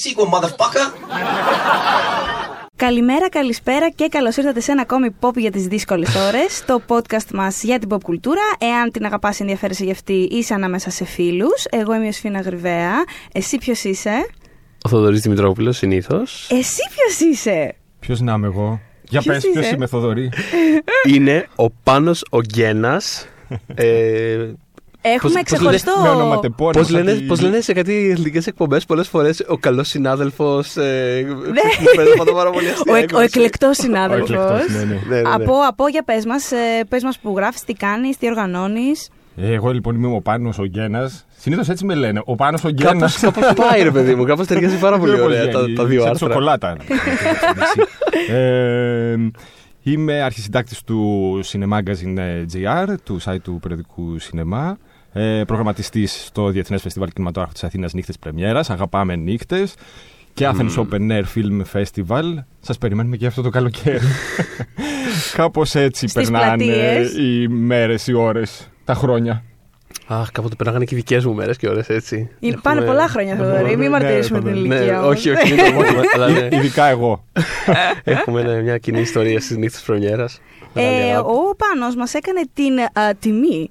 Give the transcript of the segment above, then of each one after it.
that sequel, motherfucker. Καλημέρα, καλησπέρα και καλώς ήρθατε σε ένα ακόμη pop για τις δύσκολες ώρες, το podcast μας για την pop κουλτούρα. Εάν την αγαπάς ενδιαφέρεσαι για αυτή, είσαι ανάμεσα σε φίλους. Εγώ είμαι η Σφίνα Γρυβαία. Εσύ ποιος είσαι; Ο Θοδωρής Δημητρόπουλος συνήθως. Εσύ ποιος είσαι; Ποιος να είμαι εγώ; Για Ποιος πες ποιος είσαι; είμαι Θοδωρή. Είναι ο Πάνος ο Γκένας. ε, Έχουμε πώς ξεχωριστό... Με ονοματεπώνυμο. πώς, λένε, σαν τη- πώς λένε σε κάτι εθνικές εκπομπές πολλές φορές ο καλός συνάδελφος. Ε, Ναι. μου φαίνεται πάντα πάρα πολύ αστεία Ο, εκ- ο έκφραση. εκλεκτός Ο συνάδελφος. εκλεκτός, ναι, ναι. Ναι, ναι, ναι. Από, από για πες μας, ε, πες μας που γράφεις, τι κάνεις, τι οργανώνεις. Ε, Εγώ λοιπόν είμαι ο Πάνος ο Γκένας. Συνήθως έτσι με λένε. Ο Πάνος ο Κάπως, Γκένας. κάπως πάει ρε παιδί μου, κάπως ταιριάζει πάρα πολύ Δεν ωραία μπορεί, τα, είναι τα δύο σαν άρθρα. σοκολάτα. ε, είμαι αρχισυντάκτης του Cinemagazine GR, του site του περιοδικού Cinema. Ε, προγραμματιστής στο Διεθνές Φεστιβάλ Κινηματογράφου της Αθήνας Νύχτες Πρεμιέρας. Αγαπάμε νύχτες. Και Athens Open Air Film Festival. Σας περιμένουμε και αυτό το καλοκαίρι. Κάπως έτσι Στις περνάνε πλατείες. οι μέρες, οι ώρες, τα χρόνια. Αχ, κάποτε περνάγανε και οι δικές μου μέρες και ώρες έτσι. Ε, Πάνε πολλά χρόνια, Θοδωρή, μην Ναι, μαρτυρήσουμε την ναι, ηλικία Ναι, όμως. όχι, όχι, μην το πούμε, αλλά ναι, Ειδικά εγώ. έχουμε ναι, μια κοινή ιστορία στις νύχτες πρεμιέρας. Μεγάλη Ε, αγάπη. ο Πάνος μας έκανε την α, τιμή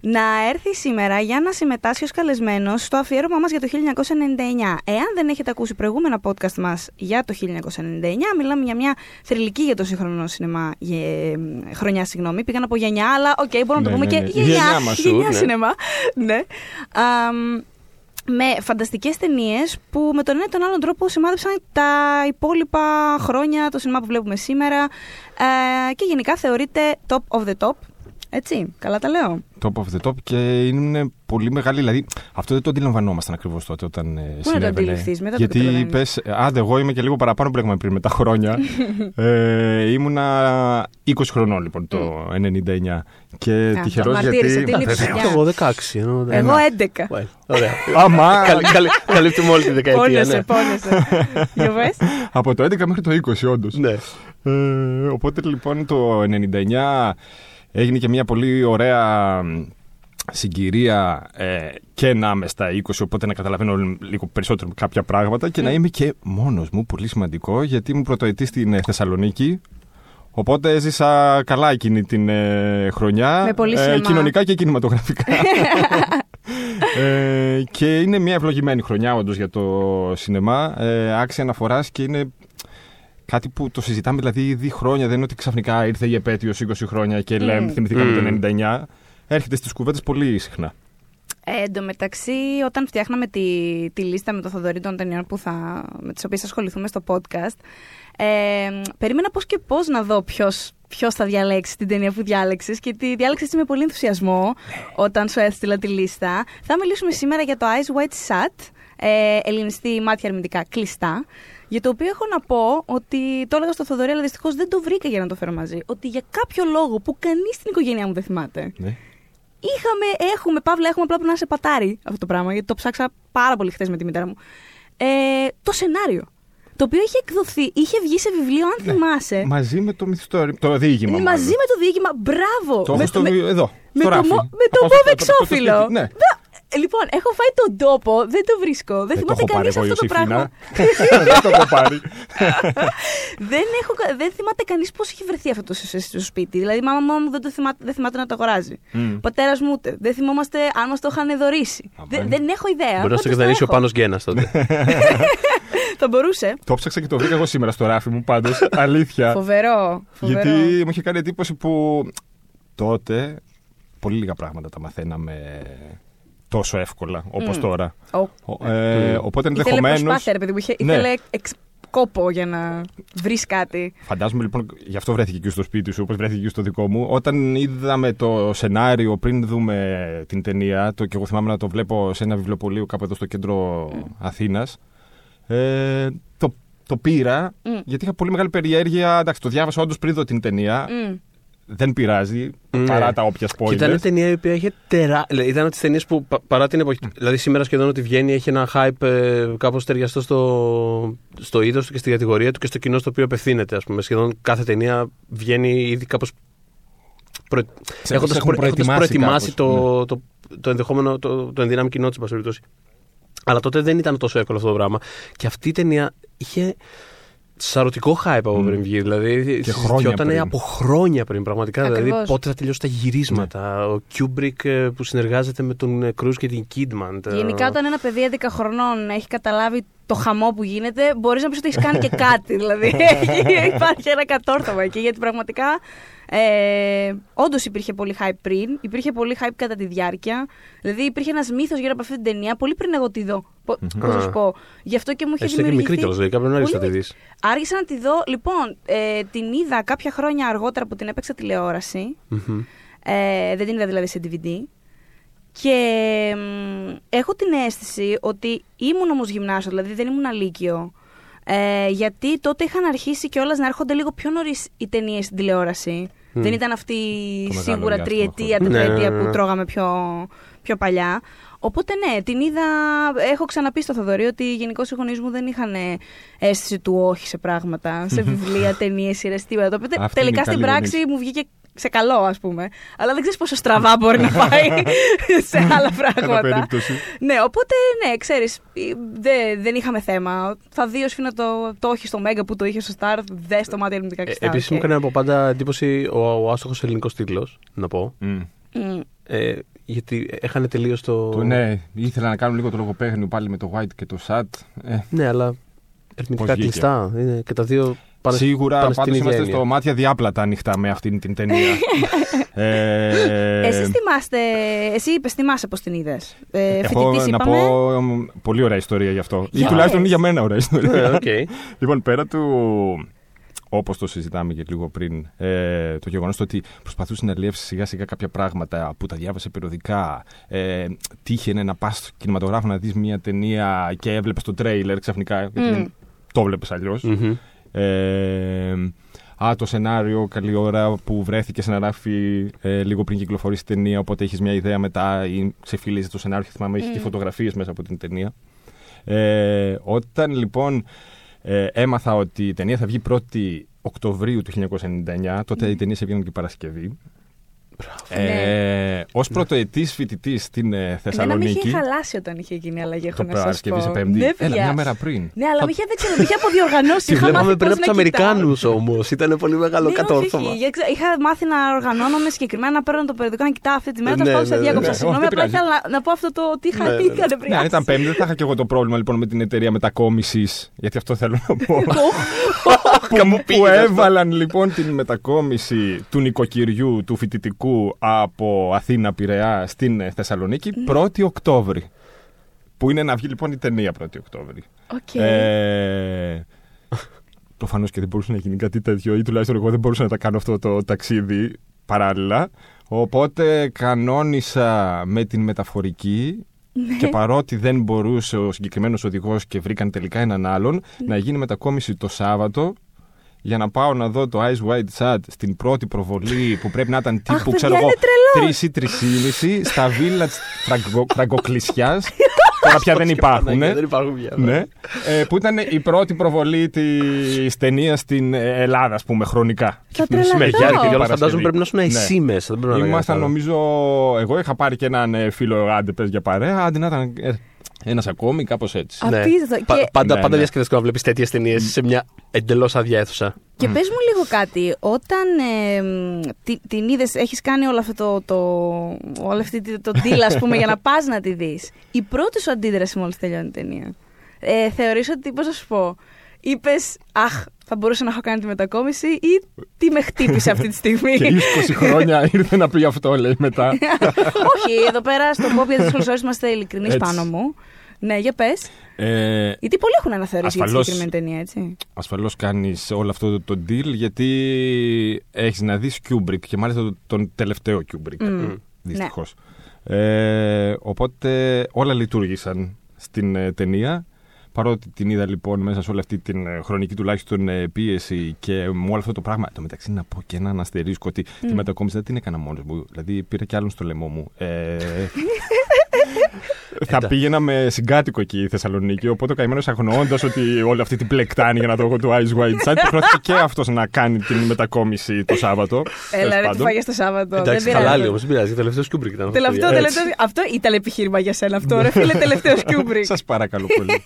να έρθει σήμερα για να συμμετάσχει ως καλεσμένος στο αφιέρωμα μας για το 1999. Εάν δεν έχετε ακούσει προηγούμενα podcast μας για το 1999, μιλάμε για μια θρυλική για το σύγχρονο σινεμά γε- χρονιά, συγγνώμη. Πήγα να πω γενιά, αλλά οκ, μπορούμε να το Ναι, πούμε ναι, και ναι. γενιά, Γενιά μας, γενιά ναι. σινεμά. Ναι. Αμ, με φανταστικές ταινίες που με τον ένα ή τον άλλον τρόπο σημάδεψαν τα υπόλοιπα χρόνια το σινεμά που βλέπουμε σήμερα ε, και γενικά θεωρείται top of the top. Έτσι, καλά τα λέω. Top of the top και είναι πολύ μεγάλη. Δηλαδή, αυτό δεν το αντιλαμβανόμασταν ακριβώς τότε όταν ε, να το συνέβαινε. αντιληφθείς, μετά το Γιατί καταλαβαίνεις. πες, ε, άντε, εγώ είμαι και λίγο παραπάνω που λέγαμε πριν με τα χρόνια. ε, ήμουνα 20 χρονών λοιπόν το 99. Και Α, τυχερός μαρτύρησε γιατί. την Α, βέβαια, ψηλιά. Εγώ 16. ενώ δεν- Εγώ 11. Well, Ωραία. Άμα. Καλ- καλ- Καλύπτουμε όλη τη δεκαετία. Πόνεσε, ναι. πόνεσε. Για πες. από το 11 μέχρι το 20, όντως. Ναι. Ε, οπότε λοιπόν το 99 έγινε και μια πολύ ωραία μ, συγκυρία ε, και να είμαι στα 20, οπότε να καταλαβαίνω λίγο περισσότερο κάποια πράγματα και να είμαι και μόνος μου, πολύ σημαντικό, γιατί ήμουν πρωτοετής στην ε, Θεσσαλονίκη. Οπότε έζησα καλά εκείνη την ε, χρονιά. Με πολύ σινεμά. κοινωνικά και κινηματογραφικά. ε, και είναι μια ευλογημένη χρονιά όντως για το σινεμά. Ε, άξια αναφοράς και είναι κάτι που το συζητάμε δηλαδή ήδη χρόνια. Δεν είναι ότι ξαφνικά ήρθε η επέτειος 20 χρόνια και λέμε, θυμηθήκαμε Μμμ. το 99. Έρχεται στις κουβέντες πολύ συχνά. Ε, Εν τω μεταξύ, όταν φτιάχναμε τη, τη λίστα με το Θοδωρή των ταινιών που θα, με τις οποίες θα ασχοληθούμε στο podcast, ε, περίμενα πώς και πώς να δω ποιος, ποιος θα διαλέξει την ταινία που διάλεξες και τη διάλεξες έτσι με πολύ ενθουσιασμό όταν σου έστειλα τη λίστα. Θα μιλήσουμε σήμερα για το Eyes Wide Shut, ε, ελληνιστή μάτια αρνητικά κλειστά, για το οποίο έχω να πω ότι το έλεγα στο Θοδωρή, αλλά δυστυχώς δεν το βρήκα για να το φέρω μαζί. Ότι για κάποιο λόγο που κανείς στην οικογένειά μου δεν θυμάται, Ναι. Είχαμε, έχουμε, Παύλα, έχουμε απλά που να σε πατάρει αυτό το πράγμα, γιατί το ψάξα πάρα πολύ χθες με τη μητέρα μου. Ε, το σενάριο. Το οποίο είχε εκδοθεί, είχε βγει σε βιβλίο, αν θυμάσαι. Μαζί με το μυθιστόρημα. Το διήγημα. Είναι μάλλον. μαζί με το διήγημα. Μπράβο! Το με, έχω στο με- βι- εδώ. με στο το, ράφι. μο- με το Θα πάω μόβ στο- θα πάω στο εξώφυλλο. σπίτι. Ναι. Δα- ε, Λοιπόν, έχω φάει τον τόπο, δεν το βρίσκω. Δεν Ε, το θυμάται έχω πάρει κανείς εγώ, αυτό το Ιωσήφινα. πράγμα. Δεν το έχω πάρει. δεν, έχω, κα- δεν θυμάται κανείς πώς έχει βρεθεί αυτό το στο, στο σπίτι. Δηλαδή, η μάμα μου δεν, το θυμάται, δεν θυμάται να το αγοράζει. Μμ. Ο πατέρας μου ούτε. Δεν θυμόμαστε αν μας το είχαν δωρήσει. Α, Δεν, ναι. δεν έχω ιδέα. Μπορεί να στο πάντως το κατανήσει ο έχω. Πάνος Γκένας τότε. Θα μπορούσε. Το ψάξα και το βρήκα εγώ σήμερα στο ράφι μου πάντως. Αλήθεια. Φοβερό. φοβερό. Γιατί μου είχε κάνει εντύπωση που τότε πολύ λίγα πράγματα τα μαθαίναμε τόσο εύκολα όπως Μμ. τώρα. Ο- Ο- ε, οπότε Ήθελε ενδεχομένω. προσπάθεια, ρε παιδί μου. Είχε, Ναι. Ήθελε εξ, κόπο για να βρεις κάτι. Φαντάζομαι λοιπόν, γι' αυτό βρέθηκε και στο σπίτι σου, όπως βρέθηκε και στο δικό μου. Όταν είδαμε το σενάριο πριν δούμε την ταινία, το και εγώ θυμάμαι να το βλέπω σε ένα βιβλιοπωλείο κάπου εδώ στο κέντρο Αθήνας, ε, το, το πήρα Μμ. γιατί είχα πολύ μεγάλη περιέργεια. Εντάξει, το διάβασα όντως πριν δω την ταινία. Μμ. Δεν πειράζει, Ναι. παρά τα όποια spoilers. Και ήταν ταινία η οποία είχε τερά... δηλαδή, Ήταν από τις ταινίες που πα- παρά την εποχή. Δηλαδή σήμερα σχεδόν ότι βγαίνει έχει ένα hype ε, κάπως ταιριαστό στο, στο είδος του και στη κατηγορία του και στο κοινό στο οποίο απευθύνεται. Ας πούμε. Σχεδόν κάθε ταινία βγαίνει ήδη κάπως. Προ... Σε- Έχοντας σε έχουν προετοιμάσει προετοιμάσει κάπως, το, το, το, ενδεχόμενο, το, το ενδυνάμει κοινό της, εν πάση περιπτώσει. Αλλά τότε δεν ήταν τόσο εύκολο αυτό το πράγμα. Και αυτή η ταινία είχε σαρωτικό hype από πριν βγει. Δηλαδή, Και χρόνια συζητιόταν πριν. από χρόνια πριν, πραγματικά. Δηλαδή, Ακριβώς. πότε θα τελειώσει τα γυρίσματα. Ο Kubrick ε, που συνεργάζεται με τον ε, Cruz και την Kidman. Ε, Γενικά, όταν ένα παιδί 11 χρονών έχει καταλάβει το χαμό που γίνεται, μπορείς να πεις ότι έχεις κάνει και κάτι. δηλαδή, έχει- υπάρχει ένα κατόρθωμα εκεί. Γιατί πραγματικά ε, όντως υπήρχε πολύ hype πριν, υπήρχε πολύ hype κατά τη διάρκεια. Δηλαδή, υπήρχε ένας μύθος γύρω από αυτή την ταινία πολύ πριν εγώ τη δω. Πώς να σου πω. Γι' αυτό και μου είχε Εσύ ήταν και μικρή δημιουργηθεί. κιόλας, δηλαδή. Πρέπει να άρχισε να τη Πολύ δεις. Άργησα να τη δω. Λοιπόν, ε, την είδα κάποια χρόνια αργότερα που την έπαιξα τηλεόραση. Ε, δεν την είδα δηλαδή σε DVD. Και μ, έχω την αίσθηση ότι ήμουν όμως γυμνάσιο, δηλαδή δεν ήμουν αλήκειο. Ε, γιατί τότε είχαν αρχίσει κιόλας να έρχονται λίγο πιο νωρίς οι ταινίες στην τηλεόραση. Δεν ήταν αυτή Το μεγάλο σίγουρα διάστημα τριετία, χρονικό. Ναι, τετραετία ναι, ναι. που τρώγαμε πιο, πιο παλιά. Οπότε ναι, την είδα. Έχω ξαναπεί στο Θοδωρή ότι γενικώς οι γονείς μου δεν είχαν αίσθηση του όχι σε πράγματα, σε βιβλία, ταινίες, σειρές, τίποτα. Το οποίο Αυτή είναι τελικά η στην καλή πράξη γονείς. μου βγήκε σε καλό, ας πούμε. Αλλά δεν ξέρεις πόσο στραβά μπορεί να πάει σε άλλα Κατά πράγματα. περίπτωση. Ναι, οπότε ναι, ξέρεις, δεν είχαμε θέμα. Θα δει ο Σφίνα το, το όχι στο Μέγκα που το είχε στο Star, δε στο μάτι ελληνικά και Ε, στα. Επίσης μου οκ. έκανε από πάντα εντύπωση ο, ο άστοχος ελληνικός τίτλος, να πω. Μμ. Μμ. Ε, γιατί έχανε τελείως το. Το, ναι, ήθελα να κάνω λίγο το λογοπαίγνιο πάλι με το White και το Sat. Ε, Ναι, αλλά ερμητικά Πώς βγήκε; κλειστά. Είναι και τα δύο πάνε, Σίγουρα πάνε στην πάντως ίδια είμαστε έννοια. στο μάτια διάπλατα ανοιχτά με αυτήν την ταινία. ε, Εσείς θυμάστε, εσύ είπες, θυμάσαι πώς την είδες. Ε, Έχω Φοιτητής να είπαμε. πω εμ, πολύ ωραία ιστορία γι' αυτό. Ή Για τουλάχιστον πες. για μένα ωραία ιστορία. Ναι, οκ. Λοιπόν, πέρα του. Όπως το συζητάμε και λίγο πριν, ε, το γεγονός ότι προσπαθούσε να αλιεύσει σιγά σιγά κάποια πράγματα που τα διάβασε περιοδικά. Ε, τύχαινε να πας στο κινηματογράφο να δεις μια ταινία και έβλεπες το τρέιλερ ξαφνικά. Γιατί Μμ. δεν το βλέπεις αλλιώς. Μμμ. Ε, α, το σενάριο, καλή ώρα που βρέθηκε να γράφει ε, λίγο πριν κυκλοφορήσει η ταινία. Οπότε έχεις μια ιδέα μετά ή ξεφυλίζει το σενάριο. Και θυμάμαι, έχεις και Μμ. φωτογραφίες μέσα από την ταινία. Ε, όταν λοιπόν ε, έμαθα ότι η ταινία θα βγει 1η Οκτωβρίου του 1999, τότε οι ταινίε έβγαιναν και Παρασκευή. Ε, Ω πρωτοετής φοιτητής στην ε, Εμένα με Θεσσαλονίκη. είχε χαλάσει όταν είχε γίνει η αλλαγή, έχω Το να σας Παρασκευή πω. σε Πέμπτη. Ναι, Έλα, παιδιά. μια μέρα πριν. Ναι, αλλά με είχε, δεν ξέρω, με είχε αποδιοργανώσει. Τη Είχα βλέπαμε μάθει πριν πώς από του να κοιτάω. Αμερικάνου όμως. Ήταν πολύ μεγάλο Ναι, κατόρθωμα. όχι, όχι. Είχα μάθει να οργανώνομαι συγκεκριμένα να παίρνω το περιοδικό να κοιτάω αυτή τη μέρα. Ναι, Τέλο πάντων, σε ναι, ναι, διάκοψα. ναι. Συγγνώμη, Όχι, απλά δεν ήθελα να- να πω αυτό το ότι είχα Ναι, ναι, ναι. είχα Ναι, αν νευριάσει. ήταν Πέμπτη, δεν θα είχα και εγώ το πρόβλημα λοιπόν με την εταιρεία μετακόμισης. Γιατί αυτό θέλω να πω. Κάπου που, πήγε που αυτό. έβαλαν λοιπόν την μετακόμιση του νοικοκυριού του φοιτητικού από Αθήνα Πειραιά στην ε, Θεσσαλονίκη 1η Οκτώβρη. Που είναι να βγει λοιπόν η ταινία 1η Οκτώβρη. Οκ. Ε, Προφανώς και δεν μπορούσε να γίνει κάτι τέτοιο, ή τουλάχιστον εγώ δεν μπορούσα να τα κάνω αυτό το ταξίδι παράλληλα. Οπότε κανόνισα με την μεταφορική Ναι. και παρότι δεν μπορούσε ο συγκεκριμένος οδηγός και βρήκαν τελικά έναν άλλον, Ναι. να γίνει μετακόμιση το Σάββατο για να πάω να δω το Eyes Wide Shut στην πρώτη προβολή που πρέπει να ήταν Αχ, τύπου, παιδιά, ξέρω εγώ, είναι τρελός. 3 ή 3,5 στα Village Φραγκο, Φραγκοκλησιάς. Τώρα πια δεν υπάρχουν. Παναγία, Δεν υπάρχουν πια. Ναι. Ε, που ήταν η πρώτη προβολή της ταινίας στην ε, Ελλάδα, ας πούμε, χρονικά. Θα Μεσημέρι και τρελαθώ. κιόλα Παρασκευή. φαντάζομαι πρέπει να ήσουν Ναι. εσύ μέσα. Δεν πρέπει να Ήμασταν είναι νομίζω. Εγώ είχα πάρει και έναν ε, φίλο άντε πες για παρέα. Άντε να ήταν ένας ακόμη, κάπως έτσι. Α, Απίστευτο. Πα- Και- Πάντα, Ναι, πάντα ναι. διασκεδαστικό να βλέπεις τέτοιες ταινίες σε μια εντελώς άδεια αίθουσα. Και πες μου λίγο κάτι, όταν ε, μ, τη- την είδες, έχεις κάνει όλο αυτό το, το, όλο αυτή τη- το deal, ας πούμε, για να πας να τη δεις. Η πρώτη σου αντίδραση μόλις τελειώνει η ταινία. Ε, θεωρείς ότι, πώς να σου πω, είπες, αχ, θα μπορούσα να έχω κάνει τη μετακόμιση ή τι με χτύπησε αυτή τη στιγμή. Και 20 χρόνια ήρθε να πει αυτό, λέει μετά. Όχι, εδώ πέρα στο Pop για τις σχολές είμαστε ειλικρινείς Έτσι. πάνω μου. Ναι, για πες. Ε, Γιατί πολλοί έχουν αναθεωρήσει για τη Ασφαλώς. συγκεκριμένη ταινία, έτσι. Ασφαλώς κάνεις όλο αυτό το, το deal γιατί έχεις να δεις Kubrick και μάλιστα τον, τον τελευταίο Kubrick. Μμ. Δυστυχώς. Ε, οπότε όλα λειτουργήσαν στην ε, ταινία. Παρότι την είδα λοιπόν μέσα σε όλη αυτή την ε, χρονική τουλάχιστον ε, πίεση και με όλο αυτό το πράγμα. Το μεταξύ να πω και έναν αστερίσκο ότι τη μετακόμιση δεν την έκανα μόνος μου. Δηλαδή πήρα κι άλλον στο λαιμό μου. Ε, θα εντά- πήγαινα με συγκάτοικο εκεί η Θεσσαλονίκη. Οπότε ο καημένος αγνοώντας ότι όλη αυτή την πλεκτάνη για να δω εγώ το Eyes Wide Shut, υποχρεώθηκε και αυτός να κάνει την μετακόμιση το Σάββατο. Έλα, Τέλος ρε, τι πάντων. φάγες το Σάββατο. Εντάξει, δεν χαλάλι πειράζει. όμως, δεν πειράζει. Τελευταίος Kubrick ήταν. αυτό, Τελευταίο, παιδιά. τελευταίο. Αυτό ήταν επιχείρημα για σένα αυτό, ρε φίλε, τελευταίος Kubrick. Σας παρακαλώ πολύ.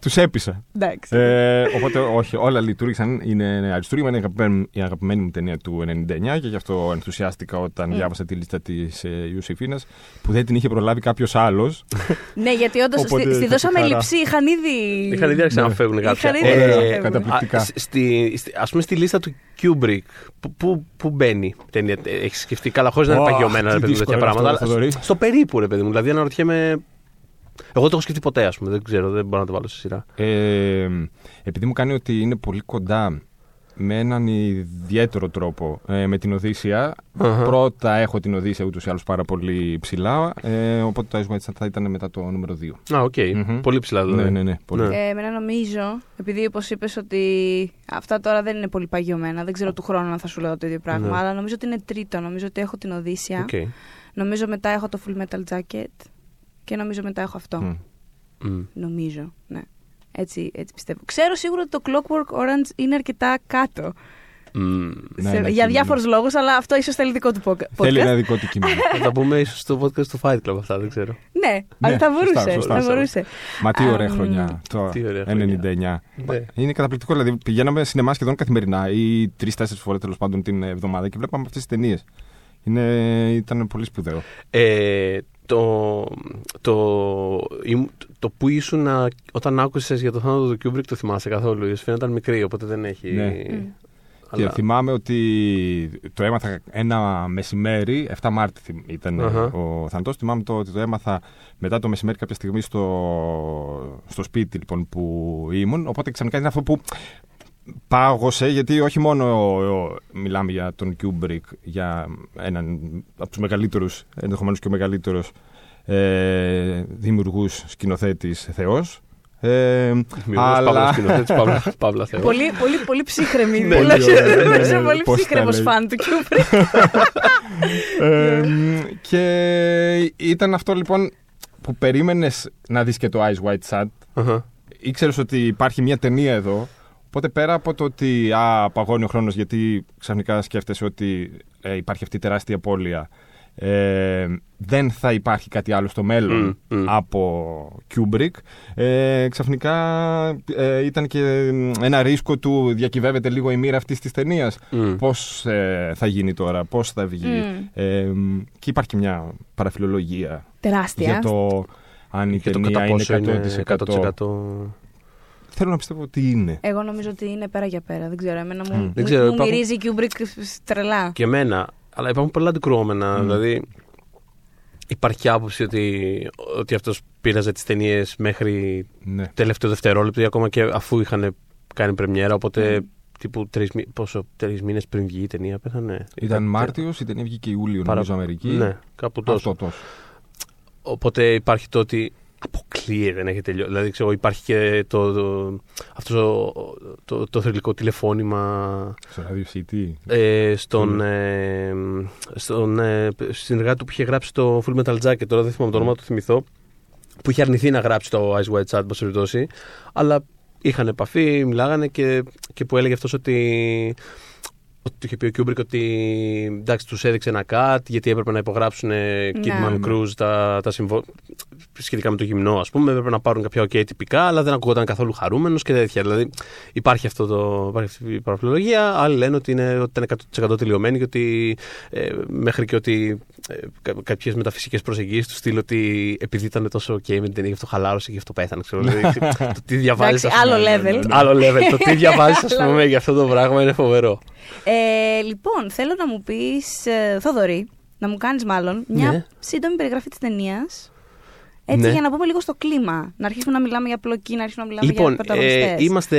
Τους έπεισα. Εντάξει. Ε, οπότε, όχι, όλα λειτουργήσαν. Είναι αριστούργημα, είναι η αγαπημένη, η αγαπημένη μου ταινία του 99 και γι' αυτό ενθουσιάστηκα όταν διάβασα τη λίστα της ε, Ιωσήφινα που δεν την είχε προλάβει κάποιος άλλος. Ναι, γιατί όντως Οπότε στη, στη θα δώσαμε τη χαρά. λειψή, είχαν ήδη. Είχαν ήδη άρχισει να Ναι. φεύγουν κάποια. Είχαν ήδη Ε, άρχισει να Ωραία, φεύγουν. καταπληκτικά. Α, στη, στη, ας πούμε στη λίστα του Kubrick, που, που, που μπαίνει η ταινία, έχεις σκεφτεί καλά, χωρίς να είναι Ω, παγιωμένα τι ρε παιδί μου, δύσκολο τέτοια είναι πράγματα. αυτό, αλλά Θοδωρή. στο περίπου, ρε παιδί μου. Δηλαδή, αναρωτιέμαι. Εγώ το έχω σκεφτεί ποτέ, ας πούμε. Δεν ξέρω, δεν μπορώ να το βάλω σε σειρά. Ε, επειδή μου κάνει ότι είναι πολύ κοντά με έναν ιδιαίτερο τρόπο ε, με την Οδύσσια. Αχα. Πρώτα έχω την Οδύσσια ούτως ή άλλως πάρα πολύ ψηλά, ε, οπότε το Ice White Sand θα ήταν μετά το νούμερο 2. Α, οκ. Μμμ. Πολύ ψηλά δηλαδή. Ναι, ναι, ναι. Πολύ. Ναι. Ε, εμένα νομίζω, επειδή όπως είπες ότι αυτά τώρα δεν είναι πολύ παγιωμένα, δεν ξέρω του χρόνου αν θα σου λέω το ίδιο πράγμα, Ναι. αλλά νομίζω ότι είναι τρίτο. Νομίζω ότι έχω την Οδύσσεια. Οκ. Νομίζω μετά έχω το Full Metal Jacket. Και νομίζω μετά έχω αυτό. Μμ. Μμ. Νομίζω, ναι. Έτσι, έτσι πιστεύω. Ξέρω σίγουρα ότι το Clockwork Orange είναι αρκετά κάτω. Μμ. Ναι, σε- ναι, για κείμενο. διάφορους λόγους, αλλά αυτό ίσως θέλει δικό του podcast. Θέλει ένα δικό του κείμενο. Θα τα πούμε ίσως στο podcast του Fight Club αυτά, δεν ξέρω. Ναι, αλλά θα σωστά, μπορούσε. σωστά, θα σωστά. μπορούσε. Μα τι ωραία Αμ, χρονιά. Το τι ωραία 99. Ναι. Είναι καταπληκτικό. Δηλαδή πηγαίναμε σινεμά σχεδόν καθημερινά ή τρει-τέσσερι φορές τέλος πάντων την εβδομάδα και βλέπαμε αυτές τις ταινίες. Ήταν πολύ σπουδαίο. Ε, το, το, ήμ- το που ήσουν να- όταν άκουσες για το θάνατο του Kubrick το θυμάσαι καθόλου. Η Σφαίνα ήταν μικρή, οπότε δεν έχει. Ναι. Αλλά- Και θυμάμαι ότι το έμαθα ένα μεσημέρι, 7 Μάρτη θυμ- ήταν Αχα. ο θάνατος. Θυμάμαι το, ότι το έμαθα μετά το μεσημέρι κάποια στιγμή στο, στο σπίτι λοιπόν, που ήμουν. Οπότε ξαφνικά είναι αυτό που πάγωσε, γιατί όχι μόνο ο- μιλάμε για τον Kubrick, για έναν από τους μεγαλύτερους, ενδεχομένως και ο μεγαλύτερος ε, δημιουργούς, σκηνοθέτης, θεός. Ε, Δημιουργός, αλλά... Παύλος σκηνοθέτης, Παύλα, Παύλα Θεός. Πολύ, πολύ, πολύ ψύχρεμη. Ναι, Πολύ- πολύ ωραία, ναι, Είσαι ναι, πολύ πώς τα ψύχρεμος λέει. φαν του Kubrick. Ε, και ήταν αυτό λοιπόν που περίμενες να δεις και το Ice White Sand. Αχα. Ήξερες ότι υπάρχει μια ταινία εδώ. Οπότε πέρα από το ότι α, παγώνει ο χρόνος γιατί ξαφνικά σκέφτεσαι ότι ε, υπάρχει αυτή η τεράστια απώλεια. Ε, δεν θα υπάρχει κάτι άλλο στο μέλλον Μμ, μμ. από Kubrick. Ε, ξαφνικά ε, ήταν και ένα ρίσκο του διακυβεύεται λίγο η μοίρα αυτής της ταινίας. Μμ. Πώς ε, θα γίνει τώρα, πώς θα βγει. Μμ. Ε, και υπάρχει και μια παραφιλολογία Τεράστια. για το αν η Και το ταινία κατά είναι πόσο 100%. είναι 100%. Θέλω να πιστεύω ότι είναι. Εγώ νομίζω ότι είναι πέρα για πέρα. Δεν ξέρω. Εμένα μου, Μμ. μου, Δεν ξέρω, μου υπάρχουν- μυρίζει η Kubrick τρελά. Και εμένα. Αλλά υπάρχουν πολλά αντικρουόμενα. Μμ. Δηλαδή, υπάρχει και άποψη ότι, ότι αυτός πήραζε τις ταινίες μέχρι Ναι. τελευταίο δευτερόλεπτο ή ακόμα και αφού είχαν κάνει πρεμιέρα. Οπότε Μμ. τύπου τρεις, μη- πόσο, τρεις μήνες πριν βγει η ταινία πέθανε. Ήταν Κάτι- Μάρτιος, η ταινία βγήκε Ιούλιο, Παρα- νομίζω, Αμερική. Ναι, κάπου τόσο. Αυτό τόσο. Οπότε υπάρχει το ότι αποκλείεται δεν έχει τελειώσει. Δηλαδή, ξέρω, υπάρχει και το, το, αυτός το, το, το θρυλικό τηλεφώνημα Στο Radio City. ε, στον, Μμ. ε, στον ε, συνεργάτη του που είχε γράψει το Full Metal Jacket, τώρα δεν θυμάμαι το όνομα, το θυμηθώ, που είχε αρνηθεί να γράψει το Eyes Wide Shut, εν πάση περιπτώσει, αλλά είχαν επαφή, μιλάγανε και, και που έλεγε αυτός ότι ότι του είχε πει ο Kubrick ότι εντάξει, τους έδειξε ένα cut γιατί έπρεπε να υπογράψουν ε, Kidman Ναι. Cruise τα, τα συμβο... σχετικά με το γυμνό, ας πούμε. Έπρεπε να πάρουν κάποια OK τυπικά, αλλά δεν ακούγονταν καθόλου χαρούμενος και τέτοια. Δηλαδή υπάρχει, αυτό το, υπάρχει αυτή η παραφιλολογία. Άλλοι λένε ότι, είναι, ότι ήταν 100% τελειωμένοι και ότι ε, μέχρι και ότι ε, κάποιες μεταφυσικές προσεγγίσεις του στείλ ότι επειδή ήταν τόσο OK με την ταινία, γι' αυτό χαλάρωσε και γι' αυτό πέθανε. Ξέρω, δηλαδή, το τι διαβάζεις. Εντάξει, άλλο level. Άλλο level. το τι διαβάζεις, ας πούμε, για αυτό το πράγμα είναι φοβερό. Ε, λοιπόν, θέλω να μου πεις, ε, Θοδωρή, να μου κάνεις μάλλον μια Ναι. σύντομη περιγραφή της ταινίας. Έτσι, Ναι. για να πούμε λίγο στο κλίμα. Να αρχίσουμε να μιλάμε για πλοκή, να αρχίσουμε να μιλάμε Λοιπόν, για πρωταγωνιστές. ε, είμαστε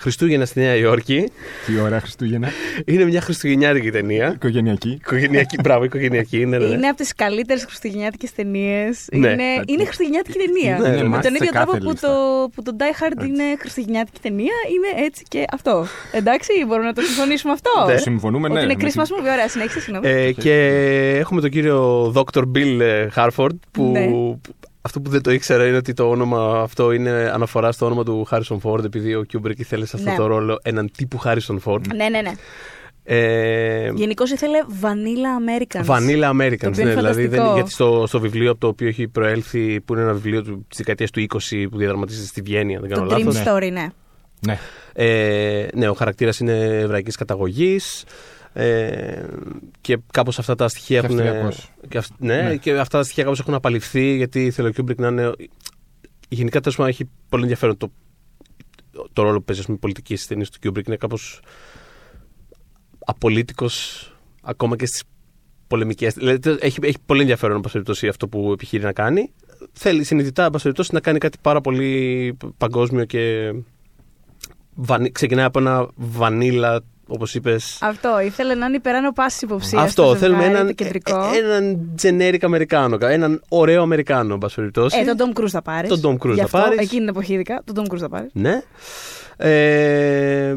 Χριστούγεννα στη Νέα Υόρκη. Τι ωραία Χριστούγεννα. Είναι μια χριστουγεννιάτικη ταινία. Οικογενειακή. Οικογενειακή, μπράβο, οικογενειακή. Ναι, ναι, ναι. Είναι από τις καλύτερες χριστουγεννιάτικες ταινίες. Ναι. Είναι, είναι χριστουγεννιάτικη ταινία. Ναι, είναι με must τον σε ίδιο κάθε τρόπο που λίστα. το, που το Die Hard είναι χριστουγεννιάτικη ταινία, είναι έτσι και αυτό. Εντάξει, μπορούμε να το συμφωνήσουμε αυτό; Ναι. Συμφωνούμε, ναι. Ότι είναι με Christmas την- movie. Ωραία, συνέχισε, συγγνώμη. Ε, και έχουμε τον κύριο Dr. Bill ε, Harford που Ναι. Αυτό που δεν το ήξερα είναι ότι το όνομα αυτό είναι αναφορά στο όνομα του Harrison Ford, επειδή ο Kubrick ήθελε σε αυτό Ναι. το ρόλο έναν τύπου Harrison Ford. Ναι, ναι, ναι. Ε, Γενικώς ήθελε Vanilla Americans. Vanilla Το Americans, οποίο είναι ναι, δηλαδή δεν, φανταστικό. γιατί στο, στο βιβλίο από το οποίο έχει προέλθει, που είναι ένα βιβλίο της δεκαετίας του 20 που διαδραματίζεται στη Βιέννη, αν δεν κάνω Το Dream λάθος. Story, ναι. Ναι. Ε, ναι, ο χαρακτήρας είναι εβραϊκής καταγωγής ε, και κάπως αυτά τα στοιχεία Και έχουν... αυστριακός. Και, αυ- ναι, Ναι. και αυτά τα στοιχεία κάπως έχουν απαλειφθεί γιατί θέλει ο Kubrick να είναι... Γενικά τέλος πάντων έχει πολύ ενδιαφέρον το, το ρόλο που παίζει ας πούμε, η πολιτική στις ταινίες του Kubrick. Είναι κάπως απολιτίκ ακόμα και στις πολεμικές. Δηλαδή, έχει, έχει πολύ ενδιαφέρον εν πάση περιπτώσει, αυτό που επιχείρει να κάνει. Θέλει συνειδητά εν πάση περιπτώσει, να κάνει κάτι πάρα πολύ παγκόσμιο και βανί- ξεκινάει από ένα βανίλα, όπως είπες. Αυτό. Ήθελε να είναι υπεράνω πάση υποψία. Αυτό. στο Θέλουμε ζευγάρι, έναν, Το κεντρικό. ε, έναν generic Αμερικάνο. Έναν ωραίο Αμερικάνο, εν πάση περιπτώσει. Ε, τον Tom Cruise θα πάρεις. Τον Tom Cruise θα πάρεις. Εκείνη την εποχή, ειδικά. Τον Tom Cruise θα πάρεις. Ναι. Ε,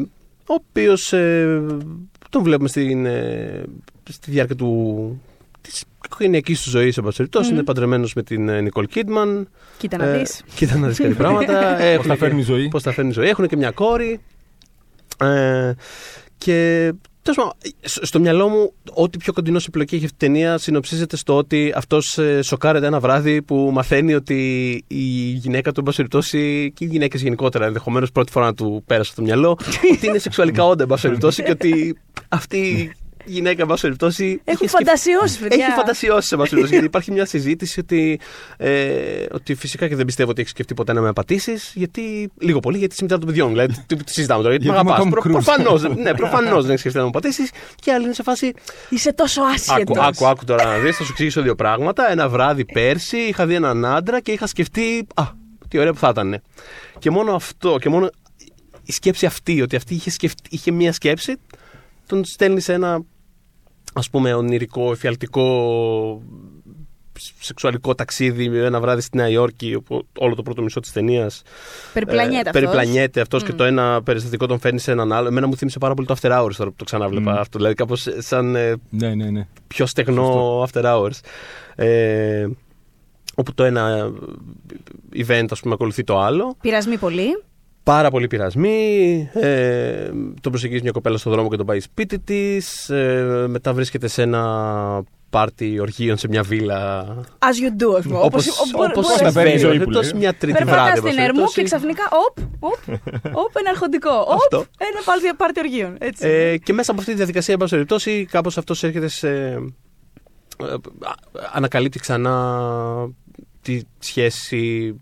ο οποίος τον βλέπουμε στην, ε, στη διάρκεια του, της οικογενειακής του ζωής, εν πάση περιπτώσει. Μμμ. Είναι παντρεμένος με την ε, Νικόλ Κίτμαν. Κοίτα να Ε, δεις. Κοίτα να δεις κάτι πράγματα. Πώς τα φέρνει η ζωή. Πώς τα φέρνει η ζωή. Έχουν και μια κόρη. Ε, και τέλος πάντων, σ- στο μυαλό μου, ό,τι πιο κοντινό σε πλοκή έχει αυτή η ταινία συνοψίζεται στο ότι αυτός σοκάρεται ένα βράδυ που μαθαίνει ότι η γυναίκα του, εν πάση περιπτώσει, και οι γυναίκες γενικότερα ενδεχομένως πρώτη φορά να του πέρασε στο μυαλό, ότι είναι σεξουαλικά όντα, εν πάση περιπτώσει, και ότι αυτή η γυναίκα, εν πάση περιπτώσει. Έχουν είχε σκεφ- φαντασιώσει, παιδιά. έχει φαντασιώσει σε βασίλειο. γιατί υπάρχει μια συζήτηση ότι, ε, ότι φυσικά και δεν πιστεύω ότι έχει σκεφτεί ποτέ να με απατήσεις. Γιατί, λίγο πολύ, γιατί είσαι μητέρα των παιδιών. Δηλαδή, τι, τι συζητάμε τώρα, γιατί με Γιατί είμαι αγαπάς. ο Tom Cruise. Προφανώς ναι, προφανώς δεν έχει σκεφτεί να με απατήσεις. Και άλλοι είναι σε φάση. Είσαι τόσο άσχετος. Άκου, άκου, άκου τώρα να δεις, θα σου εξηγήσω δύο πράγματα. Ένα βράδυ πέρσι είχα δει έναν άντρα και είχα σκεφτεί. Α, τι ωραία που θα ήταν. Και μόνο αυτό, και μόνο η σκέψη αυτή, ότι αυτή είχε, σκεφτεί, είχε μία σκέψη, τον στέλνει σε ένα ας πούμε ονειρικό, εφιαλτικό σεξουαλικό ταξίδι ένα βράδυ στη Νέα Υόρκη όπου όλο το πρώτο μισό της ταινίας Περιπλανιέται ε, αυτός. περιπλανιέται αυτός και Μμ. το ένα περιστατικό τον φέρνει σε έναν άλλο. Εμένα μου θύμισε πάρα πολύ το After Hours τώρα που το ξανάβλεπα Μμ. αυτό. Δηλαδή κάπως σαν ε, Ναι, ναι, ναι. πιο στεγνό After Hours. Ε, όπου το ένα event ας πούμε ακολουθεί το άλλο. Πειρασμοί πολύ. Πάρα πολύ πειρασμοί. Ε, τον προσεγγίζει μια κοπέλα στον δρόμο και τον πάει σπίτι της. Ε, μετά βρίσκεται σε ένα πάρτι οργείων σε μια βίλα. As you do, ας πούμε. Όπως, Όπως- μπορεί- όπως μπορεί- τα παίρνει η συμβαίνει. ζωή που Περιπτώσει λέει. μια τρίτη Περπατάς βράδυ. στην εν πάση Ερμού και περιπτώσει. ξαφνικά, οπ, οπ, οπ, ένα αρχοντικό. Οπ, Αυτό. ένα πάρτι, πάρτι οργείων. Έτσι. Ε, και μέσα από αυτή τη διαδικασία, εν πάση περιπτώσει, κάπως αυτός έρχεται σε. ε, α- ανακαλύπτει ξανά τη σχέση.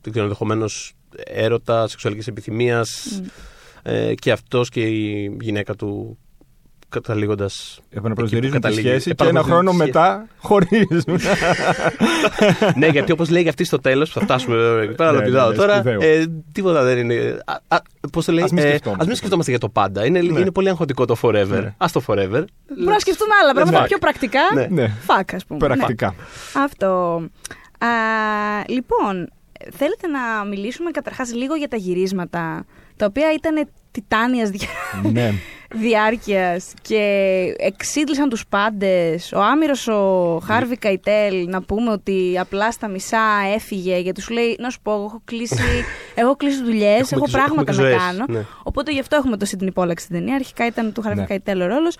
Δεν ξέρω, ενδεχομένως έρωτα, σεξουαλικής επιθυμίας. Μμ. Ε, και αυτός και η γυναίκα του καταλήγοντας. Επαναπροσδιορίζουν τη καταλήγει. σχέση και ένα Επαναπροσδιορίζουν χρόνο τη σχέση. μετά χωρίζουν. ναι, γιατί όπως λέει αυτή στο τέλος, που θα φτάσουμε βέβαια εκεί πέρα, αλλά Ναι, ναι, πηδάω ναι, τώρα. σπουδαίο. Ε, τίποτα δεν είναι. Πώς το λέει, Ας μην ε, σκεφτόμαστε. ας μην σκεφτόμαστε για το πάντα. Είναι, Ναι. είναι πολύ αγχωτικό το forever. Ναι. Α το forever. Μπορούμε να σκεφτούμε άλλα πράγματα Ναι. πιο πρακτικά. Ναι. ναι, Φακ, ας πούμε. πρακτικά. Ναι. Αυτό. Α, λοιπόν, θέλετε να μιλήσουμε καταρχάς λίγο για τα γυρίσματα, τα οποία ήταν τιτάνιας δια... ναι. διάρκειας και εξίδλησαν τους πάντες. Ο άμυρος ο Χάρβι Καϊτέλ, να πούμε ότι απλά στα μισά έφυγε γιατί σου λέει, να σου πω, εγώ έχω κλείσει, έχω κλείσει δουλειές, έχω και ζω- έχουμε πράγματα και να ζωές, κάνω. ναι. Οπότε γι' αυτό έχουμε το Σίδνη Πόλαξ στην ταινία. Αρχικά ήταν του Χάρβι Ναι. Καϊτέλ ο ρόλος.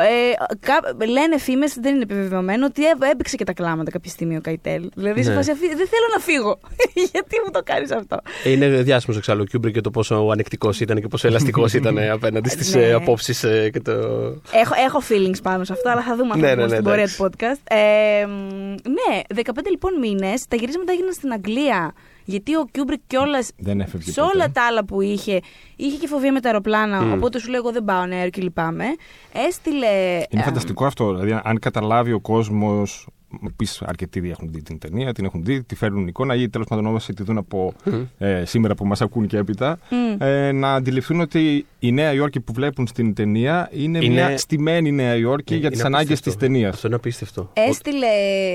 Ε, κα- λένε φήμες, δεν είναι επιβεβαιωμένο, ότι έ- έπαιξε και τα κλάματα κάποια στιγμή ο Καϊτέλ. Δηλαδή, σε Ναι. φάση αυτή, δεν θέλω να φύγω. Γιατί μου το κάνεις αυτό; Ε, Είναι διάσημος εξάλλου ο Κιούμπρικ και το πόσο ανεκτικός ήταν και πόσο ελαστικός ήταν απέναντι στις Ναι. απόψεις και το. Έχω, έχω feelings πάνω σε αυτό, αλλά θα δούμε αυτό Ναι, που ναι, στην ναι, πορεία εντάξει. του podcast. Ε, μ, ναι, 15 λοιπόν μήνες. Τα γυρίσματα έγιναν στην Αγγλία. Γιατί ο Κιούμπρικ κιόλας Δεν έφευγε σε ποτέ. όλα τα άλλα που είχε, είχε και φοβία με τα αεροπλάνα. Μμ. Οπότε σου λέω: Εγώ δεν πάω νέο και λυπάμαι. Έστειλε. Είναι ε, φανταστικό αυτό. Δηλαδή, αν καταλάβει ο κόσμος. Πει αρκετοί έχουν δει την ταινία, την έχουν δει, τη φέρνουν εικόνα ή τέλος πάντων όσοι τη δουν από ε, σήμερα που μας ακούν και έπειτα. Μμ. Ε, να αντιληφθούν ότι η Νέα Υόρκη που βλέπουν στην ταινία είναι, Είναι- μια στημένη Νέα Υόρκη για τις Είναι ανάγκες της απίστευτο. ταινίας. Αυτό είναι απίστευτο. Έστειλε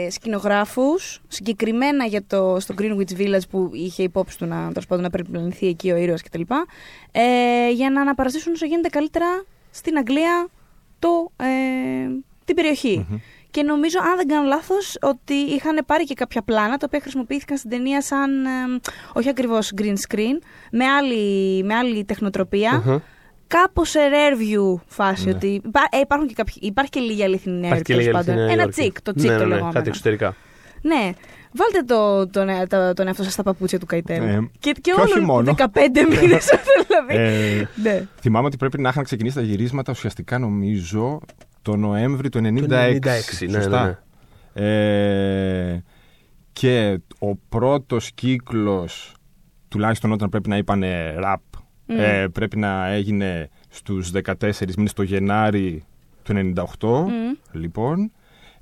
σκηνογράφους συγκεκριμένα για το, στο Greenwich Village που είχε υπόψη του να, τέλος πάντων, να περιπλανηθεί εκεί ο ήρωας κτλ. Ε, για να αναπαραστήσουν όσο γίνεται καλύτερα στην Αγγλία το, ε, την περιοχη Και νομίζω, αν δεν κάνω λάθος, ότι είχαν πάρει και κάποια πλάνα τα οποία χρησιμοποιήθηκαν στην ταινία σαν. ε, όχι ακριβώς green screen, με άλλη, με άλλη τεχνοτροπία. Μμμ. Κάπως σε rare view φάση. Ναι. Ότι υπά- ε, υπάρχουν και κάποιοι, υπάρχει και λίγη αληθινή Υπάρχει και τέλος λίγη πάντων. αλήθεια, Νέα Ένα Υόρκη. τσικ, το τσικ ναι, το ναι, ναι, λεγόμενο. κάτι εξωτερικά. Ναι. Βάλτε το, τον, ε- το, τον εαυτό σας στα παπούτσια του Καϊτέλ. Ε, και, και, και όλο όχι μόνο. 15 μήνες. δηλαδή. Ε, ναι. θυμάμαι ότι πρέπει να είχαν ξεκινήσει τα γυρίσματα ουσιαστικά νομίζω το Νοέμβρη του 96. Το 96, ναι, σωστά. ναι, Ε, και ο πρώτος κύκλος, τουλάχιστον όταν πρέπει να είπαν ραπ, Μμ. ε, πρέπει να έγινε στους 14 μήνες το Γενάρη του 98. Μμ. Λοιπόν,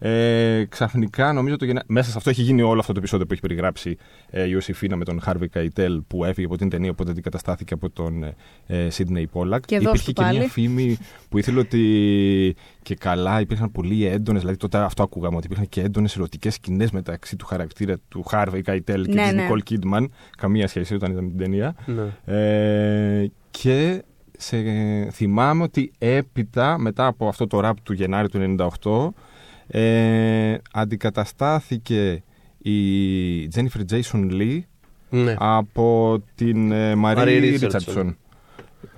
ε, ξαφνικά νομίζω το Γενάρη. Μέσα σε αυτό έχει γίνει όλο αυτό το επεισόδιο που έχει περιγράψει ε, η Ιωσήφίνα με τον Χάρβι Καϊτέλ που έφυγε από την ταινία, οπότε αντικαταστάθηκε από τον ε, Σίδνεϊ Πόλακ. Και δώσ' Υπήρχε του και μια πάλι. φήμη που ήθελε ότι και καλά υπήρχαν πολύ έντονες, δηλαδή τότε αυτό ακούγαμε, ότι υπήρχαν και έντονες ερωτικές σκηνές μεταξύ του χαρακτήρα του Χάρβι Καϊτέλ και Ναι, της ναι. Νικόλ Κίντμαν. Καμία σχέση όταν ήταν την ταινία. Ναι. Ε, και σε, θυμάμαι ότι έπειτα, μετά από αυτό το ραπ του Γενάρη του 98, ε, αντικαταστάθηκε η Τζένιφερ Τζέισον Λί Ναι. από την ε, Μαρή Μαρή Ρίτσαρτσον. Ρίτσαρτσον.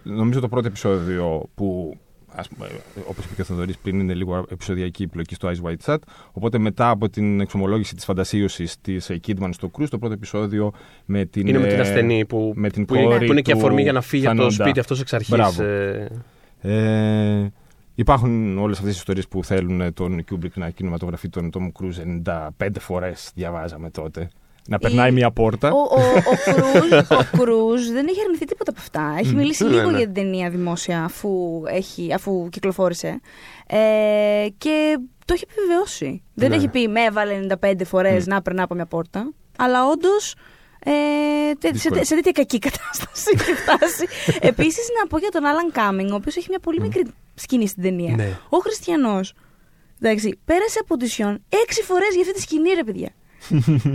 Νομίζω το πρώτο επεισόδιο που, ας πούμε, όπως είπε και ο Θοδωρής πριν, είναι λίγο επεισοδιακή η πλοκή στο Ice White Chat. Οπότε μετά από την εξομολόγηση της φαντασίωσης της ε, Kidman στο Cruise, το πρώτο επεισόδιο με την... Είναι με την ε, ασθενή που, με την που, είναι, κόρη που είναι και του αφορμή για να φύγει από το Θανόντα. σπίτι αυτός εξ αρχής. Μπράβο. Ε, Ε, υπάρχουν όλες αυτές τις ιστορίες που θέλουν ε, τον Kubrick να κινηματογραφεί τον Tom Cruise 95 φορές, διαβάζαμε τότε. Να περνάει Η- μια πόρτα. Ο, ο, ο, Κρούζ, ο Κρούζ δεν έχει αρνηθεί τίποτα από αυτά. Έχει μιλήσει Ναι, λίγο ναι. για την ταινία δημόσια αφού, έχει, αφού κυκλοφόρησε. Ε, και το έχει επιβεβαιώσει. Δεν Ναι. έχει πει με έβαλε 95 φορές να περνά από μια πόρτα. Αλλά όντως. Ε, τε- σε, Δύσκολο. σε τέτοια κακή κατάσταση έχει φτάσει. Επίσης, να πω για τον Άλαν Κάμινγκ, ο οποίος έχει μια πολύ μικρή σκηνή στην ταινία. Ναι. Ο Χριστιανός. Εντάξει, πέρασε από οντισιόν έξι φορές για αυτή τη σκηνή, ρε παιδιά.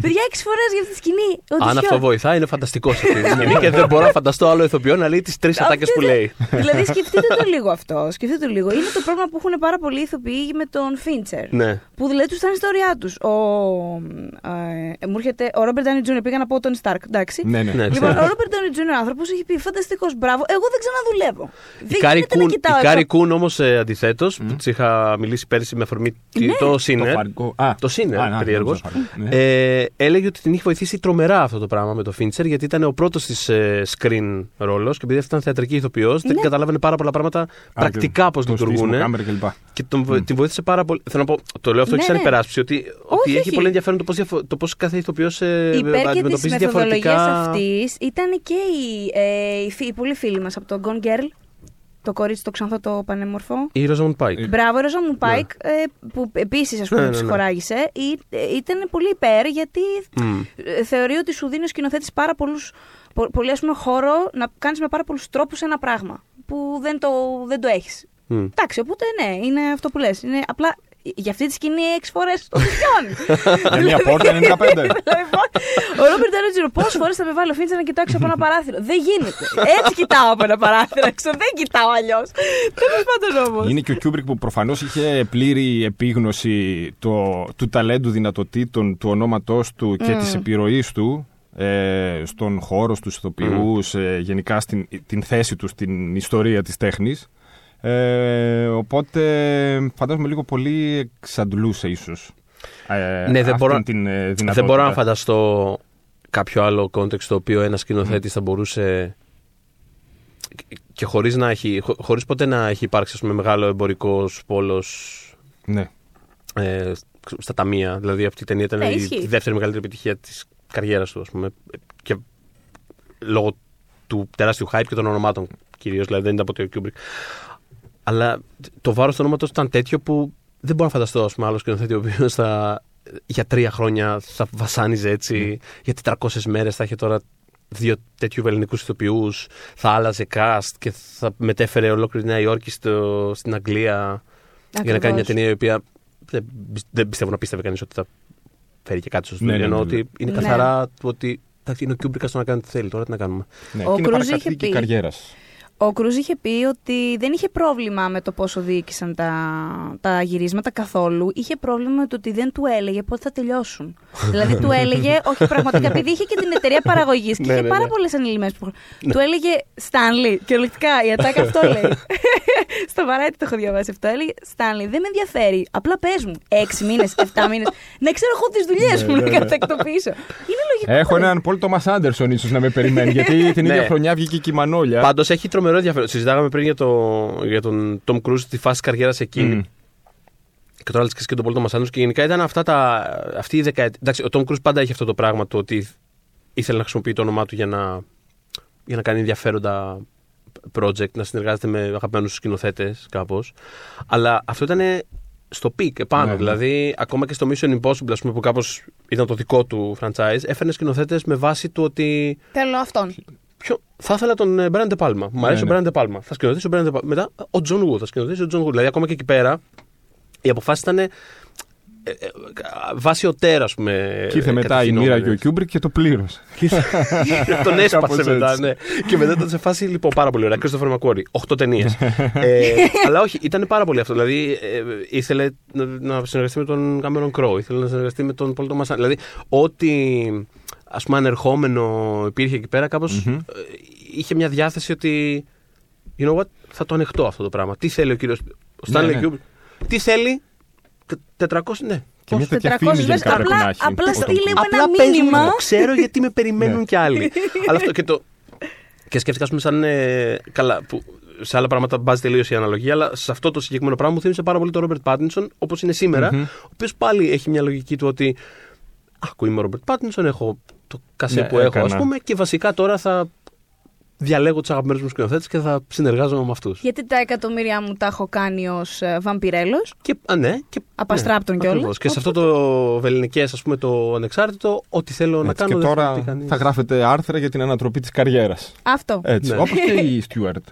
Παιδιά, έξι φορές για αυτή τη σκηνή. αν οντισιόν. αυτό βοηθάει, είναι φανταστικό σε αυτή τη σκηνή και δεν μπορώ να φανταστώ άλλο ηθοποιό να λέει τις τρεις Αυτή ατάκες που δεν- λέει. δηλαδή, σκεφτείτε το λίγο αυτό. Σκεφτείτε το λίγο. Είναι το πρόβλημα που έχουν πάρα πολλοί ηθοποιοί με τον Φίντσερ. Ναι. Που δηλαδή τους ήταν η ιστορία τους. Ο, ε, μου έρχεται, ο Ρόμπερτ Ντάνι Τζούνιο πήγα να πω τον Σταρκ. Εντάξει. Ναι, ναι. Ναι, Λοιπόν, ξέρω. ο Ρόμπερτ Ντάνι Τζούνιο άνθρωπος έχει πει φανταστικός, μπράβο. Εγώ δεν ξαναδουλεύω. Η Δεν Κάρι γίνεται να Κούν, κοιτάω η Κάρι εδώ. Κούν όμως αντιθέτως, που της είχα μιλήσει πέρσι με αφορμή Ναι. το Το Σίνερ. Φαργκό- Α, Το Σίνερ, α, να, περίεργος. Νόμιζα Φαργκό. Ναι. Ε, έλεγε ότι την είχε βοηθήσει τρομερά αυτό το πράγμα με το Φίντσερ, γιατί ήταν ο πρώτος της ε, screen ρόλος και επειδή αυτή ήταν θεατρική ηθοποιός, δεν Ναι. καταλάβαινε πάρα πολλά πράγματα πρακτικά πώς το στήσιμο λειτουργούν. κάμερα κλπ. Και τον, βο- την βοήθησε πάρα πολύ. Θέλω να πω, το λέω αυτό Ναι, και σαν ναι. υπεράσπιση, ότι, ότι Όχι, έχει όχι. πολύ ενδιαφέρον το πώς το πώς κάθε ηθοποιός ε, Υπέρ και της αντιμετωπίζει μεθοδολογίας διαφορετικά. αυτής ήταν και οι, ε, οι, φι- οι πολλοί φίλοι μας από το Gone Girl. Το κορίτσι το ξανθό το πανέμορφο. Η Ρόζαμουντ Πάικ. Μπράβο, η Ρόζαμουντ Πάικ, ε, που επίσης ας πούμε Ναι, ναι, ναι. ψυχορράγησε, ή- ε, ήταν πολύ υπέρ γιατί Μμ. ε, θεωρεί ότι σου δίνει ο σκηνοθέτης πάρα πολλούς, πο- πολύ ας πούμε, χώρο να κάνεις με πάρα πολλούς τρόπους ένα πράγμα που δεν το, δεν το έχεις. Μμ. Εντάξει, οπότε ναι, είναι αυτό που λες. Είναι απλά για αυτή τη σκηνή έξι φορές το πιάνει. Για μια πόρτα 95. Λοιπόν, ο Ρόμπερτ Ντάνιτζιρο πόσες φορές θα με βάλει ο Φίντσερ να κοιτάξω από ένα παράθυρο. Δεν γίνεται. Έτσι κοιτάω από ένα παράθυρο έξω. Δεν κοιτάω αλλιώς. Τέλος πάντων όμως. Είναι και ο Κιούμπρικ που προφανώς είχε πλήρη επίγνωση το, του ταλέντου δυνατοτήτων, του ονόματός του και Mm. της επιρροής του ε, στον χώρο, στους ηθοποιούς, ε, γενικά στην, την θέση του στην ιστορία της τέχνης. Ε, οπότε φαντάζομαι λίγο πολύ εξαντλούσε ίσως ε, Ναι, δεν αυτήν μπορώ- την ε, δυνατότητα. Δεν μπορώ να φανταστώ κάποιο άλλο context το οποίο ένας σκηνοθέτης θα μπορούσε και χωρίς, να έχει, χω- χωρίς ποτέ να έχει υπάρξει ας πούμε, μεγάλο εμπορικό πόλος Ναι. ε, στα ταμεία. Δηλαδή αυτή η ταινία ήταν Ναι, η ισχύει. δεύτερη μεγαλύτερη επιτυχία της καριέρας του, ας πούμε. Και λόγω του τεράστιου hype και των ονομάτων κυρίως, δηλαδή δεν ήταν ποτέ ο Kubrick. Αλλά το βάρος του ονόματος ήταν τέτοιο που δεν μπορώ να φανταστώ ας πούμε, άλλος σκηνοθέτη ο οποίος θα, για τρία χρόνια θα βασάνιζε έτσι, για 400 μέρες θα είχε τώρα δύο τέτοιου ελληνικούς ηθοποιούς, θα άλλαζε cast και θα μετέφερε ολόκληρη τη Νέα Υόρκη στο, στην Αγγλία για να κάνει μια ταινία η οποία δεν, δεν πιστεύω να πίστευε κανείς ότι θα φέρει και κάτι στο Ναι, στούντιο. ναι, Ενώ ναι, ότι είναι Ναι. καθαρά το ότι εντάξει, είναι ο Κιούμπρικα στο να κάνει τι θέλει. Τώρα τι να κάνουμε. ναι. Ο και είναι Κρούζ είχε παρακαταθήκη πει- καριέρας. Ο Κρούζ είχε πει ότι δεν είχε πρόβλημα με το πόσο διοίκησαν τα, τα γυρίσματα καθόλου. Είχε πρόβλημα με το ότι δεν του έλεγε πότε θα τελειώσουν. δηλαδή του έλεγε, όχι πραγματικά, επειδή είχε και την εταιρεία παραγωγής και Ναι, είχε ναι, πάρα ναι. πολλές ανηλυμένε που. Του έλεγε Στάνλι, κυριολεκτικά η ατάκα αυτό λέει. Στο βαρέτη το έχω διαβάσει αυτό. Έλεγε Στάνλι, δεν με ενδιαφέρει. Απλά πες μου, έξι μήνες, εφτά μήνες, να ξέρω εγώ τις δουλειές μου να κατακτοποιήσω. Είναι λογικό. Έχω ρε. έναν Πολ Τόμας Άντερσον ίσως να με περιμένει, γιατί την ίδια Ναι. χρονιά βγήκε και η Μανόλια. Πάντως έχει τρομερό ενδιαφέρον. Συζητάγαμε πριν για, το, για τον Tom Cruise τη φάση καριέρας εκείνη. Μμ. Και τώρα λες και τον Πολ Τόμας και γενικά ήταν αυτά τα, αυτή η δεκαετία. Εντάξει, ο Tom Cruise πάντα έχει αυτό το πράγμα το ότι ήθελε να χρησιμοποιεί το όνομά του για να, για να κάνει ενδιαφέροντα project, να συνεργάζεται με αγαπημένους σκηνοθέτες κάπως. Αλλά αυτό ήταν στο peak επάνω. Ναι, ναι. Δηλαδή, ακόμα και στο Mission Impossible, ας πούμε, που κάπως ήταν το δικό του franchise, έφερνε σκηνοθέτες με βάση του ότι. Θέλω αυτόν. Ποιο, θα ήθελα τον ε, Brian De Palma. Μου αρέσει Ναι, ο Brian De Palma. Θα σκηνοθετήσει ο Brian De Palma. Μετά ο John Woo. Θα σκηνοθετήσει ο John Woo. Δηλαδή, ακόμα και εκεί πέρα, οι αποφάσεις ήταν. Ε, ε, βάσει auteur, ας πούμε. Και ήρθε μετά η μοίρα και ο Κιούμπρικ και το πλήρωσε. τον Κάπως έσπασε μετά, έτσι. ναι. και μετά ήταν σε φάση, λοιπόν, πάρα πολύ ωραία. Christopher McQuarrie. Οχτώ ταινίες. ε, αλλά όχι, ήταν πάρα πολύ αυτό. Δηλαδή, ε, ήθελε να, να συνεργαστεί με τον Cameron Crowe, ήθελε να συνεργαστεί με τον Paul Thomas Anderson. Δηλαδή, ό,τι ας πούμε ανερχόμενο υπήρχε εκεί πέρα, κάπως Μμμ. ε, είχε μια διάθεση ότι. You know what, θα το ανεχτώ αυτό το πράγμα. Τι θέλει ο κύριος. Ο Stanley Ναι, ναι. Kubrick; Τι θέλει; τε- 400, ναι. Και μια τέτοια 400 φήμη μέρες, γενικά πρέπει απλά- να έχει. απλά ο Tom στείλε Cruise. μου ένα Απλά πες μου μήνυμα. το ξέρω γιατί με περιμένουν Ναι. κι άλλοι. Αλλά αυτό και το. Και σκέφτηκα, ας πούμε, σαν. ε, καλά, που σε άλλα πράγματα μπάζει τελείως η αναλογία, αλλά σε αυτό το συγκεκριμένο πράγμα μου θύμισε πάρα πολύ τον Ρόμπερτ Πάτινσον, όπως είναι σήμερα, Μμμ. ο οποίος πάλι έχει μια λογική του ότι. Ακούω, είμαι ο Ρόμπερτ Πάτινσον, έχω το κασέ Ναι, που έχω, έκανα. ας πούμε, και βασικά τώρα θα διαλέγω τους αγαπημένους μου σκηνοθέτες και θα συνεργάζομαι με αυτούς. Γιατί τα εκατομμύρια μου τα έχω κάνει ως βαμπυρέλος. Και, α, ναι, και, Απαστράπτων ναι, κιόλας. ακριβώς. Και σε αυτό το βεληνικές, ας πούμε, το ανεξάρτητο, ό,τι θέλω να Έτσι, κάνω. και δεν τώρα τι κανείς. θα γράφετε άρθρα για την ανατροπή της καριέρας. Αυτό. Έτσι. Ναι. Όπως και η Στιούαρτ.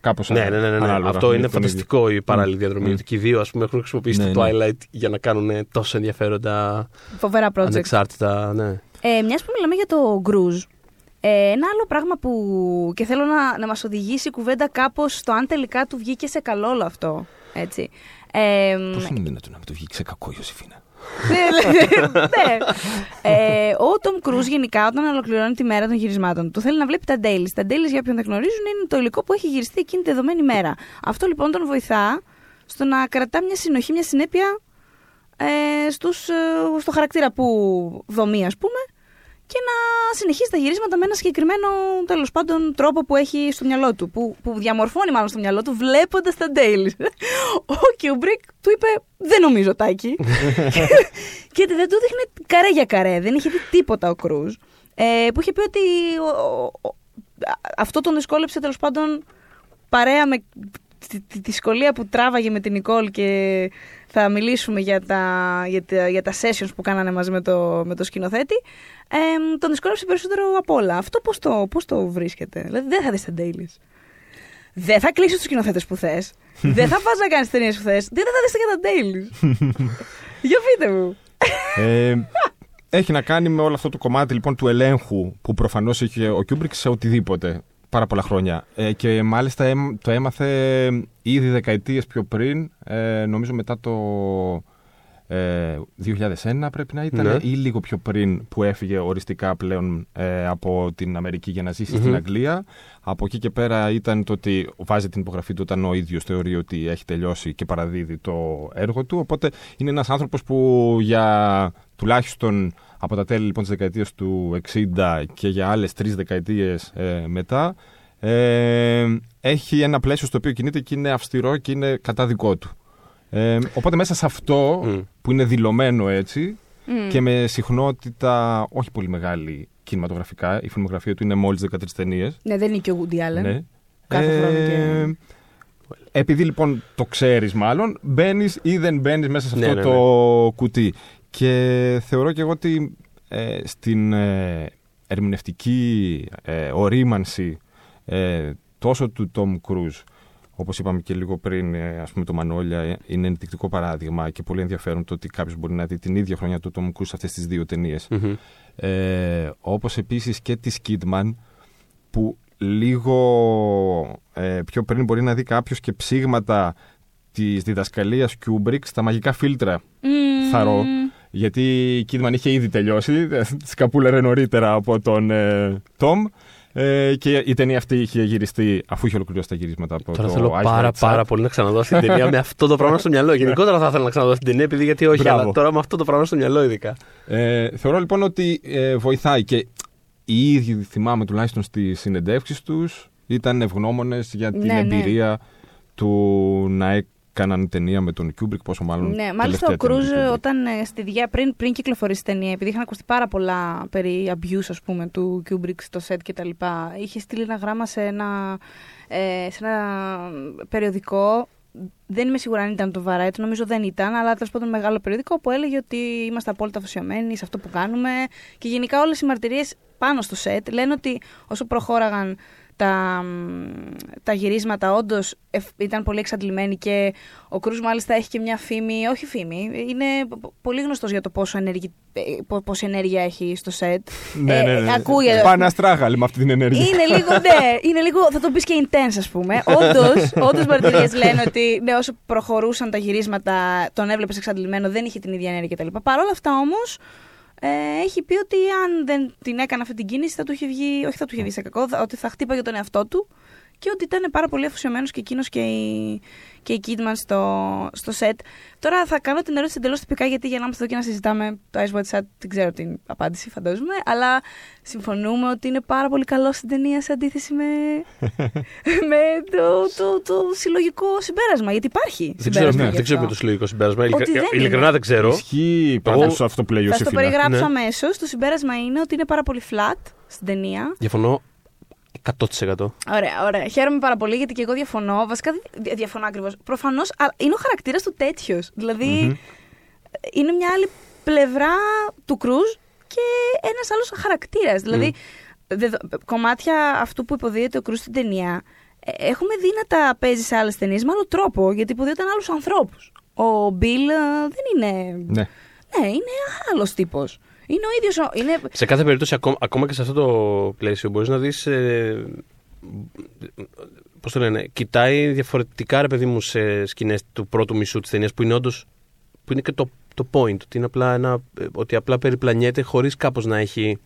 Κάπως Ναι, ναι, ναι, ναι, ναι. Αυτό είναι φανταστικό η παράλληλη Μμ. διαδρομή. Μμ. Ότι και οι δύο ας πούμε, έχουν χρησιμοποιήσει Ναι, το ναι. Twilight για να κάνουν τόσο ενδιαφέροντα Φοβερά project. ανεξάρτητα. Ναι. Ε, Μιας που μιλάμε για το γκρουζ, ε, ένα άλλο πράγμα που και θέλω να, να μας οδηγήσει η κουβέντα κάπως στο αν τελικά του βγήκε σε καλό όλο αυτό. Έτσι. Ε, Πώς είναι δυνατόν να με το βγήκε σε κακό, Ιωσήφινα; ναι, ναι. Ε, ο Τόμ Κρούζ γενικά όταν ολοκληρώνει τη μέρα των γυρισμάτων του θέλει να βλέπει τα dailies. Τα dailies για όποιον δεν γνωρίζουν είναι το υλικό που έχει γυριστεί εκείνη τη δεδομένη μέρα. Αυτό λοιπόν τον βοηθά στο να κρατά μια συνοχή, μια συνέπεια ε, στους, ε, στο χαρακτήρα που δομεί ας πούμε και να συνεχίσει τα γυρίσματα με ένα συγκεκριμένο τέλος πάντων τρόπο που έχει στο μυαλό του. Που, που διαμορφώνει μάλλον στο μυαλό του βλέποντας τα dailies. Ο Κιούμπρικ του είπε: Δεν νομίζω, Τάκη. Γιατί δεν του δείχνε καρέ για καρέ. Δεν είχε δει τίποτα ο Κρούζ. Ε, που είχε πει ότι ο- ο- ο- αυτό τον δυσκόλεψε τέλος πάντων παρέα με τη, τη δυσκολία που τράβαγε με την Νικόλ και θα μιλήσουμε για τα, για τα, για τα sessions που κάνανε μαζί με το, με το σκηνοθέτη, ε, τον δυσκόλεψε περισσότερο από όλα. Αυτό πώς το, πώς το βρίσκεται; Δηλαδή δεν θα δεις τα dailies. Δεν θα κλείσει τους σκηνοθέτες που θες. δεν θα πα να κάνει ταινίες που θες. Δεν θα δεις και τα dailies. Για πείτε μου. Ε, έχει να κάνει με όλο αυτό το κομμάτι λοιπόν του ελέγχου που προφανώς είχε ο Κιούμπρικ σε οτιδήποτε πάρα πολλά χρόνια. Ε, και μάλιστα έμ- το έμαθε ήδη δεκαετίες πιο πριν, ε, νομίζω μετά το ε, 2001 πρέπει να ήταν, Ναι. ή λίγο πιο πριν που έφυγε οριστικά πλέον ε, από την Αμερική για να ζήσει Μμμ. στην Αγγλία. Από εκεί και πέρα ήταν το ότι βάζει την υπογραφή του όταν ο ίδιος θεωρεί ότι έχει τελειώσει και παραδίδει το έργο του. Οπότε είναι ένας άνθρωπος που για τουλάχιστον από τα τέλη λοιπόν της δεκαετίας του 60 και για άλλες τρεις δεκαετίες ε, μετά ε, έχει ένα πλαίσιο στο οποίο κινείται και είναι αυστηρό και είναι κατά δικό του. Ε, οπότε μέσα σε αυτό Μμ. που είναι δηλωμένο έτσι Μμ. και με συχνότητα όχι πολύ μεγάλη κινηματογραφικά, η φιλμογραφία του είναι μόλις 13 ταινίες. Ναι, δεν είναι και ο Woody Allen. Ναι. Κάθε χρόνο και- Επειδή λοιπόν το ξέρεις μάλλον, μπαίνεις ή δεν μπαίνεις μέσα σε Ναι, αυτό ναι, το κουτί. Και θεωρώ και εγώ ότι ε, στην ε, ερμηνευτική ε, ορίμανση ε, τόσο του Tom Cruise, όπως είπαμε και λίγο πριν, ε, ας πούμε το Μανόλια ε, είναι ενδεικτικό παράδειγμα και πολύ ενδιαφέρον το ότι κάποιος μπορεί να δει την ίδια χρονιά του Tom Cruise σε αυτές τις δύο ταινίες. Μμμ. Ε, όπως επίσης και της Kidman που λίγο ε, πιο πριν μπορεί να δει κάποιος και ψήγματα της διδασκαλίας Kubrick στα μαγικά φίλτρα Μμμ. θαρώ. Γιατί η Kidman είχε ήδη τελειώσει, σκαπούλερε νωρίτερα από τον ε, Tom ε, και η ταινία αυτή είχε γυριστεί αφού είχε ολοκληρώσει τα γυρίσματα από Τώρα το θέλω Ice πάρα, White πάρα Shot. πολύ να ξαναδώ αυτή την ταινία με αυτό το πράγμα στο μυαλό. Γενικότερα θα ήθελα να ξαναδώ αυτή την ταινία, επειδή γιατί όχι, Μπράβο. αλλά τώρα με αυτό το πράγμα στο μυαλό ειδικά. Ε, θεωρώ λοιπόν ότι ε, βοηθάει και οι ίδιοι θυμάμαι τουλάχιστον στις συνεντεύξεις τους ήταν ευγνώμονες για την Ναι, ναι. εμπειρία του να έκαναν ταινία με τον Kubrick, πόσο μάλλον Ναι, μάλιστα τελευταία ο Κρούζ ταινία του Kubrick. όταν ε, στη Διά, πριν, πριν κυκλοφορήσει η ταινία, επειδή είχαν ακουστεί πάρα πολλά περί abuse ας πούμε του Kubrick στο set και τα λοιπά, είχε στείλει ένα γράμμα σε ένα, ε, σε ένα περιοδικό δεν είμαι σίγουρα αν ήταν το Variety, νομίζω δεν ήταν, αλλά τέλος πάντων μεγάλο περιοδικό που έλεγε ότι είμαστε απόλυτα αφοσιωμένοι σε αυτό που κάνουμε. Και γενικά όλες οι μαρτυρίες πάνω στο σετ λένε ότι όσο προχώραγαν τα, μ, τα γυρίσματα, όντως ήταν πολύ εξαντλημένοι και ο Κρούζ μάλιστα έχει και μια φήμη, όχι φήμη, είναι π- πολύ γνωστός για το πόσο ενέργη, ε, πο- πόση ενέργεια έχει στο σετ. Ναι, ναι, ναι. ακούγεται. Πάνε αστράγαλοι με αυτή την ενέργεια. Είναι λίγο, ναι, είναι λίγο, θα το πεις και intense, ας πούμε. Όντως, όντως μαρτυρίε λένε ότι ναι, όσο προχωρούσαν τα γυρίσματα, τον έβλεπες εξαντλημένο, δεν είχε την ίδια ενέργεια κτλ. Παρ' όλα αυτά όμως, ε, έχει πει ότι αν δεν την έκανε αυτή την κίνηση, θα του είχε βγει, όχι θα του είχε βγει σε κακό, θα- ότι θα χτύπαγε τον εαυτό του και ότι ήταν πάρα πολύ αφοσιωμένος και εκείνος και η, και η Kidman στο, στο set. Τώρα θα κάνω την ερώτηση εντελώς τυπικά, γιατί για να είμαστε εδώ και να συζητάμε το Ice White Shot, δεν ξέρω την απάντηση, φαντάζομαι. Αλλά συμφωνούμε ότι είναι πάρα πολύ καλό στην ταινία σε αντίθεση με, με το, το, το, συλλογικό συμπέρασμα. Γιατί υπάρχει. Δεν ξέρω, συμπέρασμα γι' δεν ξέρω αυτό. με το συλλογικό συμπέρασμα. Ότι Ειλικ- δεν Ειλικρινά είναι. δεν ξέρω. Ισχύει πάνω Εγώ- σε αυτό που λέει ο Θα στο Σεφίνα. περιγράψω Ναι. αμέσως. Το συμπέρασμα είναι ότι είναι πάρα πολύ flat στην ταινία. Διαφωνώ 100%. Ωραία, ωραία. Χαίρομαι πάρα πολύ γιατί και εγώ διαφωνώ. Βασικά δεν δι- διαφωνώ ακριβώς. Προφανώς είναι ο χαρακτήρας του τέτοιος. Δηλαδή Μμμ. είναι μια άλλη πλευρά του Κρούζ και ένας άλλος χαρακτήρας. Δηλαδή δεδο- κομμάτια αυτού που υποδίεται ο Κρούζ στην ταινία ε, έχουμε δει να τα παίζει σε άλλες ταινίες με άλλο τρόπο γιατί υποδίεται άλλους ανθρώπους. Ο Μπιλ ε, δεν είναι. Ναι. Ναι, είναι άλλος τύπος. Είναι ο ίδιος. Είναι... Σε κάθε περίπτωση, ακόμα, ακόμα και σε αυτό το πλαίσιο, μπορείς να δεις. Ε, Πώς το λένε, κοιτάει διαφορετικά ρε παιδί μου σε σκηνές του πρώτου μισού της ταινίας που είναι όντω. που είναι και το, το point. Ότι, είναι απλά ένα, ε, ότι απλά περιπλανιέται χωρίς κάπως να έχει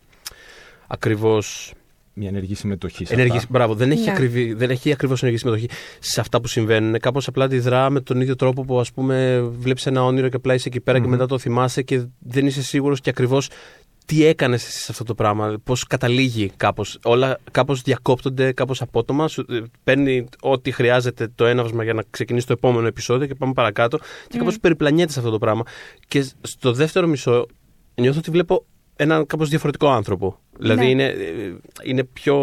ακριβώς. Μια ενεργή συμμετοχή. σε Ενεργή, αυτά. μπράβο, δεν έχει, Ναι. ακριβή, δεν έχει ακριβώς ενεργή συμμετοχή σε αυτά που συμβαίνουν. Κάπως απλά αντιδρά με τον ίδιο τρόπο που ας πούμε βλέπεις ένα όνειρο και απλά είσαι εκεί πέρα και Μμμ. μετά το θυμάσαι και δεν είσαι σίγουρος και ακριβώς τι έκανες εσύ σε αυτό το πράγμα, πώς καταλήγει κάπως. Όλα κάπως διακόπτονται κάπως απότομα. Σου, ε, παίρνει ό,τι χρειάζεται το έναυσμα για να ξεκινήσει το επόμενο επεισόδιο και πάμε παρακάτω. Και κάπως περιπλανιέται σε αυτό το πράγμα. Και στο δεύτερο μισό νιώθω ότι βλέπω έναν κάπως διαφορετικό άνθρωπο. Δηλαδή Ναι. είναι, ε, είναι πιο.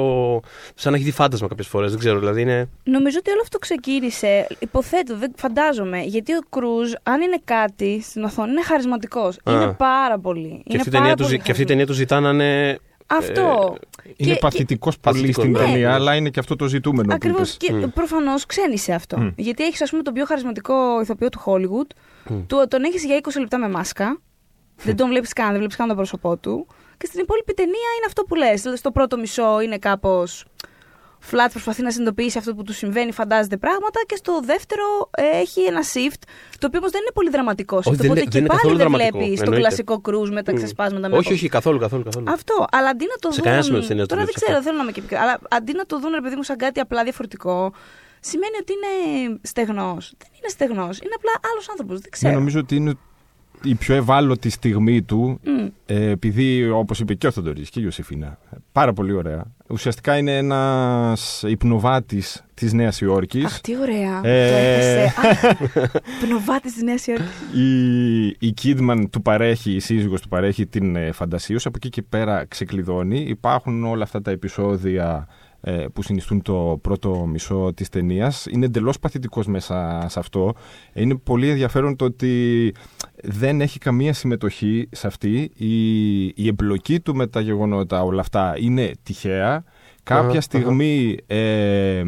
σαν να έχει δει φάντασμα κάποιες φορές. Δεν ξέρω. Δηλαδή είναι. Νομίζω ότι όλο αυτό ξεκίνησε, υποθέτω, δεν φαντάζομαι, γιατί ο Κρούζ, αν είναι κάτι στην οθόνη, είναι χαρισματικός. Α. Είναι πάρα πολύ. Και είναι αυτή, η πάρα ταινία του, πολύ ζη- και αυτή η ταινία του ζητάνανε. Αυτό. Είναι Και- παθητικός πολύ Παθητικός, στην ναι. ταινία, αλλά είναι και αυτό το ζητούμενο. που Ακριβώς. είπες. Και Μμ. προφανώς ξένησε αυτό. Μμ. Γιατί έχεις, ας πούμε, τον πιο χαρισματικό ηθοποιό του Hollywood. Μμ. Του, τον έχεις για 20 λεπτά με μάσκα. Δεν τον βλέπεις καν, δεν βλέπεις καν το πρόσωπό του. Και στην υπόλοιπη ταινία είναι αυτό που λες. Δηλαδή, στο πρώτο μισό είναι κάπως flat, προσπαθεί να συνειδητοποιήσει αυτό που του συμβαίνει, φαντάζεται πράγματα. Και στο δεύτερο ε, έχει ένα shift, το οποίο όμως δεν είναι πολύ δραματικό. Όχι, δεν Οπότε είναι- και δεν είναι πάλι καθόλου δεν δραματικό, βλέπεις το εννοείται. κλασικό κρούζ με τα Μμ. ξεσπάσματα. με όχι, το- όχι, καθόλου, καθόλου. καθόλου. αυτό. Αλλά αντί να το Σε δουν. κανένα σημείο της ταινίας Τώρα το δεν βλέπεις ξέρω, αυτό. θέλω να είμαι και πιο. Αλλά αντί να το δουν, ρε παιδί μου, σαν κάτι απλά διαφορετικό, σημαίνει ότι είναι στεγνός. Δεν είναι στεγνός. Είναι απλά άλλος άνθρωπος. Δεν Ναι, ξέρω. νομίζω ότι είναι η πιο ευάλωτη στιγμή του, Μμ. ε, επειδή όπως είπε και ο Θοδωρής και η Ιωσήφινα, πάρα πολύ ωραία. Ουσιαστικά είναι ένας υπνοβάτης της Νέας Υόρκης. Αχ, τι ωραία. Ε. Το έθεσε. Αχ, Πνοβάτη της Νέας Υόρκης. Η, η Kidman του παρέχει, η σύζυγος του παρέχει την ε, φαντασίωση, από εκεί και πέρα ξεκλειδώνει. Υπάρχουν όλα αυτά τα επεισόδια ε, που συνιστούν το πρώτο μισό της ταινίας. Είναι εντελώς παθητικός μέσα σε αυτό. Είναι πολύ ενδιαφέρον το ότι δεν έχει καμία συμμετοχή σε αυτή. Η, η εμπλοκή του με τα γεγονότα όλα αυτά είναι τυχαία. Κάποια Αχα, στιγμή ε,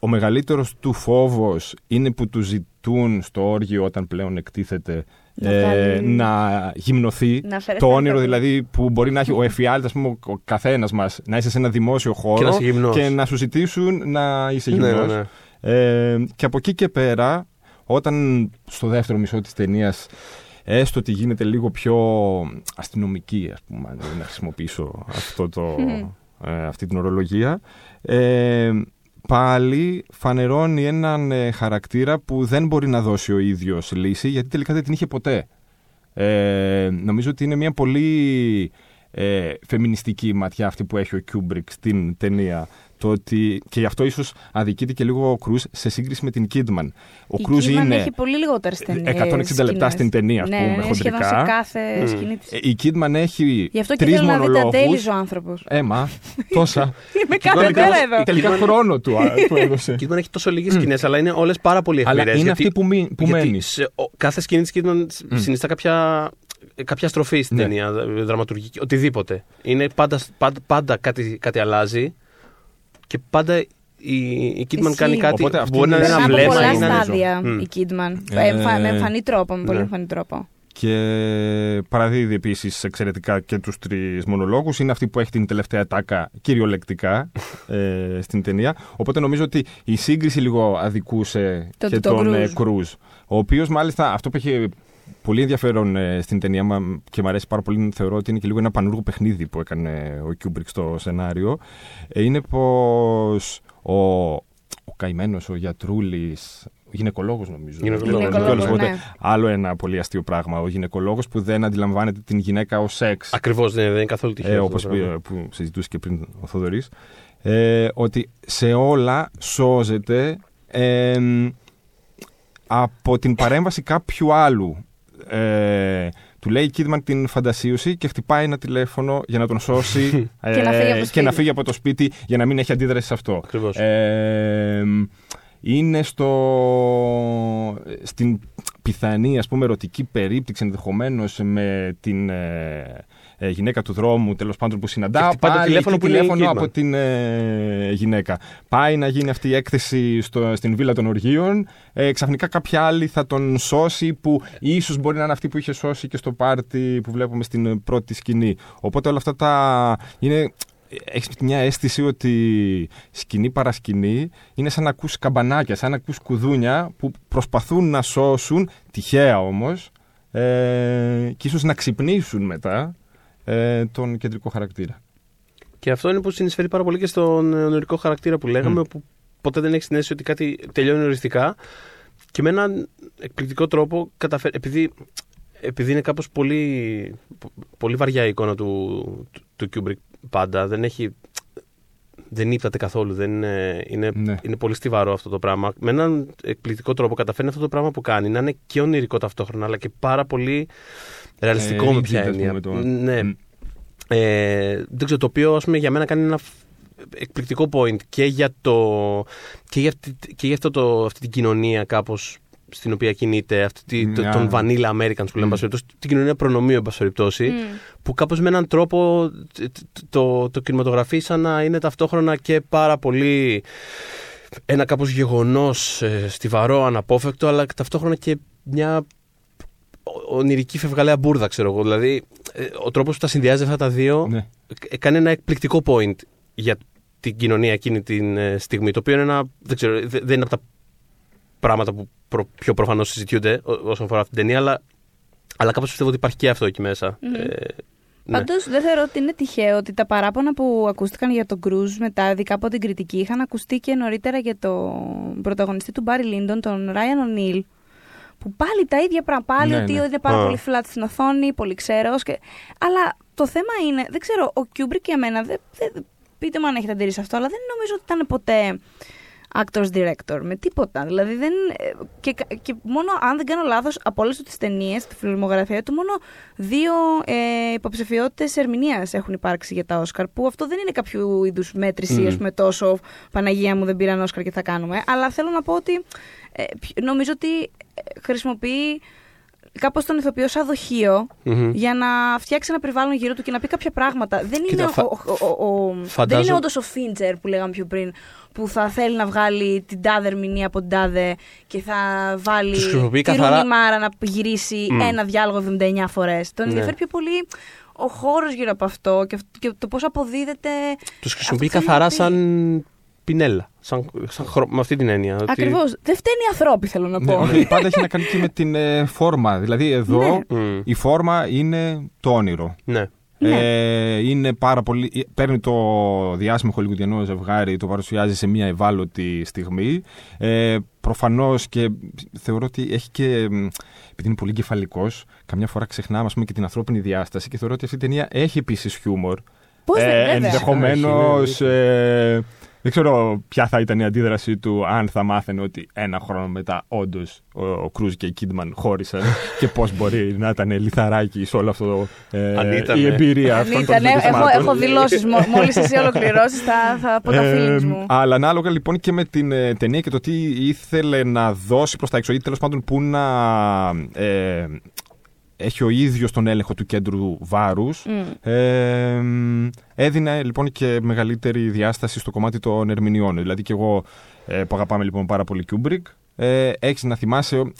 ο μεγαλύτερος του φόβος είναι που του ζητούν στο όργιο όταν πλέον εκτίθεται Να ε, κάνει- να γυμνοθεί. Να φέρει το στα όνειρο ανθρώπου. δηλαδή που μπορεί να έχει ο εφιάλτης, ας πούμε, ο καθένας μας, να είσαι σε ένα δημόσιο χώρο Και να είσαι γυμνός. και να σου ζητήσουν να είσαι Ναι, γυμνός. ναι, ναι. Ε, και από εκεί και πέρα, όταν στο δεύτερο μισό της ταινίας έστω ότι γίνεται λίγο πιο αστυνομική, ας πούμε, αν να χρησιμοποιήσω αυτό το, ε, αυτή την ορολογία, ε, πάλι φανερώνει έναν ε, χαρακτήρα που δεν μπορεί να δώσει ο ίδιος λύση, γιατί τελικά δεν την είχε ποτέ. Ε, νομίζω ότι είναι μια πολύ ε, φεμινιστική ματιά αυτή που έχει ο Κιούμπρικ στην ταινία. Το ότι, και γι' αυτό ίσως αδικείται και λίγο ο Κρούζ σε σύγκριση με την Κίτμαν. Ο η Κρούζ Kidman είναι έχει πολύ λιγότερες ταινίες. 160 λεπτά στην ταινία, ας ναι, πούμε, ναι, ναι, σχεδόν χοντρικά. σε κάθε Μμ. σκηνή της. Ε, Η Κίτμαν έχει Γι' αυτό και τρεις θέλω να δείτε μονολόγους. αντέλειζο άνθρωπος. Ε, μα, τόσα. Είμαι κάθε Kidman μέρα όμως- εδώ. Τελικά Kidman- χρόνο του, α, του έδωσε. Η Kidman έχει τόσο λίγες σκηνές, αλλά είναι όλες πάρα πολύ Αλλά αιχμηρές. είναι αυτή που, μη, που γιατί μένεις. σε ο- κάθε σκηνή της Kidman συνιστά κάποια, κάποια στροφή στην Ναι. ταινία, δ- δραματουργική, οτιδήποτε. Είναι πάντα, πάντα, πάντα κάτι, κάτι αλλάζει και πάντα η, η Kidman Ισχύει. κάνει κάτι Οπότε που αυτή μπορεί να είναι είναι Περνά ένα από βλέμμα πολλά ή να είναι στάδια Μμ. η Kidman. Ε, Ε, εμφα- με εμφανή τρόπο, με πολύ ναι. εμφανή τρόπο. Και παραδίδει επίσης εξαιρετικά και τους τρεις μονολόγους. Είναι αυτή που έχει την τελευταία ατάκα κυριολεκτικά ε, στην ταινία. Οπότε νομίζω ότι η σύγκριση λίγο αδικούσε Το- και το τον Cruise. ε, Κρούζ. Ο οποίος μάλιστα αυτό που έχει πολύ ενδιαφέρον ε, στην ταινία μα- και μου αρέσει πάρα πολύ, θεωρώ ότι είναι και λίγο ένα πανούργο παιχνίδι που έκανε ο Κιούμπρικ στο σενάριο. Ε, είναι πως ο, ο καημένος, ο γιατρούλης. Γυναικολόγος νομίζω. Γυναικολόγος, Γυναικολόγος, Οπότε, ναι. Άλλο ένα πολύ αστείο πράγμα. Ο γυναικολόγος που δεν αντιλαμβάνεται την γυναίκα ως σεξ. Ακριβώς, δεν, δεν είναι καθόλου τυχαίο. Ε, αυτό όπως το πράγμα. που, που συζητούσε και πριν ο Θοδωρής. Ε, ότι σε όλα σώζεται ε, από την παρέμβαση κάποιου άλλου. Ε, του λέει η Kidman την φαντασίωση και χτυπάει ένα τηλέφωνο για να τον σώσει ε, Και να φύγει από το και σπίτι. να φύγει από το σπίτι για να μην έχει αντίδραση σε αυτό. Ακριβώς. Ε, είναι στο, στην πιθανή ας πούμε ερωτική περίπτυξη ενδεχομένως με την ε, ε, γυναίκα του δρόμου τέλος πάντων που συναντά Και χτυπάει το πάλι τηλέφωνο εκεί που είναι η τηλέφωνο Kidman. από την ε, γυναίκα. Πάει να γίνει αυτή η έκθεση στο, στην βίλα των οργείων. Ε, ξαφνικά κάποια άλλη θα τον σώσει που ίσως μπορεί να είναι αυτή που είχε σώσει και στο πάρτι που βλέπουμε στην ε, πρώτη σκηνή. Οπότε όλα αυτά τα είναι έχεις μια αίσθηση ότι σκηνή παρασκηνή είναι σαν να ακούς καμπανάκια, σαν να ακούς κουδούνια που προσπαθούν να σώσουν, τυχαία όμως, ε, και ίσως να ξυπνήσουν μετά ε, τον κεντρικό χαρακτήρα. Και αυτό είναι που συνεισφέρει πάρα πολύ και στον ε, ονειρικό χαρακτήρα που λέγαμε, που ποτέ δεν έχεις την αίσθηση ότι κάτι τελειώνει οριστικά. Και με έναν εκπληκτικό τρόπο καταφέρει. Επειδή, επειδή είναι κάπως πολύ, πολύ βαριά η εικόνα του, του, του Kubrick πάντα, δεν έχει. Δεν ύπταται καθόλου. Δεν είναι, είναι, Ναι. είναι πολύ στιβαρό αυτό το πράγμα. Με έναν εκπληκτικό τρόπο καταφέρνει αυτό το πράγμα που κάνει να είναι και ονειρικό ταυτόχρονα, αλλά και πάρα πολύ ρεαλιστικό Ε, με ποια rigid, ας έννοια. πούμε, το- Ναι. Μμ. Ε, δεν ξέρω, το οποίο ας πούμε, για μένα κάνει ένα φ- εκπληκτικό point και για, το, και για, αυτή, και για αυτό το, αυτή την κοινωνία κάπως στην οποία κινείται, αυτή τη, το- Μια- τον vanilla Americans που λέμε, Μμ. mm. την κοινωνία προνομίου, εν πάση περιπτώσει, Μμ. που κάπως με έναν τρόπο το, το, το κινηματογραφεί σαν να είναι ταυτόχρονα και πάρα πολύ ένα κάπως γεγονός ε, στιβαρό, αναπόφευκτο, αλλά ταυτόχρονα και μια ονειρική φευγαλαία μπουρδα, ξέρω εγώ. Δηλαδή, ε, ο τρόπος που τα συνδυάζει αυτά τα δύο Ναι. ε, κάνει ένα εκπληκτικό point για την κοινωνία εκείνη τη στιγμή. Το οποίο είναι ένα. Δεν, ξέρω, δε- δεν είναι από τα πράγματα που προ- πιο προφανώς συζητιούνται ό- όσον αφορά αυτή την ταινία, αλλά, αλλά κάπως πιστεύω ότι υπάρχει και αυτό εκεί μέσα. Μμμ. Ε, ναι. Πάντως δεν θεωρώ ότι είναι τυχαίο ότι τα παράπονα που ακούστηκαν για τον Κρούζ μετά, ειδικά από την κριτική, είχαν ακουστεί και νωρίτερα για τον πρωταγωνιστή του Μπάρι Λίντον, τον Ράιαν Ονίλ. Που πάλι τα ίδια πράγματα. Πάλι Ναι, ότι ναι. είναι πάρα Α. πολύ flat στην οθόνη, πολύ ξέρω. Και... Αλλά το θέμα είναι, δεν ξέρω, ο Κιούμπρικ για μένα, δεν, δεν- πείτε μου αν έχετε αντίρρηση σε αυτό, αλλά δεν νομίζω ότι ήταν ποτέ actors director με τίποτα. Δηλαδή δεν. ε, Και, και μόνο, αν δεν κάνω λάθος, από όλες τις ταινίες, τη φιλμογραφία του, μόνο δύο ε, υποψηφιότητες ερμηνείας έχουν υπάρξει για τα Όσκαρ. Που αυτό δεν είναι κάποιο είδους μέτρηση, Μμμ. ας πούμε, τόσο Παναγία μου δεν πήραν Όσκαρ και θα κάνουμε. Αλλά θέλω να πω ότι ε, π- νομίζω ότι ε, χρησιμοποιεί κάπως τον ηθοποιό σαν δοχείο Μμμ. για να φτιάξει ένα περιβάλλον γύρω του και να πει κάποια πράγματα. Δεν Κοίτα, είναι, φα- ο, ο, ο, ο- δεν φαντάζω- είναι όντως ο Φίντζερ που λέγαμε πιο πριν, που θα θέλει να βγάλει την τάδε ερμηνεία από την τάδε και θα βάλει Τους χρησιμοποιεί τη καθαρά- Ρούνη Μάρα να γυρίσει Μμ. ένα διάλογο 79 φορές. Τον Ναι. ενδιαφέρει πιο πολύ ο χώρος γύρω από αυτό και, αυ- και το πώς αποδίδεται Τους χρησιμοποιεί Αυτό καθαρά θέλει να πει. σαν πινέλα. Σαν, σαν χρο- με αυτή την έννοια. ότι- Ακριβώς. Δεν φταίνει οι ανθρώποι θέλω να Ναι, πω. όχι, πάντα έχει να κάνει και με την ε, φόρμα. Δηλαδή εδώ Ναι. Μμ. η φόρμα είναι το όνειρο. Ναι. Ναι. Ε, είναι πάρα πολύ. ε, Παίρνει το διάσημο χολιγουδιανό ζευγάρι, το παρουσιάζει σε μια ευάλωτη στιγμή. Ε, Προφανώς και θεωρώ ότι έχει και. μ, Επειδή είναι πολύ κεφαλικός, καμιά φορά ξεχνάμε ας πούμε, και την ανθρώπινη διάσταση και θεωρώ ότι αυτή η ταινία έχει επίσης χιούμορ. Πώς δεν βέβαια. Ενδεχομένως. Έχει, ναι, Ε, δεν ξέρω ποια θα ήταν η αντίδραση του αν θα μάθαινε ότι ένα χρόνο μετά όντως ο, ο Κρούζ και η Κίντμαν χώρισαν και πώς μπορεί να ήταν λιθαράκι σε όλο αυτό ε, Αν ήτανε. η εμπειρία Αν αυτών των ήταν, έχω, ζητημάτων. έχω δηλώσεις. Μόλις εσύ ολοκληρώσεις, θα, θα πω τα Ε, feelings μου. αλλά ανάλογα λοιπόν και με την ε, ταινία και το τι ήθελε να δώσει προς τα έξω ή τέλος πάντων που να ε, έχει ο ίδιος τον έλεγχο του κέντρου βάρους Μμ. ε, μ, έδινε λοιπόν και μεγαλύτερη διάσταση στο κομμάτι των ερμηνεών. Δηλαδή και εγώ ε, που αγαπάμε λοιπόν πάρα πολύ Kubrick ε, έχεις να θυμάσαι ο-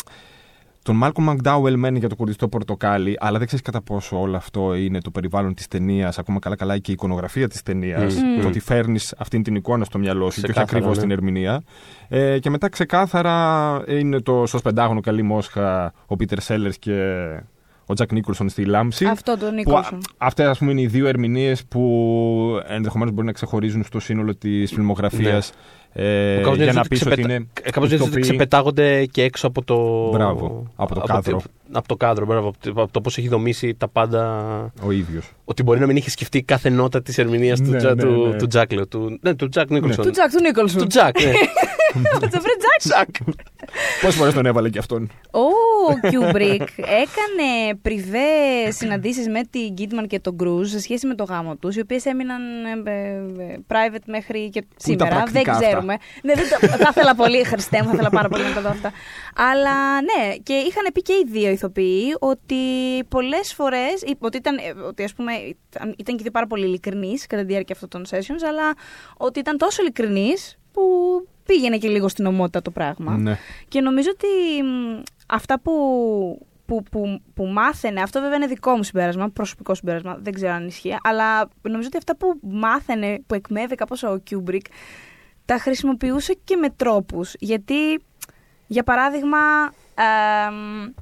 τον Μάλκο Μακντάουελ μένει για το κουρδιστό πορτοκάλι, αλλά δεν ξέρεις κατά πόσο όλο αυτό είναι το περιβάλλον της ταινίας, ακόμα καλά-καλά και η εικονογραφία της ταινίας. Μμμ. Το ότι φέρνεις αυτή την εικόνα στο μυαλό σου και όχι Ξεκάθαρα, ακριβώς ναι. την ερμηνεία. Ε, και μετά ξεκάθαρα είναι το Σος Πεντάγωνο Καλεί Μόσχα, ο Πίτερ Σέλλερς και ο Τζακ Νίκολσον στη Λάμψη. Αυτό το Που Νίκολσον. αυτές, ας πούμε, είναι οι δύο ερμηνείες που ενδεχομένως μπορεί να ξεχωρίζουν στο σύνολο της φιλμογραφίας. Ε, Κάπως για νιώθεις να ότι πεις ότι ξεπετα- είναι. Ε, Κάπως νιώθεις ότι ηθοποιοί. ξεπετάγονται και έξω από το. Μπράβο, από το κάδρο. Από το κάδρο, μπράβο. Από το- Από το πώς έχει δομήσει τα πάντα. Ο ίδιος. Ότι μπορεί να μην είχε σκεφτεί κάθε νότα της ερμηνείας του, Ναι, Τζα- ναι, του, ναι. του Τζακ. λέω, Του, ναι, του Τζακ Νίκολσον. Του Τζακ, του Νίκολσον. Του Τζακ, ναι. Τζαφρέ Τζακ. Τζακ. Πόσες φορές τον έβαλε και αυτόν. Ο Κιούμπρικ έκανε πριβέ συναντήσεις με την Κίντμαν και τον Κρούζ σε σχέση με το γάμο τους, οι οποίες έμειναν ε, ε, ε, private μέχρι και σήμερα. Δεν πρακτικά αυτά; ξέρουμε. Ναι, δεν το- θα ήθελα πολύ, Χριστέ μου, θα ήθελα πάρα πολύ να τα δω αυτά. Αλλά ναι, και είχαν πει και οι δύο ηθοποιοί ότι πολλές φορές. Ότι, ήταν, ε, ότι ας πούμε, ήταν, ήταν και οι δύο πάρα πολύ ειλικρινείς κατά τη διάρκεια αυτών των sessions, αλλά ότι ήταν τόσο ειλικρινείς που πήγαινε και λίγο στην ωμότητα το πράγμα. Ναι. Και νομίζω ότι μ, αυτά που, που, που, που μάθαινε, αυτό βέβαια είναι δικό μου συμπέρασμα, προσωπικό συμπέρασμα, δεν ξέρω αν ισχύει, αλλά νομίζω ότι αυτά που μάθαινε, που εκμαίευε κάπως ο Κιούμπρικ, τα χρησιμοποιούσε και με τρόπους. Γιατί, για παράδειγμα, εμ,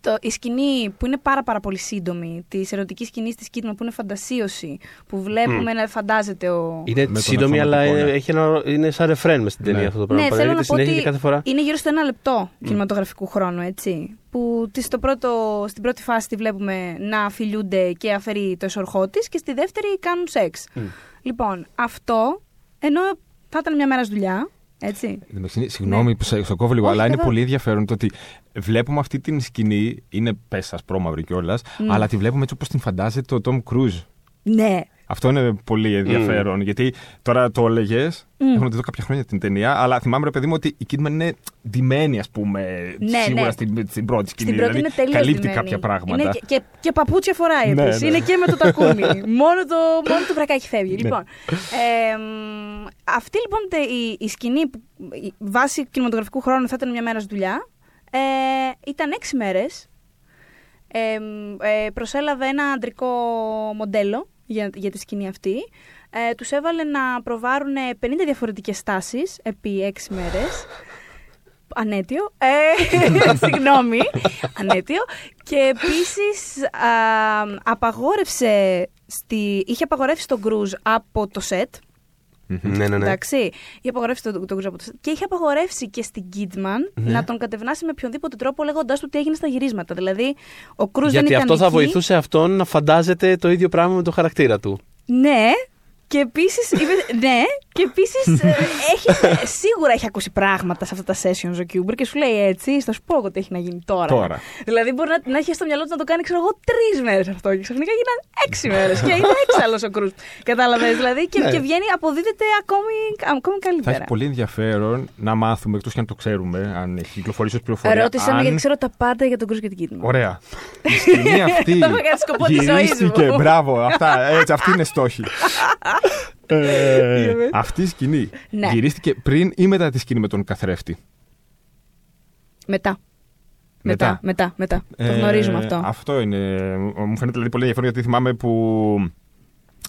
το, η σκηνή που είναι πάρα πάρα πολύ σύντομη, της ερωτικής σκηνής της Κίντμαν που είναι φαντασίωση, που βλέπουμε να φαντάζεται ο, Είναι τον σύντομη, αλλά αυτόματο, είναι, ναι. έχει ένα, είναι σαν ρεφρέν μες στην ταινία Ναι. αυτό το πράγμα. Ναι, θέλω να Παραλέγεται πω συνέχεια ότι και κάθε φορά. είναι γύρω στο ένα λεπτό κινηματογραφικού χρόνου, έτσι. Που της στο πρώτο, στην πρώτη φάση τη βλέπουμε να φιλιούνται και αφαιρεί το εσωρχό της και στη δεύτερη κάνουν σεξ. Λοιπόν, αυτό, ενώ θα ήταν μια μέρα δουλειά, έτσι. Εντάξει, Συγγνώμη που σε, σε κόβω λίγο, Ναι. Όχι, αλλά είναι καθόλου. πολύ ενδιαφέρον το ότι βλέπουμε αυτή την σκηνή, είναι πέσας πρόμαυρη κιόλας, Mm. αλλά τη βλέπουμε έτσι όπως την φαντάζεται ο Τόμ Κρούζ. Ναι. Αυτό είναι πολύ ενδιαφέρον. Γιατί τώρα το έλεγες, έχω να τη δω κάποια χρόνια την ταινία, αλλά θυμάμαι ρε παιδί μου ότι η Kidman είναι ντυμένη, ας πούμε, Ναι, σίγουρα ναι. Στην, στην πρώτη σκηνή. Στην πρώτη δηλαδή, είναι τελείως καλύπτει ντυμένη. κάποια πράγματα. Είναι και, και, και παπούτσια φοράει Ναι, επίσης. ναι. Είναι και με το τακούνι. μόνο, το, μόνο το βρακάκι φεύγει. Ναι. Λοιπόν, ε, μ, αυτή λοιπόν τε- η, η σκηνή που η βάση κινηματογραφικού χρόνου θα ήταν μια μέρα δουλειά. Ε, ήταν έξι μέρες. Ε, μ, ε, προσέλαβε ένα αντρικό μοντέλο για, για τη σκηνή αυτή. Ε, τους έβαλε να προβάρουν 50 διαφορετικές στάσεις επί έξι μέρες. Ανέτιο. Ε, συγγνώμη. Ανέτιο. Και επίσης α, απαγόρευσε στη, είχε απαγορεύσει τον Κρούζ από το σετ. Ναι, ναι, ναι. Εντάξει. Είχε απαγορεύσει τον, τον Κρούζ από το σετ. Και είχε απαγορεύσει και στην Κίτμαν Ναι. να τον κατευνάσει με οποιονδήποτε τρόπο λέγοντάς του τι έγινε στα γυρίσματα. Δηλαδή, ο Κρούζ δεν Γιατί ήταν αυτό θα εκεί. βοηθούσε αυτόν να φαντάζεται το ίδιο πράγμα με το χαρακτήρα του. Ναι, Και επίσης. ναι, και επίσης σίγουρα έχει ακούσει πράγματα σε αυτά τα sessions ο Kubrick και σου λέει έτσι, θα σου πω εγώ τι έχει να γίνει τώρα. Τώρα. Δηλαδή μπορεί να, να έχει στο μυαλό του να το κάνει, ξέρω εγώ, τρεις μέρες αυτό και ξαφνικά γίναν έξι μέρες. και είναι έξαλλο ο Κρούζ. Κατάλαβες δηλαδή και, Ναι. και βγαίνει, αποδίδεται ακόμη, ακόμη Θα καλύτερα. έχει πολύ ενδιαφέρον να μάθουμε, εκτός και αν το ξέρουμε, αν έχει κυκλοφορήσει ως πληροφορία. Ρώτησε με αν... γιατί ξέρω τα πάντα για τον Κρούζ και την Κίτμα. Ωραία. Η σκηνή αυτή Το είχα κάνει σκοπό της ζωής γυρίστηκε. μου. Μπράβο. Αυτά, έτσι, αυτή είναι στόχη. ε, αυτή η σκηνή Ναι. γυρίστηκε πριν ή μετά τη σκηνή με τον καθρέφτη; Μετά. Μετά, μετά, μετά. Το γνωρίζουμε Ε, αυτό. Αυτό είναι. Μου φαίνεται δηλαδή πολύ ενδιαφέρον γιατί θυμάμαι που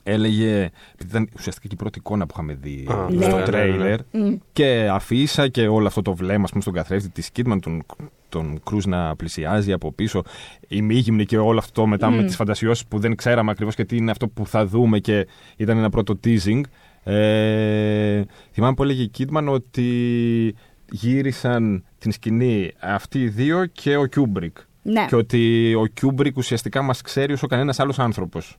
έλεγε. Επειδή ήταν ουσιαστικά και η πρώτη εικόνα που είχαμε δει Α, στο ναι, ναι, ναι, τρέιλερ. Μμ. Και αφήσα και όλο αυτό το βλέμμα ας πούμε, στον καθρέφτη τη Κίτμαν, τον, τον Κρούζ να πλησιάζει από πίσω. ημίγυμνη και όλο αυτό μετά με Μμ. τις φαντασιώσεις που δεν ξέραμε ακριβώς και τι είναι αυτό που θα δούμε και ήταν ένα πρώτο teasing. Ε, θυμάμαι που έλεγε η Κίντμαν ότι γύρισαν την σκηνή αυτοί οι δύο και ο Κιούμπρικ. Ναι. Και ότι ο Κιούμπρικ ουσιαστικά μας ξέρει όσο κανένας άλλος άνθρωπος.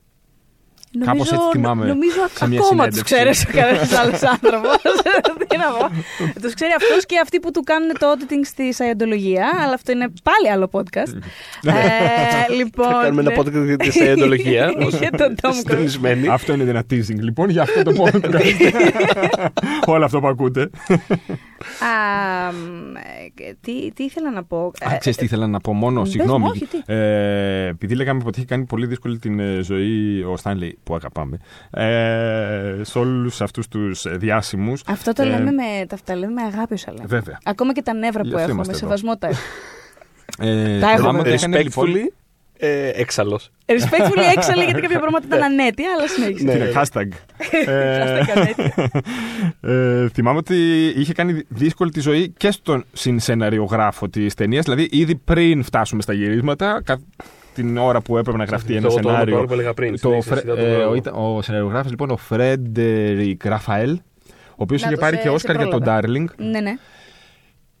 Νομίζω, κάπως έτσι θυμάμαι Νομίζω σε μια ακόμα τους συνέντευξη. ξέρει ο κανένας άλλο άνθρωπο. Τι να πω. Τους ξέρει αυτός και αυτοί που του κάνουν το auditing στη Σαϊοντολογία, αλλά αυτό είναι πάλι άλλο podcast. ε, λοιπόν. Θα κάνουμε ένα podcast για τη σαϊοντολογία. Για τον Tom Cruise. Συντονισμένοι. Αυτό είναι ένα teasing λοιπόν για αυτό το podcast. Όλο αυτό που ακούτε. Α, μ, ε, τι, τι ήθελα να πω; Α, Ε, ξέρεις τι ήθελα να πω μόνο, πες μου, συγγνώμη. όχι, τι; Ε, επειδή λέγαμε ότι έχει κάνει πολύ δύσκολη την ε, ζωή ο Στάνλι, που αγαπάμε, ε, σε όλους αυτούς τους ε, διάσημους. Αυτό το ε, λέμε με, τα, τα λέμε με αγάπη όσα λέμε. Βέβαια. Ακόμα και τα νεύρα Γι' που αυτό έχουμε, είμαστε με εδώ. σεβασμό τα έχουμε. Ε, Τα έχουμε. θυμάμαι ότι έκανε, λοιπόν, Respectfully, ε, έξαλλος. Respectfully έξαλλη γιατί κάποια πράγματα ήταν ανέτεια, αλλά συνέχισε. Ναι. Είναι hashtag. Ε, Hashtag ανέτεια. ε, θυμάμαι ότι είχε κάνει δύσκολη τη ζωή και στον συνσεναριογράφο της ταινίας. Δηλαδή, ήδη πριν φτάσουμε στα γυρίσματα, κα- την ώρα που έπρεπε να γραφτεί ένα Το- το όνομα του σενάριο. άλλου που έλεγα πριν, Το, συνέχισε, Φρε- είδα το ε, λόγο. ο, ήταν- ο σεναριογράφος λοιπόν, ο Φρέντερικ Ραφαέλ, ο οποίος Να είχε το πάρει σε- και σε Όσκαρ για τον πρόλαβα. Darling. Ναι, ναι.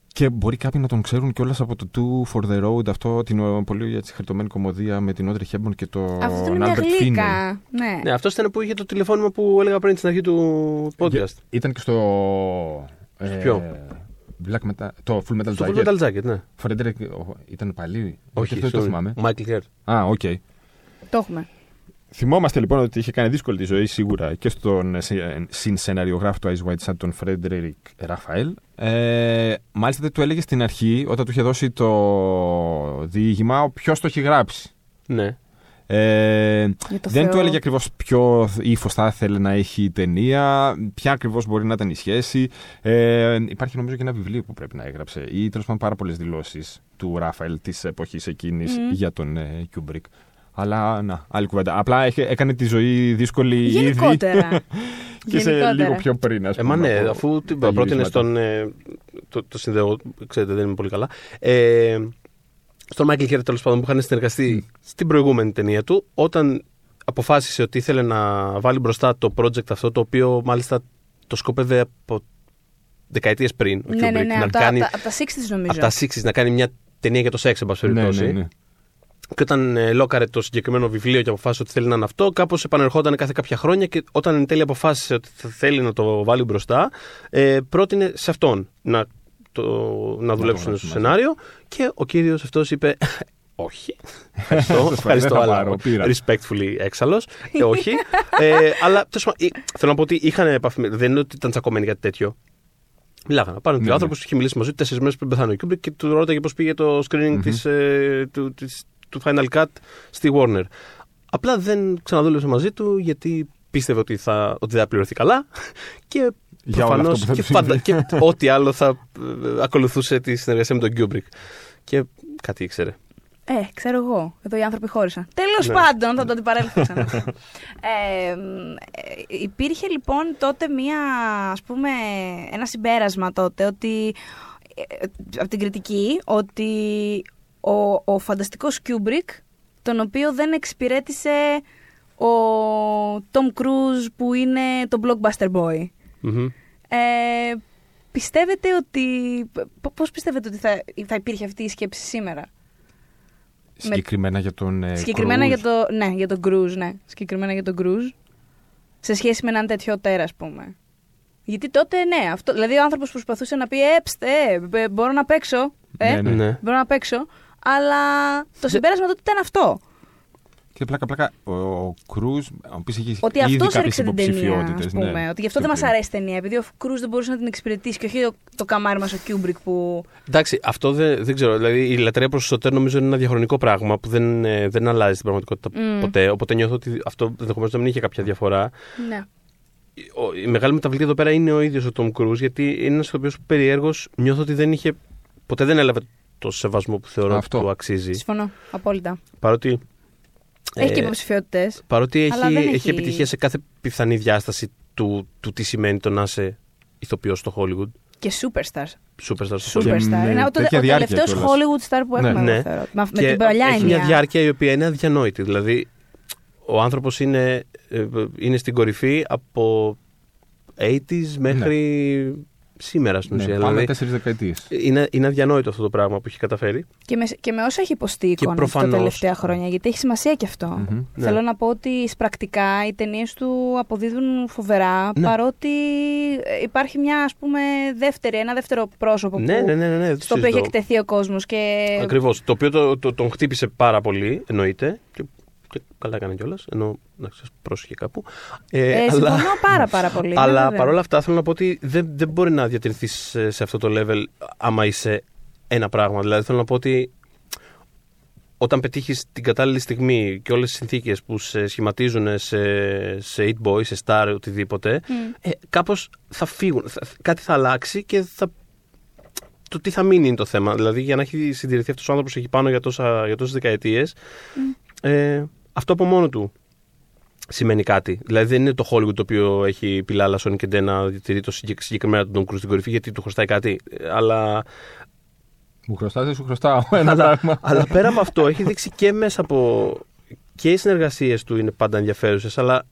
Και μπορεί κάποιοι να τον ξέρουν κιόλας από το Two for the Road, αυτό την ε, πολύ έτσι, χαριτωμένη κωμωδία με την Audrey Hepburn και τον Αυτό είναι μια Albert Finney. γλύκα. Ναι. Ναι, αυτό ήταν που είχε το τηλεφώνημα που έλεγα πριν στην αρχή του podcast. Ήταν και στο. ε, ποιο; Black Metal, το Full Metal Στο Jacket. Full Metal Jacket, ναι. Φρέντερικ, ήταν πάλι. Όχι, αυτό δεν το θυμάμαι. Michael Hurt. Α, οκ. Το έχουμε. Θυμόμαστε λοιπόν ότι είχε κάνει δύσκολη τη ζωή σίγουρα και στον ε, συ- ε, συνσεναριογράφο του Eyes Wide Shut, τον Φρέντερικ Ραφαέλ. Ε, μάλιστα δεν του έλεγε στην αρχή, όταν του είχε δώσει το διήγημα, ποιος το έχει γράψει. Ναι. Ε, Για το δεν Θεό. του έλεγε ακριβώς ποιο ύφος θα ήθελε να έχει η ταινία, ποια ακριβώς μπορεί να ήταν η σχέση. Ε, υπάρχει νομίζω και ένα βιβλίο που πρέπει να έγραψε, ή τέλος πάντων πάρα πολλές δηλώσεις του Ράφαελ της εποχής εκείνης Μμμ. για τον ε, Kubrick. Αλλά να, άλλη κουβέντα. Απλά είχε- έκανε τη ζωή δύσκολη Γενικότερα. ήδη και σε Γενικότερα. λίγο πιο πριν, ας Ε, πούμε. μα ναι, από αφού την τα πρότεινες γυρίσματα. στον. Ε, το, το συνδέω, ξέρετε, δεν είμαι πολύ καλά. Ε, στον Μάικλ Χέρ, τέλος πάντων, που είχαν συνεργαστεί στην προηγούμενη ταινία του, όταν αποφάσισε ότι ήθελε να βάλει μπροστά το project αυτό, το οποίο μάλιστα το σκόπευε από δεκαετίες πριν. Ο Ναι, ναι, Kubrick, ναι. να Από τα, κάνει, από τα- από τα 60's νομίζω. από τα 60's να κάνει μια ταινία για το σεξ, εν πάση Ναι, περιπτώσει. ναι, ναι. Και όταν ε, λόκαρε το συγκεκριμένο βιβλίο και αποφάσισε ότι θέλει να είναι αυτό, κάπως επανερχόταν κάθε κάποια χρόνια και όταν εν τέλει αποφάσισε ότι θα θέλει να το βάλει μπροστά, ε, πρότεινε σε αυτόν να, το, να δουλέψουν γράψει στο μαζί. σενάριο και ο κύριος αυτός είπε. Όχι. Ευχαριστώ. ευχαριστώ, Δεν θα αλλά πάρω, πήρα. respectfully έξαλλος. Ε, όχι. ε, αλλά τέλος πάντων, ε, θέλω να πω ότι είχαν επαφή. με- Δεν είναι ότι ήταν τσακωμένοι κάτι τέτοιο. Μιλάγανε. Πάνω Ναι, και ο άνθρωπος ναι. είχε μιλήσει μαζί του τέσσερις μέρες πριν πεθάνει ο Kubrick και του ρώταγε πώς πήγε το screening της, ε, του, της, του Final Cut στη Warner. Απλά δεν ξαναδούλεψε μαζί του γιατί πίστευε ότι, θα, ότι δεν θα πληρωθεί καλά και Για όλο προφανώς αυτό που θα και, του πάντα, συμβεί. και ό,τι άλλο θα ε, ακολουθούσε τη συνεργασία με τον Kubrick. Και κάτι ήξερε. Ε, ξέρω εγώ. Εδώ οι άνθρωποι χώρισαν. Τέλος Ναι. πάντων, θα το αντιπαρέλθω ξανά. ε, μ, ε, υπήρχε λοιπόν τότε μία, ας πούμε, ένα συμπέρασμα τότε ότι ε, από την κριτική ότι ο, ο φανταστικός Kubrick τον οποίο δεν εξυπηρέτησε ο Tom Cruise που είναι το blockbuster boy. Μμμ. Ε, πιστεύετε ότι... π- Πώς πιστεύετε ότι θα, θα υπήρχε αυτή η σκέψη σήμερα; Συγκεκριμένα για τον. ε, Συγκεκριμένα Cruise. για το, ναι, για τον Cruise, ναι. Συγκεκριμένα για τον Cruise. σε σχέση με έναν τέτοιο τέρα, ας πούμε. Γιατί τότε, ναι, αυτό, δηλαδή ο άνθρωπος προσπαθούσε να πει, ε, ψτε, ε, μπορώ να παίξω. Ε, Ναι, ναι. Ναι. Μπορώ να παίξω. Αλλά το συμπέρασμα τότε ήταν αυτό. Και πλάκα, πλάκα, ο, ο Κρούζ, ο οποίος έχει Ότι ήδη αυτός κάποιες έριξε την ταινία, υποψηφιότητες, ας πούμε. ναι. Ότι γι' αυτό Πιο δεν μας πριν. αρέσει η ταινία. Επειδή ο Κρούζ δεν μπορούσε να την εξυπηρετήσει και όχι το, το καμάρι μας ο Κιούμπρικ που. Εντάξει, αυτό δεν, δεν ξέρω. Δηλαδή, η λατρεία προς το auteur νομίζω είναι ένα διαχρονικό πράγμα που δεν, ε, δεν αλλάζει στην πραγματικότητα Μμ. ποτέ. Οπότε νιώθω ότι αυτό ενδεχομένως να μην είχε κάποια διαφορά. Ναι. Ο- Η μεγάλη μεταβλητή εδώ πέρα είναι ο ίδιος ο Τόμ Κρούζ, γιατί είναι ένας ηθοποιός που περιέργως νιώθω ότι δεν είχε. Ποτέ δεν έλαβε το σεβασμό που θεωρώ Αυτό. ότι του αξίζει. Συμφωνώ. Απόλυτα. Παρότι. Έχει ε, και υποψηφιότητες. Παρότι Αλλά έχει, δεν έχει... έχει- επιτυχία σε κάθε πιθανή διάσταση του, του τι σημαίνει το να είσαι ηθοποιός στο Hollywood. Και superstars. Superstar στο Hollywood. Και Superstar. με είναι ο, τέτοια ο διάρκεια τελευταίος κιόλας. Hollywood star που Ναι. έχουμε, Ναι. εγώ θεωρώ. Με, με Και την παλιά έχει έννοια. μια διάρκεια η οποία είναι αδιανόητη. Δηλαδή, ο άνθρωπος είναι, ε, είναι στην κορυφή από 80s μέχρι σήμερα στην Ναι, ουσία. πάμε δηλαδή, τέσσερις δεκαετίες. είναι, είναι αδιανόητο αυτό το πράγμα που έχει καταφέρει. Και με, και με όσα έχει υποστεί η Και εικόνα τα προφανώς- τελευταία χρόνια, γιατί έχει σημασία και αυτό. Ναι. Θέλω να πω ότι πρακτικά οι ταινίες του αποδίδουν φοβερά, Ναι. παρότι ε, υπάρχει μια ας πούμε δεύτερη, ένα δεύτερο πρόσωπο Ναι, που, ναι, ναι, ναι, ναι, δεν το στο οποίο έχει συζητώ. εκτεθεί ο κόσμος. Και... Ακριβώς. Το οποίο το, το- τον χτύπησε πάρα πολύ, εννοείται. Και, και καλά έκανε κιόλας. Ενώ να σας πρόσεχε κάπου. Ε, Ε, συμφωνώ πάρα πάρα πολύ. ναι, αλλά βέβαια. παρόλα αυτά θέλω να πω ότι δεν, δεν μπορεί να διατηρηθείς σε, σε αυτό το level άμα είσαι ένα πράγμα. Δηλαδή θέλω να πω ότι όταν πετύχεις την κατάλληλη στιγμή και όλες τις συνθήκες που σε σχηματίζουν σε, σε 8 boy, σε star, οτιδήποτε, Μμ. ε, κάπως θα φύγουν. Θα- κάτι θα αλλάξει και θα... το τι θα μείνει είναι το θέμα. Δηλαδή για να έχει συντηρηθεί αυτός ο άνθρωπος εκεί πάνω για, τόσα, για τόσες δεκαετίες, ε, αυτό από μόνο του σημαίνει κάτι. Δηλαδή δεν είναι το Hollywood το οποίο έχει πιλάλα Sonic και Ντέ να διατηρεί το συγκεκ- συγκεκριμένα τον Tom Cruise στην κορυφή γιατί του χρωστάει κάτι. Ε, Αλλά, Μου χρωστάς, δεν σου χρωστάω. Ένα αλλά, πράγμα. αλλά πέρα από αυτό έχει δείξει και μέσα από. και οι συνεργασίες του είναι πάντα ενδιαφέρουσες, αλλά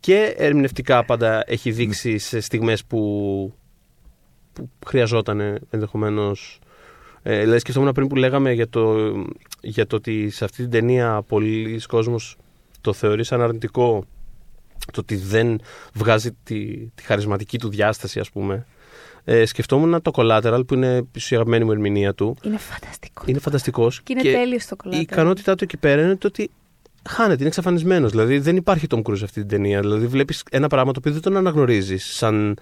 και ερμηνευτικά πάντα έχει δείξει σε στιγμές που, που χρειαζόταν ενδεχομένως. Ε, δηλαδή σκεφτόμουν πριν που λέγαμε για το, για το ότι σε αυτή την ταινία πολλοί κόσμος το θεωρεί σαν αρνητικό το ότι δεν βγάζει τη, τη χαρισματική του διάσταση ας πούμε. Ε, σκεφτόμουν το Collateral που είναι η αγαπημένη μου ερμηνεία του. Είναι φανταστικός. Είναι φανταστικός Και είναι τέλειος στο κολλάτι. η ικανότητά του εκεί πέρα είναι το ότι χάνεται, είναι εξαφανισμένος. Δηλαδή δεν υπάρχει Tom Cruise σε αυτή την ταινία. Δηλαδή βλέπεις ένα πράγμα το οποίο δεν τον αναγνωρίζεις σαν,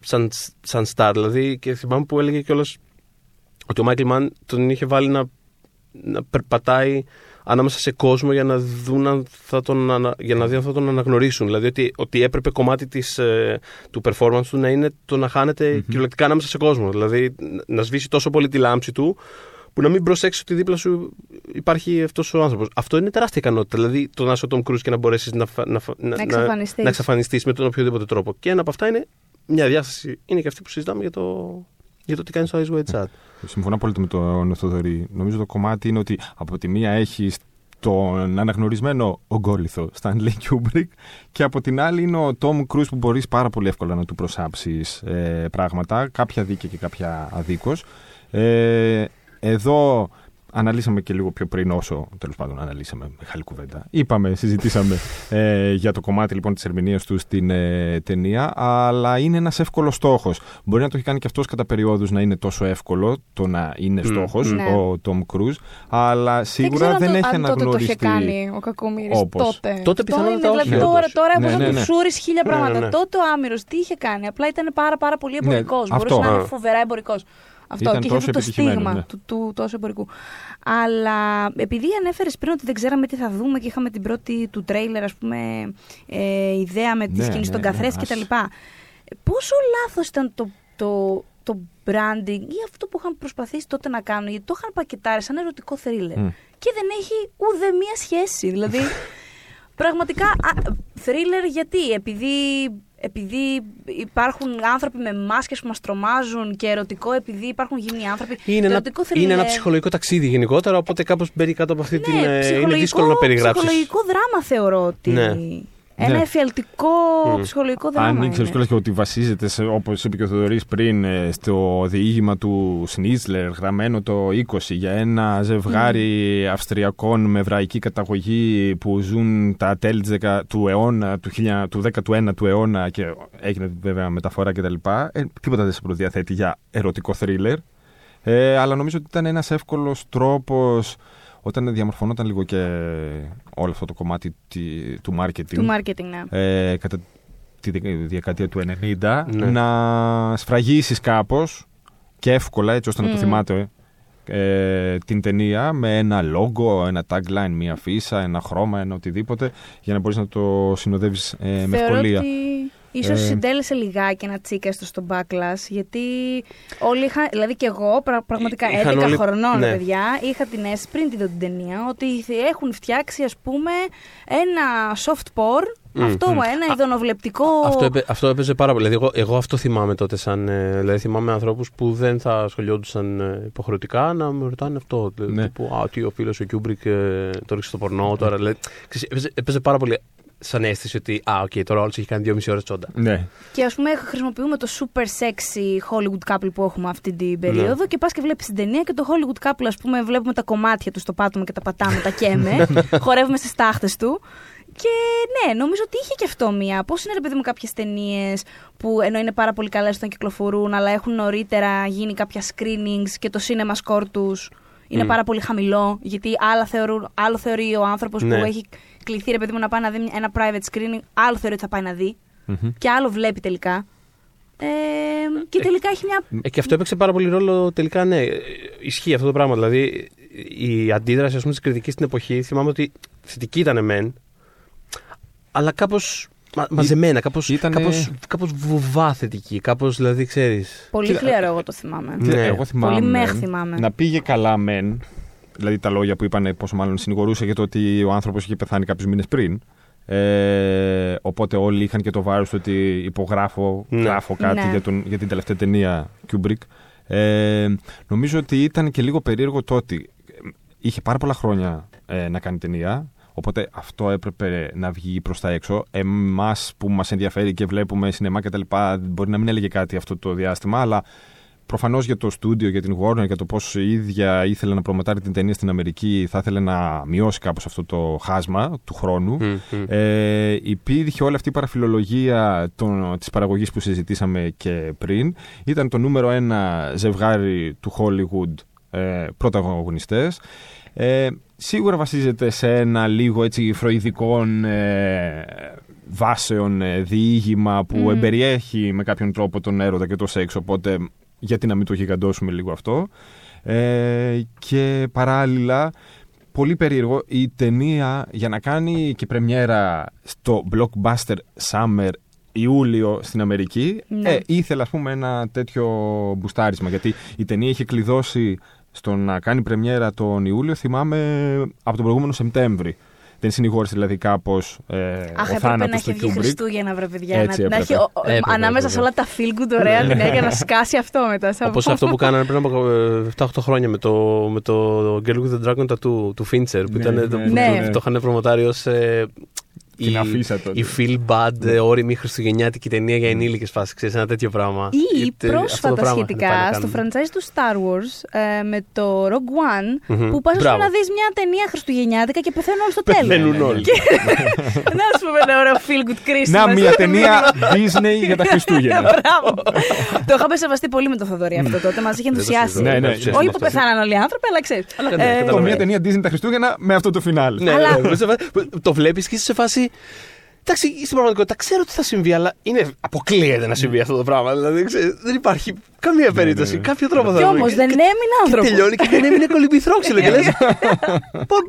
σαν, σαν star. Δηλαδή και θυμάμαι που έλεγε κιόλας ότι ο Μάικλ Μαν τον είχε βάλει να, να περπατάει ανάμεσα σε κόσμο για να δουν αν θα τον, ανα- για να δει αν θα τον αναγνωρίσουν. Δηλαδή ότι, ότι έπρεπε κομμάτι της, ε, του performance του να είναι το να χάνεται Μμμ. κυριολεκτικά ανάμεσα σε κόσμο. Δηλαδή να σβήσει τόσο πολύ τη λάμψη του που να μην προσέξει ότι δίπλα σου υπάρχει αυτός ο άνθρωπος. Αυτό είναι τεράστια ικανότητα. Δηλαδή το να είσαι ο Tom Cruise και να μπορέσεις να, φα- να, φα- να, Να εξαφανιστείς. να εξαφανιστείς με τον οποιοδήποτε τρόπο. Και ένα από αυτά είναι μια διάσταση. Είναι και αυτή που συζητάμε για το, για το τι κάνεις στο Ice White Chat. Συμφωνώ απόλυτα με τον Θοδωρή. Νομίζω το κομμάτι είναι ότι από τη μία έχει τον αναγνωρισμένο ογκόλυθο Stanley Kubrick και από την άλλη είναι ο Tom Cruise που μπορείς πάρα πολύ εύκολα να του προσάψεις ε, πράγματα, κάποια δίκαια και κάποια αδίκως. Ε, εδώ αναλύσαμε και λίγο πιο πριν όσο, τέλος πάντων αναλύσαμε, μεγάλη κουβέντα. Είπαμε, συζητήσαμε ε, για το κομμάτι λοιπόν της ερμηνείας του στην ε, ταινία, αλλά είναι ένας εύκολος στόχος. Μπορεί να το έχει κάνει και αυτός κατά περιόδους να είναι τόσο εύκολο το να είναι Μμ, στόχος ναι. ο Tom Cruise, αλλά σίγουρα δεν, δεν, ξέρω αν, έχει το, αν τότε το είχε αναγνωριστεί. κάνει ο Κακομοίρης Όπως. τότε. Τότε πιθανότατα είναι, όχι, δηλαδή, όντως. τώρα, τώρα Ναι, μπορεί ναι, να ναι. του σούρεις χίλια Ναι, πράγματα. ναι, ναι. Τότε ο Άμυρος τι είχε κάνει. Απλά ήταν πάρα, πάρα πολύ Ναι, εμπορικός. αυτό. Μπορούσε να είναι Α. φοβερά εμπορικός. Αυτό Ήταν και είχε τόσο αυτό το επιτυχημένο, στίγμα ναι. του, του τόσο εμπορικού. Αλλά επειδή ανέφερες πριν ότι δεν ξέραμε τι θα δούμε και είχαμε την πρώτη του τρέιλερ, ας πούμε, ε, ιδέα με τη Ναι, σκηνή ναι, στον ναι, καθρέφτη ας. κτλ. Πόσο λάθος ήταν το, το, το branding ή αυτό που είχαν προσπαθήσει τότε να κάνουν, γιατί το είχαν πακετάρει σαν ερωτικό θρίλερ. Μμ. Και δεν έχει ούτε μία σχέση. Δηλαδή, πραγματικά θρίλερ γιατί, επειδή, επειδή υπάρχουν άνθρωποι με μάσκες που μας τρομάζουν και ερωτικό επειδή υπάρχουν γυμνοί άνθρωποι. Είναι ένα, ερωτικό είναι ένα thriller. ψυχολογικό ταξίδι γενικότερα, οπότε κάπως μπαίνει κάτω από αυτή ναι, την. ε, είναι ψυχολογικό- δύσκολο να περιγράψεις. Ψυχολογικό δράμα θεωρώ ότι. Ναι. Ένα Ναι. εφιαλτικό Μμ. ψυχολογικό δράμα. Αν είναι. ήξερε κιόλας και ότι βασίζεται, σε, όπως είπε και ο Θοδωρή πριν, ε, στο διήγημα του Σνίτλερ, γραμμένο το 20, για ένα ζευγάρι Αυστριακών με εβραϊκή καταγωγή που ζουν τα τέλη της δεκα- του αιώνα, του, 1000 του 19ου αιώνα και έγινε βέβαια μεταφορά κτλ. Ε, τίποτα δεν σε προδιαθέτει για ερωτικό θρίλερ. Ε, αλλά νομίζω ότι ήταν ένας εύκολος τρόπος όταν διαμορφωνόταν λίγο και όλο αυτό το κομμάτι τη- του marketing Του marketing, ναι. ε, κατά τη δεκα- δεκαετία του 90 Ναι. να σφραγίσεις κάπως και εύκολα έτσι ώστε να το Μμμ. θυμάται ε, την ταινία με ένα logo, ένα tagline, μια φύσα, ένα χρώμα, ένα οτιδήποτε για να μπορείς να το συνοδεύεις ε, με Θεωρώ ευκολία. ότι ίσως Ε. συντέλεσε λιγάκι ένα τσικ α στο στον backlash, γιατί όλοι είχαν, δηλαδή και εγώ πρα- πραγματικά Εί- είχαν 11 όλοι- χρονών, ναι. παιδιά, είχα την αίσθηση πριν τη δω την ταινία ότι έχουν φτιάξει, ας πούμε, ένα soft porn, Μμ, αυτό μμ. ένα Α, ηδονοβλεπτικό... Αυτό, έπαι- αυτό έπαιζε πάρα πολύ. Δηλαδή, εγώ, εγώ αυτό θυμάμαι τότε. Σαν, ε, δηλαδή, θυμάμαι ανθρώπους που δεν θα ασχολιόντουσαν ε, υποχρεωτικά να με ρωτάνε αυτό. Δηλαδή, Ναι. τύπου, Α, τι ο φίλος ο Κιούμπρικ ε, το ρίξει στο πορνό τώρα. Δηλαδή, ξέρεις, έπαιζε, έπαιζε πάρα πολύ σαν αίσθηση ότι Α, οκ, τώρα όλο έχει κάνει δύο μισή ώρες τσόντα. Ναι. Και ας πούμε χρησιμοποιούμε το super sexy Hollywood couple που έχουμε αυτή την περίοδο Ναι. και πας και βλέπεις την ταινία και το Hollywood couple, ας πούμε, βλέπουμε τα κομμάτια του στο πάτωμα και τα πατάμε, τα καίμε. χορεύουμε στις στάχτες του. Και ναι, νομίζω ότι είχε και αυτό μία. Πώς είναι, ρε παιδί μου, κάποιες ταινίες που ενώ είναι πάρα πολύ καλές όταν κυκλοφορούν, αλλά έχουν νωρίτερα γίνει κάποια screenings και το cinema score τους είναι Μμ. πάρα πολύ χαμηλό. Γιατί άλλα θεωρούν, άλλο θεωρεί ο άνθρωπος Ναι. που έχει κληθεί, ρε παιδί μου, να πάει να δει ένα private screening, άλλο θεωρεί ότι θα πάει να δει Μμμ. και άλλο βλέπει τελικά. Ε, και τελικά έχει μια. Ε, και αυτό έπαιξε πάρα πολύ ρόλο τελικά, ναι. ε, Ισχύει αυτό το πράγμα. Δηλαδή, η αντίδραση ας πούμε, της κριτικής στην εποχή, θυμάμαι ότι θετική ήταν μεν, αλλά κάπως μαζεμένα, κάπω ήτανε- κάπως, κάπως βουβά θετική. Κάπως δηλαδή, ξέρεις. Πολύ Κοίτα, χλιαρό, εγώ το θυμάμαι. Ναι. Και Εγώ θυμάμαι. Πολύ μεχ θυμάμαι. Να πήγε καλά μεν. Δηλαδή τα λόγια που είπαν, πόσο μάλλον συνηγορούσε για το ότι ο άνθρωπος είχε πεθάνει κάποιους μήνες πριν. Ε, οπότε όλοι είχαν και το βάρος του ότι υπογράφω Ναι. γράφω κάτι Ναι. για, τον, για την τελευταία ταινία Kubrick. Ε, νομίζω ότι ήταν και λίγο περίεργο το ότι είχε πάρα πολλά χρόνια ε, να κάνει ταινία. Οπότε αυτό έπρεπε να βγει προς τα έξω. Εμάς που μας ενδιαφέρει και βλέπουμε σινεμά κτλ. Μπορεί να μην έλεγε κάτι αυτό το διάστημα, αλλά προφανώς για το στούντιο, για την Warner, για το πώς η ίδια ήθελε να προμετάρει την ταινία στην Αμερική, θα ήθελε να μειώσει κάπως αυτό το χάσμα του χρόνου. Ε, υπήρχε όλη αυτή η παραφιλολογία των, της παραγωγής που συζητήσαμε και πριν. Ήταν το νούμερο ένα ζευγάρι του Hollywood ε, πρωταγωνιστές. Ε, σίγουρα βασίζεται σε ένα λίγο έτσι φροηδικών ε, βάσεων ε, διήγημα που Μμμ. εμπεριέχει με κάποιον τρόπο τον έρωτα και το σεξ, οπότε γιατί να μην το γιγαντώσουμε λίγο αυτό. Ε, και παράλληλα πολύ περίεργο η ταινία για να κάνει και πρεμιέρα στο Blockbuster Summer Ιούλιο στην Αμερική Ναι. ε, ήθελε ας πούμε ένα τέτοιο μπουστάρισμα γιατί η ταινία είχε κλειδώσει στο να κάνει πρεμιέρα τον Ιούλιο θυμάμαι από τον προηγούμενο Σεπτέμβρη δεν συνηγόρησε δηλαδή κάπως ε, Αχ, ο έπρεπε θάνατο να του έχει βγει Kubrick. Χριστούγεννα, βρε παιδιά. Έτσι να, να έπρεπε. έχει ο- ο- Έπρεπε, ανάμεσα σε όλα τα feel good ωραία την για να σκάσει αυτό μετά. σαν Όπως πω- αυτό που κάνανε πριν από ε, 7-8 χρόνια με το, με το Girl with the Dragon Tattoo του Fincher. Που Ναι, ήταν, ναι, το, ναι, που ναι. το, το είχαν προμοτάρει ως. Ε, Την η, αφίσα τότε. η feel bad, ε, όρημη χριστουγεννιάτικη ταινία για ενήλικες φάσει. Ξέρεις, ένα τέτοιο πράγμα. Ή Είτε αυτό το πρόσφατα πράγμα σχετικά πάνε να στο κάνουν. franchise του Star Wars ε, με το Rogue One Μμμ. που πας ας πούμε, Μπράβο. να δεις μια ταινία χριστουγεννιάτικα και πεθαίνουν όλοι στο τέλος. Πεθαίνουν όλοι. Να σου πούμε ένα ωραίο feel good Christmas. Να μια ταινία Disney για τα Χριστούγεννα. Μπράβο. το είχαμε σεβαστεί πολύ με το Θοδωρή αυτό τότε. Μας είχε Δεν το ενθουσιάσει. συζητώ, Ναι, δεν ναι. το συζητώ Όχι αυτό. που πεθάναν όλοι οι άνθρωποι, αλλά ξέρεις. Ναι, Το καταλαβαίνω. μια ταινία Disney τα Χριστούγεννα με αυτό το φινάλ. Ναι, Αλλά- ναι, ναι, σε φάση- το βλέπεις και είσαι σε φάση. Εντάξει, στην πραγματικότητα ξέρω τι θα συμβεί, αλλά είναι, αποκλείεται να συμβεί αυτό το πράγμα. Δηλαδή, ξέρεις, δεν υπάρχει καμία περίπτωση. ναι. Κάποιο τρόπο θα Κι βρει. όμω δεν έμεινε Και άνθρωπος. τελειώνει και δεν έμεινε κολυμπηθρόξυλο. και λες.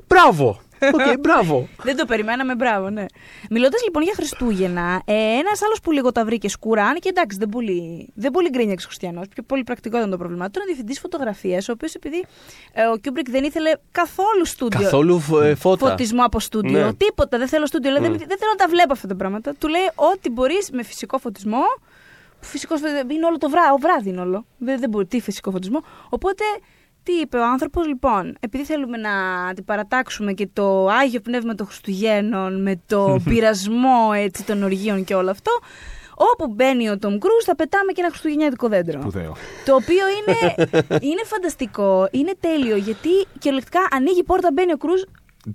Μπράβο. Οκ, μπράβο. Δεν το περιμέναμε, μπράβο, ναι. Μιλώντας λοιπόν για Χριστούγεννα, ε, ένας άλλος που λίγο τα βρήκε σκούρα, αν και εντάξει, δεν πολύ, δεν πολύ γκρίνιαξε Χριστιανός, πιο πολύ πρακτικό ήταν το πρόβλημά του, ήταν διευθυντής φωτογραφίας, ο οποίος επειδή ε, ο Κιούμπρικ δεν ήθελε καθόλου στούντιο. Καθόλου ε, φώτα. Φωτισμό από στούντιο. Ναι. Τίποτα, δεν θέλω στούντιο. Δηλαδή, Mm. δεν, δεν θέλω να τα βλέπω αυτά τα πράγματα. Του λέει ό,τι μπορείς με φυσικό φωτισμό. Φυσικός είναι όλο το βράδυ, ο βράδυ είναι όλο. Δεν, δεν μπορεί, τι φυσικό φωτισμό. Οπότε τι είπε ο άνθρωπος, λοιπόν, επειδή θέλουμε να αντιπαρατάξουμε και το Άγιο Πνεύμα των Χριστουγέννων με το πειρασμό έτσι, των οργείων και όλο αυτό, όπου μπαίνει ο Τόμ Κρούζ θα πετάμε και ένα χριστουγεννιάτικο δέντρο. Σπουδαίο. Το οποίο είναι, είναι φανταστικό, είναι τέλειο, γιατί κυριολεκτικά ανοίγει η πόρτα, μπαίνει ο Κρούζ,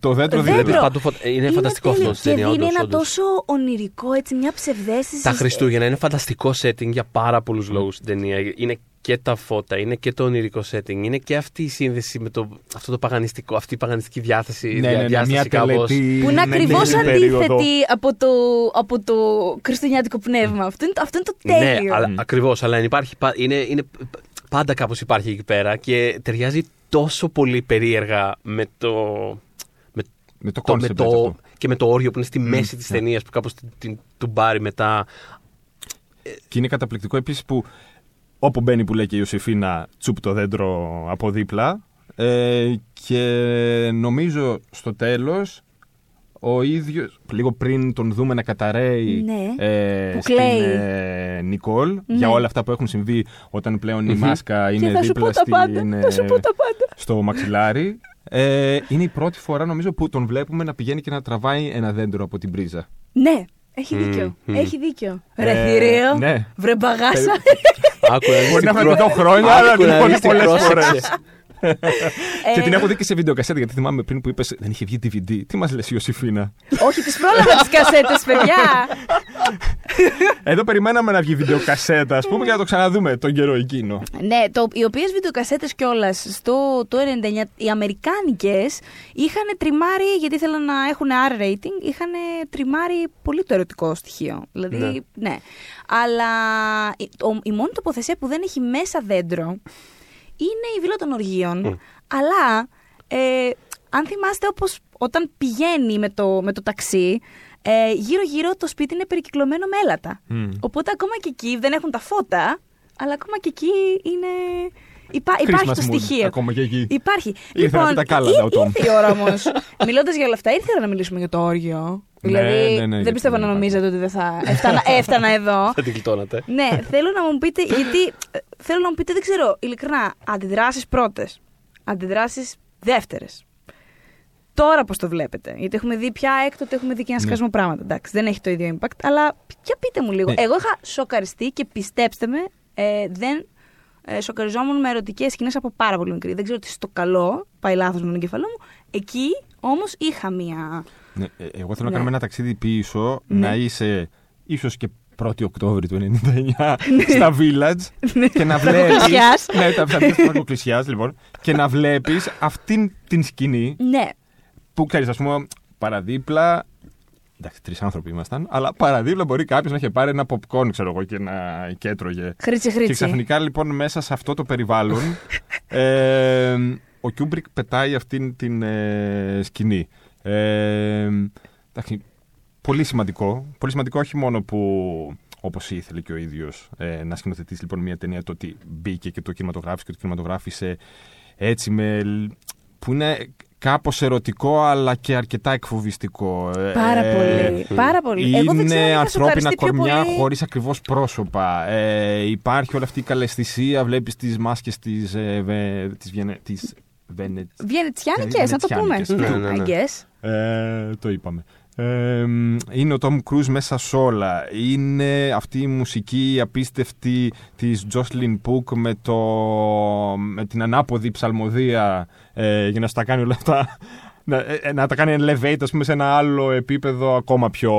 Το δέντρο Δέντρο. δηλαδή. Παντού φω- Είναι φανταστικό τέλειο. αυτό στην ταινία. Και δίνει όντως, ένα όντως. τόσο ονειρικό, έτσι, μια ψευδέστηση. Τα Χριστούγεννα είναι φανταστικό setting για πάρα πολλούς λόγους στην ταινία. Είναι και τα φώτα, είναι και το ονειρικό setting, είναι και αυτή η σύνδεση με το, αυτό το παγανιστικό, αυτή η παγανιστική διάθεση. Ναι, ναι, ναι, διάσταση μια κάπως. τελετή. Που είναι με ακριβώς την περίοδο. αντίθετη από το, από το χριστουγεννιάτικο πνεύμα. Αυτό είναι, το- αυτό είναι το τέλειο. Ναι, αλλά, ακριβώς, αλλά υπάρχει, πα- είναι, είναι, πάντα κάπως υπάρχει εκεί πέρα και ταιριάζει τόσο πολύ περίεργα με το... Με Με το το, με concept το, αυτό. και με το όριο που είναι στη μέση της ναι. ταινίας που κάπως την, την, του μπάρει μετά. Και είναι καταπληκτικό επίσης που όπου μπαίνει που λέει και η Ιωσήφίνα τσουπ το δέντρο από δίπλα ε, και νομίζω στο τέλος ο ίδιος, λίγο πριν τον δούμε να καταραίει Ναι. ε, Που στην κλαίει. ε, Νικόλ Ναι. για όλα αυτά που έχουν συμβεί όταν πλέον η μάσκα και είναι θα σου δίπλα πω τα πάντα. στην, Θα σου ε, πω τα πάντα. στο μαξιλάρι. Ε, είναι η πρώτη φορά νομίζω που τον βλέπουμε να πηγαίνει και να τραβάει ένα δέντρο από την πρίζα. Ναι, έχει Μμμ, δίκιο. μμμ. Έχει δίκιο. Ε, Ρε θηρίο. ναι. Βρε μπαγάσα. Άκου να δεις Μπορεί τι να προ- με δω χρόνια, αλλά Άκου να είναι πολύ δεις τι πολλές πρόσεξε. φορές. Και την Ε, έχω δει και σε βιντεοκασέτα γιατί θυμάμαι πριν που είπες δεν είχε βγει DVD. Τι μας λες, Ιωσήφίνα. Όχι, τις πρόλαβα τις κασέτες, παιδιά. Εδώ περιμέναμε να βγει βιντεοκασέτα, ας πούμε, για να το ξαναδούμε τον καιρό εκείνο. ναι, το, οι οποίες βιντεοκασέτες κιόλας στο το 99, οι αμερικάνικες είχαν τριμάρει, γιατί ήθελαν να έχουν R rating, είχαν τριμάρει πολύ το ερωτικό στοιχείο. Δηλαδή, Ναι. ναι. Αλλά η, το- η μόνη τοποθεσία που δεν έχει μέσα δέντρο είναι η βίλα των οργείων. Μμ. Αλλά ε, αν θυμάστε όπως όταν πηγαίνει με το, με το ταξί, ε, γύρω-γύρω το σπίτι είναι περικυκλωμένο με έλατα. Μμ. Οπότε ακόμα και εκεί δεν έχουν τα φώτα, αλλά ακόμα και εκεί είναι... Υπά, υπάρχει Christmas το mood, στοιχείο. ακόμα και εκεί. Υπάρχει. Ήρθε να πει τα κάλαντα εί- ο Τόμ. ήρθε η ώρα όμως. Μιλώντας για όλα αυτά, ήρθε η ώρα να μιλήσουμε για το όριο. Ναι, δηλαδή, ναι, ναι, δεν γιατί πιστεύω δεν να υπάρχει. νομίζετε ότι δεν θα έφτανα, έφτανα εδώ. Θα την γλιτώνατε. ναι, θέλω να μου πείτε, γιατί ε, θέλω να μου πείτε, δεν ξέρω, ειλικρινά, αντιδράσεις πρώτες, αντιδράσεις δεύτερες. Τώρα πώς το βλέπετε, γιατί έχουμε δει πια έκτοτε έχουμε δει και ένα Ναι. σκασμό πράγματα. Εντάξει, δεν έχει το ίδιο impact, αλλά για πείτε μου λίγο. Ναι. Εγώ είχα σοκαριστεί και πιστέψτε με, ε, δεν ε, σοκαριζόμουν με ερωτικές σκηνές από πάρα πολύ μικρή. Δεν ξέρω τι στο καλό πάει λάθος με τον εγκεφαλό μου. Εκεί όμως είχα μία. Ναι, ε, εγώ θέλω Ναι. να κάνουμε ένα ταξίδι πίσω, Ναι. να είσαι ίσως και 1η Οκτώβρη του 99 στα Village και να βλέπει. Φραγκοκλησιάς. ναι, τα τα Φραγκοκλησιάς, λοιπόν. Και να βλέπεις αυτήν την σκηνή Ναι, που ξέρεις, ας πούμε, παραδίπλα. Εντάξει, τρεις άνθρωποι ήμασταν, αλλά παραδίπλα μπορεί κάποιος να είχε πάρει ένα popcorn, ξέρω εγώ, και να και έτρωγε. χρίτσι Και χρίτσι. ξαφνικά λοιπόν μέσα σε αυτό το περιβάλλον ε, ο Κιούμπρικ πετάει αυτήν την ε, σκηνή. Ε, εντάξει, πολύ σημαντικό. Πολύ σημαντικό όχι μόνο που όπως ήθελε και ο ίδιος ε, να σκηνοθετήσει λοιπόν μια ταινία το ότι μπήκε και το κινηματογράφησε και το κινηματογράφησε έτσι με, που είναι κάπως ερωτικό αλλά και αρκετά εκφοβιστικό. Ε, Πάρα ε, πολύ. Πάρα πολύ. Εγώ δεν ξέρω αν είναι είχα ανθρώπινα σοκαριστεί πιο κορμιά πολύ. χωρίς ακριβώς πρόσωπα. Ε, υπάρχει όλη αυτή η καλεσθησία, βλέπεις τις μάσκες της, ε, βε, της, Βιενε- της Βενε- Βιενετσιάνικες, να το πούμε. Βενετσιάνικες. Ναι, ναι, ναι. I guess. ε, το είπαμε. Ε, είναι ο Τόμ Κρούζ μέσα σ' όλα. Είναι αυτή η μουσική απίστευτη της Τζόσλιν Πουκ με, το, με την ανάποδη ψαλμοδία ε, για να στα κάνει όλα αυτά. Να, ε, να τα κάνει elevate ας πούμε, σε ένα άλλο επίπεδο ακόμα πιο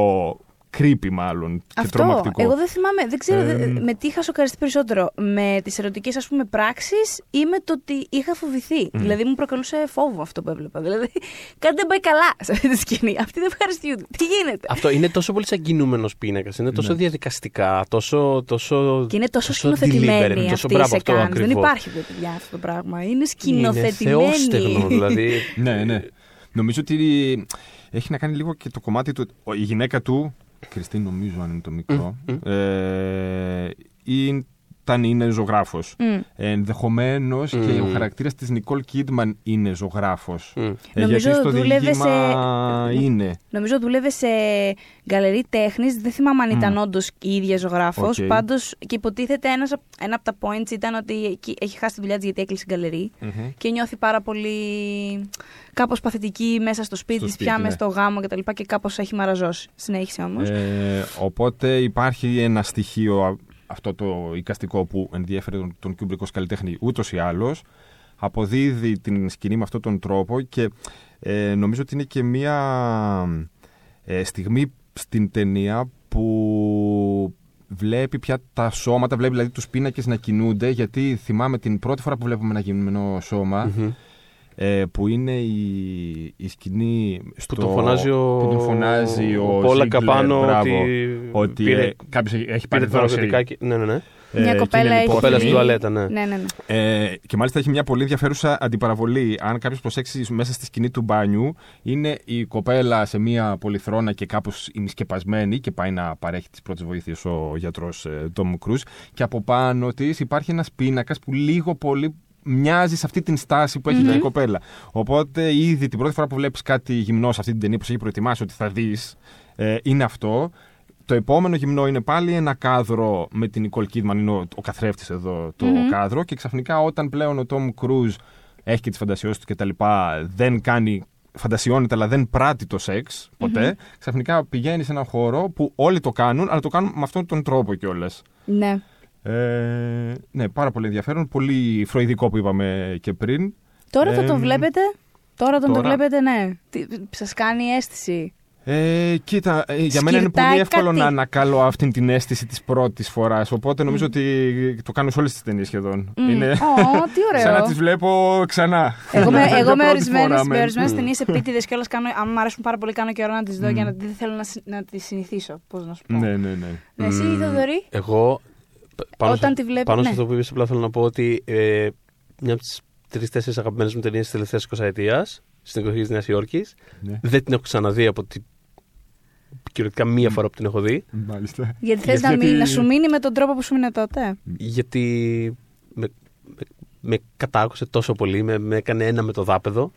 creepy μάλλον και Αυτό. τρομακτικό. Εγώ δεν θυμάμαι, δεν ξέρω Ε, δε- με τι είχα σοκαριστεί περισσότερο. Με τις ερωτικές ας πούμε πράξεις ή με το ότι είχα φοβηθεί. Δηλαδή μου προκαλούσε φόβο αυτό που έβλεπα. Δηλαδή κάτι δεν πάει καλά σε αυτή τη σκηνή. Αυτοί δεν ευχαριστούνται. Τι γίνεται; Αυτό είναι τόσο πολύ σαν κινούμενος πίνακας. Είναι τόσο Ναι. διαδικαστικά, τόσο. τόσο Και είναι τόσο deliberate, σκηνοθετημένη τόσο αυτή η μπράβο αυτό σεκάνς. Δεν ακριβώς. υπάρχει δε, παιδιά αυτό το πράγμα. Είναι Είναι σκηνοθετημένη. θεόστεγνο, δηλαδή. Ναι, ναι. Νομίζω ότι έχει να κάνει λίγο και το κομμάτι του. Η γυναίκα του, Κριστίν νομίζω αν είναι το μικρό, Μμ, ε, είναι- όταν είναι ζωγράφος. Μμ. Ενδεχομένως και Μμ. ο χαρακτήρας της Νικόλ Κίντμαν είναι ζωγράφος. Μμ. Ε, Νομίζω γιατί στο δούλευε διήγημα σε- είναι. Νομίζω δούλευε σε γκαλερί τέχνης. Δεν θυμάμαι αν ήταν Μμ. όντως η ίδια ζωγράφος. Οκ. Πάντως και υποτίθεται ένας, απ- ένα από τα points ήταν ότι εκεί έχει χάσει τη δουλειά της γιατί έκλεισε γκαλερί. Μμμ. Και νιώθει πάρα πολύ κάπως παθητική μέσα στο σπίτι Στο της, σπίτι, πια ναι. μες στο γάμο κτλ. Και, και κάπως έχει μαραζώσει. Συνέχισε όμως. Ε, οπότε υπάρχει ένα στοιχείο α- αυτό το εικαστικό που ενδιέφερε τον, τον Kubrick ως καλλιτέχνη ούτως ή άλλως. Αποδίδει την σκηνή με αυτόν τον τρόπο και ε, νομίζω ότι είναι και μία ε, στιγμή στην ταινία που βλέπει πια τα σώματα, βλέπει δηλαδή τους πίνακες να κινούνται γιατί θυμάμαι την πρώτη φορά που βλέπουμε ένα γυμνό σώμα Μμμ. Ε, που είναι η, η σκηνή στο, Που τον φωνάζει ο, που τον φωνάζει ο, ο Πόλακα Ζίγκλερ, πάνω μπράβο, ότι, ότι πήρε, ε, κάποιος έχει- έχει πάρει πήρε το δρόση. ναρκωτικά. και- Ναι, ναι, ναι. Ε, Μια και κοπέλα είναι έχει- Κοπέλα στην λιπόθυμη. τουαλέτα, ναι. Ναι, ναι, ναι. Ε, και μάλιστα έχει μια πολύ ενδιαφέρουσα αντιπαραβολή. Αν κάποιος προσέξει μέσα στη σκηνή του μπάνιου, είναι η κοπέλα σε μια πολυθρόνα και κάπως ημισκεπασμένη και πάει να παρέχει τις πρώτες βοήθειες ο γιατρός Τόμ Κρούζ. Και από πάνω της υπάρχει ένας πίνακας που λίγο πολύ μοιάζει σε αυτή την στάση που έχει Μμμ. και η κοπέλα. Οπότε ήδη την πρώτη φορά που βλέπεις κάτι γυμνό σε αυτή την ταινία που σε έχει προετοιμάσει ότι θα δεις, ε, είναι αυτό. Το επόμενο γυμνό είναι πάλι ένα κάδρο με την Nicole Kidman, είναι ο, ο καθρέφτης εδώ το Μμμ. κάδρο και ξαφνικά όταν πλέον ο Tom Cruise έχει και τις φαντασιώσεις του κτλ. δεν κάνει, φαντασιώνεται αλλά δεν πράττει το σεξ ποτέ, ξαφνικά πηγαίνει σε έναν χώρο που όλοι το κάνουν, αλλά το κάνουν με αυτόν τον τρόπο κιόλας. ναι. Ε, ναι, πάρα πολύ ενδιαφέρον, πολύ φροηδικό που είπαμε και πριν. Τώρα θα Ε, τον βλέπετε. Τώρα τον το τώρα- βλέπετε, ναι. Τι- Σας κάνει αίσθηση. Ε, κοίτα, ε, για μένα είναι Σκυρτάει πολύ εύκολο κάτι. να ανακαλώ αυτή την αίσθηση της πρώτης φοράς, οπότε νομίζω ότι το κάνω σε όλες τις ταινίες σχεδόν. Μμ. Είναι Ω, τι ωραίο. σαν να τις βλέπω ξανά. Εγώ με, Για εγώ με πρώτη ορισμένε φορά, με. ορισμένες Μμ. ταινίες επίτηδες και όλα κάνω. Αν μου αρέσουν πάρα πολύ, κάνω καιρό να τις δω Μμ. για να δεν θέλω να, συ- να τις συνηθίσω. Πώς να σου πω. Ναι, ναι, ναι. Ναι, Εσύ, Μμ, Θοδωρή, Εγώ. Π- Πάνω, όταν σε, τη βλέπεις. πάνω ναι. σε αυτό που είπες, απλά θέλω να πω ότι ε, μια από τις τρει-τέσσερι αγαπημένες μου ταινίες της τελευταίας 20 ετία, στην εκδοχή της Νέας Υόρκης, ναι. δεν την έχω ξαναδεί από την. κυριολεκτικά μία φορά που την έχω δει. Μάλιστα. Γιατί θες Γιατί- να, μη- να σου μείνει με τον τρόπο που σου μείνε τότε. Γιατί με, με, με κατάκουσε τόσο πολύ, με, με έκανε ένα με το δάπεδο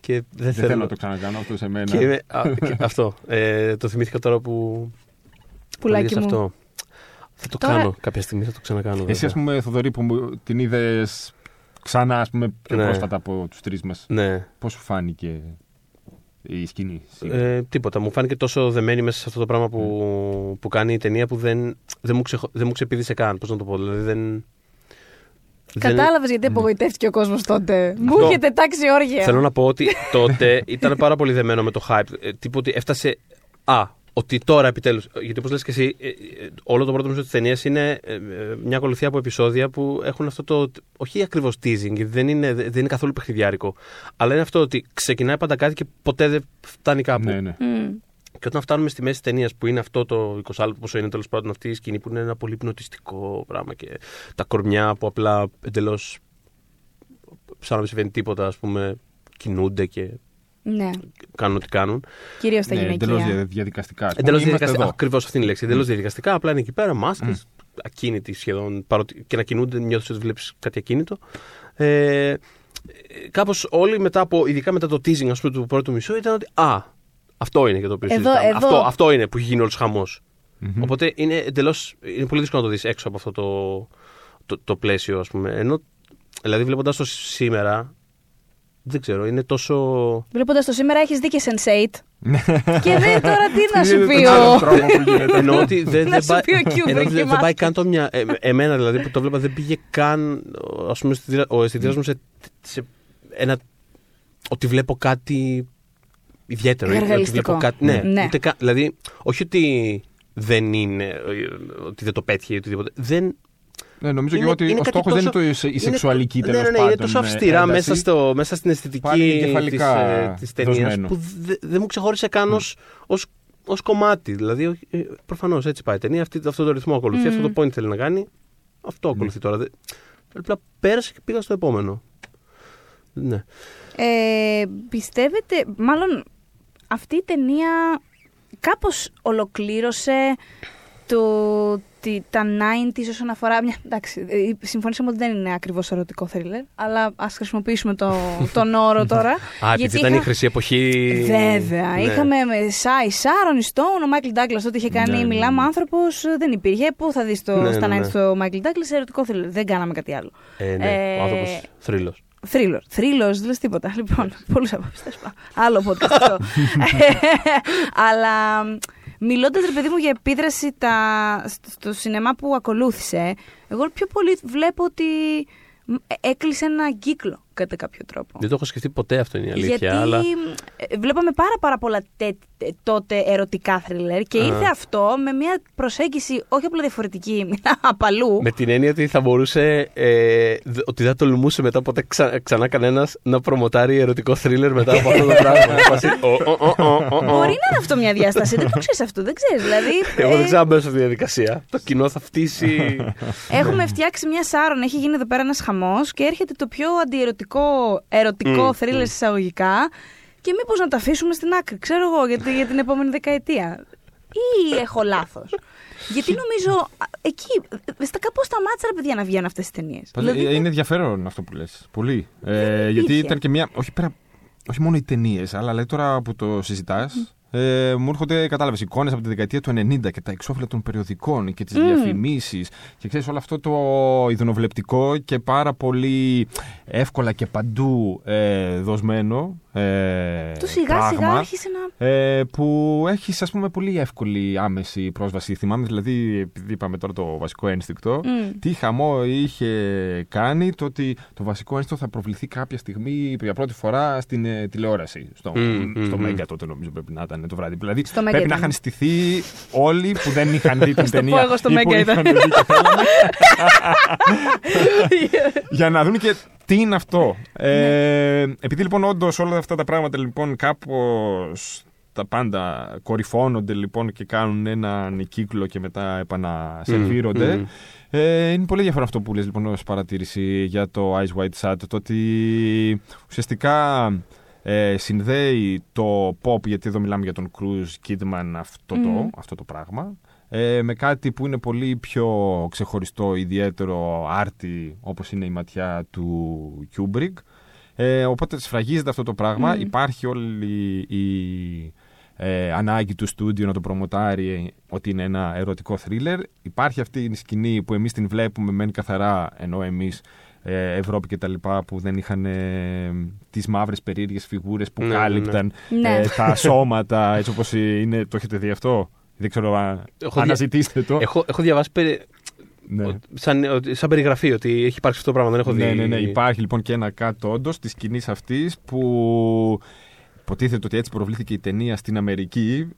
και δεν, Δεν θέλω. θέλω να το ξανακάνω αυτό σε μένα. Και, με- α, και αυτό. Ε, το θυμήθηκα τώρα που. Πουλάκι που μου. είδες αυτό. Θα το Τώρα- κάνω κάποια στιγμή, θα το ξανακάνω. Εσύ, ας βέβαια. πούμε, Θοδωρή, που μου την είδες ξανά, ας πούμε, πιο Ναι. πρόσφατα από τους τρεις μας. Ναι. Πώς σου φάνηκε η σκηνή. Ε, τίποτα. Μου φάνηκε τόσο δεμένη μέσα σε αυτό το πράγμα που, που κάνει η ταινία που δεν, δεν, μου, ξεχω, δεν μου ξεπίδησε καν. Πώς να το πω. Δηλαδή δεν. δεν- Κατάλαβες γιατί απογοητεύτηκε ο κόσμος τότε. Μου Αυτό. έχετε τάξει όργια. Θέλω να πω ότι τότε ήταν πάρα πολύ δεμένο με το hype. Ε, τύπου ότι έφτασε. Α, ότι τώρα επιτέλους. Γιατί όπως λες και εσύ, ε, ε, όλο το πρώτο μισό της ταινίας είναι ε, ε, μια ακολουθία από επεισόδια που έχουν αυτό το. Όχι ακριβώς teasing, γιατί δεν είναι, δεν είναι καθόλου παιχνιδιάρικο. Αλλά είναι αυτό ότι ξεκινάει πάντα κάτι και ποτέ δεν φτάνει κάπου. Ναι, ναι. Μμ. Και όταν φτάνουμε στη μέση της ταινίας που είναι αυτό το 20 λεπτό, πόσο είναι τέλος πάντων αυτή η σκηνή που είναι ένα πολύ πνοτιστικό πράγμα και τα κορμιά που απλά εντελώς. σαν να μην συμβαίνει τίποτα, ας πούμε, κινούνται και Ναι, κάνουν ό,τι κάνουν. κυρίως τα ναι εντελώς γυναικεία. δια- διαδικαστικά. ας πούμε. Εντελώς Είμαστε διαδικαστικά. εδώ. Ακριβώς αυτή είναι η λέξη. Εντελώ διαδικαστικά, απλά είναι εκεί πέρα, μάσκες, ακίνητοι σχεδόν. Παρότι και να κινούνται, νιώθεις ότι βλέπεις κάτι ακίνητο. Ε, Κάπως όλοι μετά από, ειδικά μετά το teasing ας πούμε, του πρώτου μισού, ήταν ότι Α, αυτό είναι για το οποίο Εδώ, συζητάμε. εδώ. Αυτό, αυτό είναι που έχει γίνει όλος χαμός. Μμμ. Οπότε είναι εντελώς. Είναι πολύ δύσκολο να το δεις έξω από αυτό το, το, το πλαίσιο, ας πούμε. Ενώ, δηλαδή, βλέποντας το σήμερα, δεν ξέρω, είναι τόσο. Βλέποντα το σήμερα, έχεις δει και Sense8. και δεν τώρα τι να σου Είναι πει τον άλλον ο. τρόπο που γίνεται. Εννοώ ότι δεν, Να δεν, σου πάει, πει ο Kubrick εννοώ ότι και δεν, δεν μάσκες. πάει καν το μια. Ε, εμένα δηλαδή που το βλέπα δεν πήγε καν ας πούμε, αισθητήρα- ο αισθητήρας μου σε, σε ένα. Ότι βλέπω κάτι ιδιαίτερο. ή Ότι Εργαλιστικό. βλέπω κάτι, ναι, Ναι. Ούτε καν, δηλαδή, όχι ότι δεν είναι, ε, ότι δεν το πέτυχε ή οτιδήποτε. Δεν, Ναι, νομίζω και Είναι- εγώ ότι είναι ο κάτι στόχος δεν είναι τόσο- το, η είναι- σεξουαλική ναι, τέλος ναι, ναι, πάντων. είναι τόσο ε, αυστηρά ένταση. μέσα, στο, μέσα στην αισθητική Πάλι της, εγκεφαλικά ε, της ταινίας δοσμένο. που δε- δεν μου ξεχώρισε καν ως, ως, ως κομμάτι. Δηλαδή, ε, προφανώς έτσι πάει η ταινία, αυτή, αυτό το ρυθμό ακολουθεί, Μμμ. αυτό το point θέλει να κάνει, αυτό ακολουθεί τώρα. Δεν- Απλά πέρασε και πήγα στο επόμενο. Ναι. Ε, πιστεύετε, μάλλον αυτή η ταινία κάπως ολοκλήρωσε το, τι- τα 90s όσον αφορά. Μια, εντάξει, ε, συμφωνήσαμε ότι δεν είναι ακριβώς ερωτικό θρίλερ, αλλά ας χρησιμοποιήσουμε το, τον όρο τώρα. Α, επειδή ήταν η χρυσή εποχή. Βέβαια. Ναι. Είχαμε με Σάι Σάρον, Στόουν, ο Μάικλ Ντάγκλας τότε είχε κάνει Ναι, ναι, Μιλάμε ναι. άνθρωπος, δεν υπήρχε. Πού θα δεις το Ναι, στα ναι, 90s ναι. το Μάικλ Ντάγκλας, ερωτικό θρίλερ. Δεν κάναμε κάτι άλλο. Ε, ναι, Ε, ο άνθρωπος θρύλος. Θρύλος. Θρύλος, δεν λες τίποτα. Λοιπόν, πολλούς απόψει. Άλλο podcast αυτό. Αλλά μιλώντας, ρε παιδί μου, για επίδραση τα, στο- στο σινεμά που ακολούθησε, εγώ πιο πολύ βλέπω ότι μ, ε, έκλεισε ένα κύκλο κατά κάποιο τρόπο. Δεν το έχω σκεφτεί ποτέ αυτό είναι η αλήθεια. Γιατί αλλά... ε, βλέπαμε πάρα πάρα πολλά τε- τε- τότε ερωτικά θρίλερ και Α. ήρθε αυτό με μια προσέγγιση όχι απλά διαφορετική, μιλάω απαλού. Με την έννοια ότι θα μπορούσε. Ε, δ- ότι δεν τολμούσε μετά ποτέ ξα- ξανά κανένας να προμοτάρει ερωτικό θρίλερ μετά από αυτό το πράγμα. Φάση, «Ο, ο, ο, ο, ο, ο». Μπορεί να είναι αυτό μια διάσταση, δεν το ξέρεις αυτό, δεν ξέρεις. Δηλαδή, Εγώ ε, δεν ξέρω αν μπαίνω σε αυτή τη διαδικασία. Το κοινό θα φτύσει. Έχουμε φτιάξει μια Σάρων, έχει γίνει εδώ πέρα ένας χαμός και έρχεται το πιο αντιερωτικό ερωτικό Μμ, θρίλερ μμ. εισαγωγικά. Και μήπως να το αφήσουμε στην άκρη, ξέρω εγώ, γιατί, για την επόμενη δεκαετία. Ή έχω λάθος. Γιατί νομίζω α, εκεί, ε, στα κάπου σταμάτησα ρε παιδιά να βγαίνουν αυτές τις ταινίες. Πάντως, ε, Είναι ενδιαφέρον αυτό που λες. Πολύ. Ε, γιατί υπήρχε. ήταν και μια. Όχι, πέρα, όχι μόνο οι ταινίες, αλλά δηλαδή τώρα που το συζητάς, ε, μου έρχονται, κατάλαβες, εικόνες από τη δεκαετία του 90 και τα εξώφυλλα των περιοδικών και τις Μμ. διαφημίσεις. Και ξέρεις όλο αυτό το ειδωνοβλεπτικό και πάρα πολύ εύκολα και παντού ε, δοσμένο. Ε, Το σιγά σιγά πράγμα. άρχισε να. Ε, που έχεις, ας πούμε, πολύ εύκολη άμεση πρόσβαση. Θυμάμαι δηλαδή, επειδή είπαμε τώρα το βασικό ένστικτο, Μμ. τι χαμό είχε κάνει το ότι το βασικό ένστικτο θα προβληθεί κάποια στιγμή για πρώτη φορά στην ε, τηλεόραση. Στο, Μμ, στο μμ, Μέγκα τότε νομίζω πρέπει να ήταν το βράδυ. Δηλαδή Στο Μέγκα πρέπει να ήταν. είχαν στηθεί όλοι που δεν είχαν δει την Στο πω ταινία. εγώ στο ή που Μέγκα είχαν ήταν. δει και θέλανε, για να δουν και τι είναι αυτό. Ε, επειδή λοιπόν όντως όλα αυτά τα πράγματα λοιπόν κάπως τα πάντα κορυφώνονται λοιπόν και κάνουν έναν κύκλο και μετά επανασερβίρονται. Μμμ. Ε, είναι πολύ ενδιαφέρον αυτό που λες λοιπόν ως παρατήρηση για το Ice White Shut το ότι ουσιαστικά ε, συνδέει το pop γιατί εδώ μιλάμε για τον Cruz Kidman αυτό, το, Μμμ. αυτό το πράγμα ε, με κάτι που είναι πολύ πιο ξεχωριστό, ιδιαίτερο, άρτη όπως είναι η ματιά του Kubrick ε, οπότε σφραγίζεται αυτό το πράγμα Μμ. υπάρχει όλη η ε, ανάγκη του στούντιο να το προμοτάρει ότι είναι ένα ερωτικό θρίλερ. Υπάρχει αυτή η σκηνή που εμείς την βλέπουμε μεν καθαρά, ενώ εμείς ε, Ευρώπη και τα λοιπά που δεν είχαν ε, τις μαύρες περίεργες φιγούρες που Ναι, ναι, κάλυπταν Ναι. ε, τα σώματα έτσι όπως είναι. Το έχετε δει αυτό; Δεν ξέρω αν Έχω δια- αναζητήστε το. έχω, έχω διαβάσει περι... Ναι. ότι- σαν, ότι- σαν περιγραφή ότι έχει υπάρξει αυτό το πράγμα. Δεν έχω δει. Ναι, ναι, ναι. Υπάρχει λοιπόν και ένα κάτω όντως της σκηνής αυτής που υποτίθεται ότι έτσι προβλήθηκε η ταινία στην Αμερική.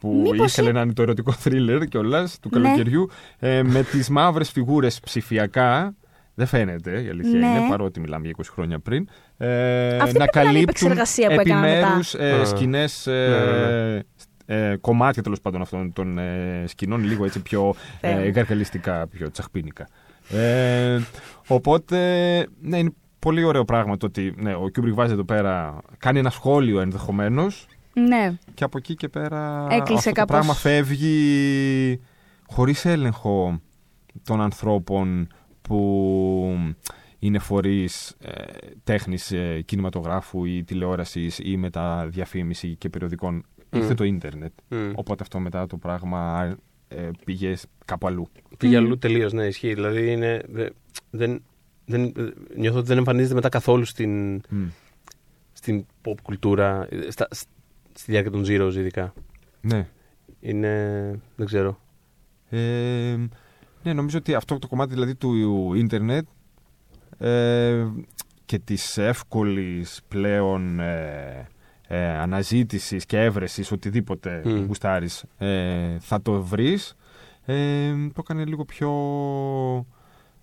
Που Μήπως ήθελε ή- να είναι το ερωτικό θρίλερ κιόλας του Ναι. καλοκαιριού. Ε, με τις μαύρες φιγούρες ψηφιακά. Δεν φαίνεται, η αλήθεια Ναι. είναι, παρότι μιλάμε για 20 χρόνια πριν. Ε, Αυτή να πρέπει να είναι η καλύπτουν επεξεργασία που έκαναν μετά. επιμέρους ε, Α. σκηνές, ε, Ναι, ναι, ε, κομμάτια τέλος πάντων αυτών των ε, σκηνών, λίγο έτσι πιο ε, Φαίνεται. γαργαλιστικά, πιο τσαχπίνικα. Ε, οπότε, ναι, είναι πολύ ωραίο πράγμα το ότι ναι, ο Κιούμπρικ βάζει εδώ πέρα, κάνει ένα σχόλιο ενδεχομένως Ναι. και από εκεί και πέρα Έκλεισε αυτό το κάπως. πράγμα φεύγει χωρίς έλεγχο των ανθρώπων που είναι φορείς ε, τέχνης ε, κινηματογράφου ή τηλεόρασης ή μεταδιαφήμιση και περιοδικών. Ήρθε το ίντερνετ. Μμ. Οπότε αυτό μετά το πράγμα ε, πήγε κάπου αλλού. Πήγε Μμ. αλλού τελείως, ναι, ισχύει. Δηλαδή είναι, δε- δεν, δεν, νιώθω ότι δεν εμφανίζεται μετά καθόλου στην, Μμ. στην pop κουλτούρα, ε, στα, στη διάρκεια των Zeros ειδικά. Ναι. Είναι, δεν ξέρω. Ε, ναι, νομίζω ότι αυτό το κομμάτι δηλαδή του ίντερνετ ε, και της εύκολης πλέον ε, ε, αναζήτησης και έβρεσης οτιδήποτε Μμ. γουστάρεις ε, θα το βρεις ε, το έκανε λίγο πιο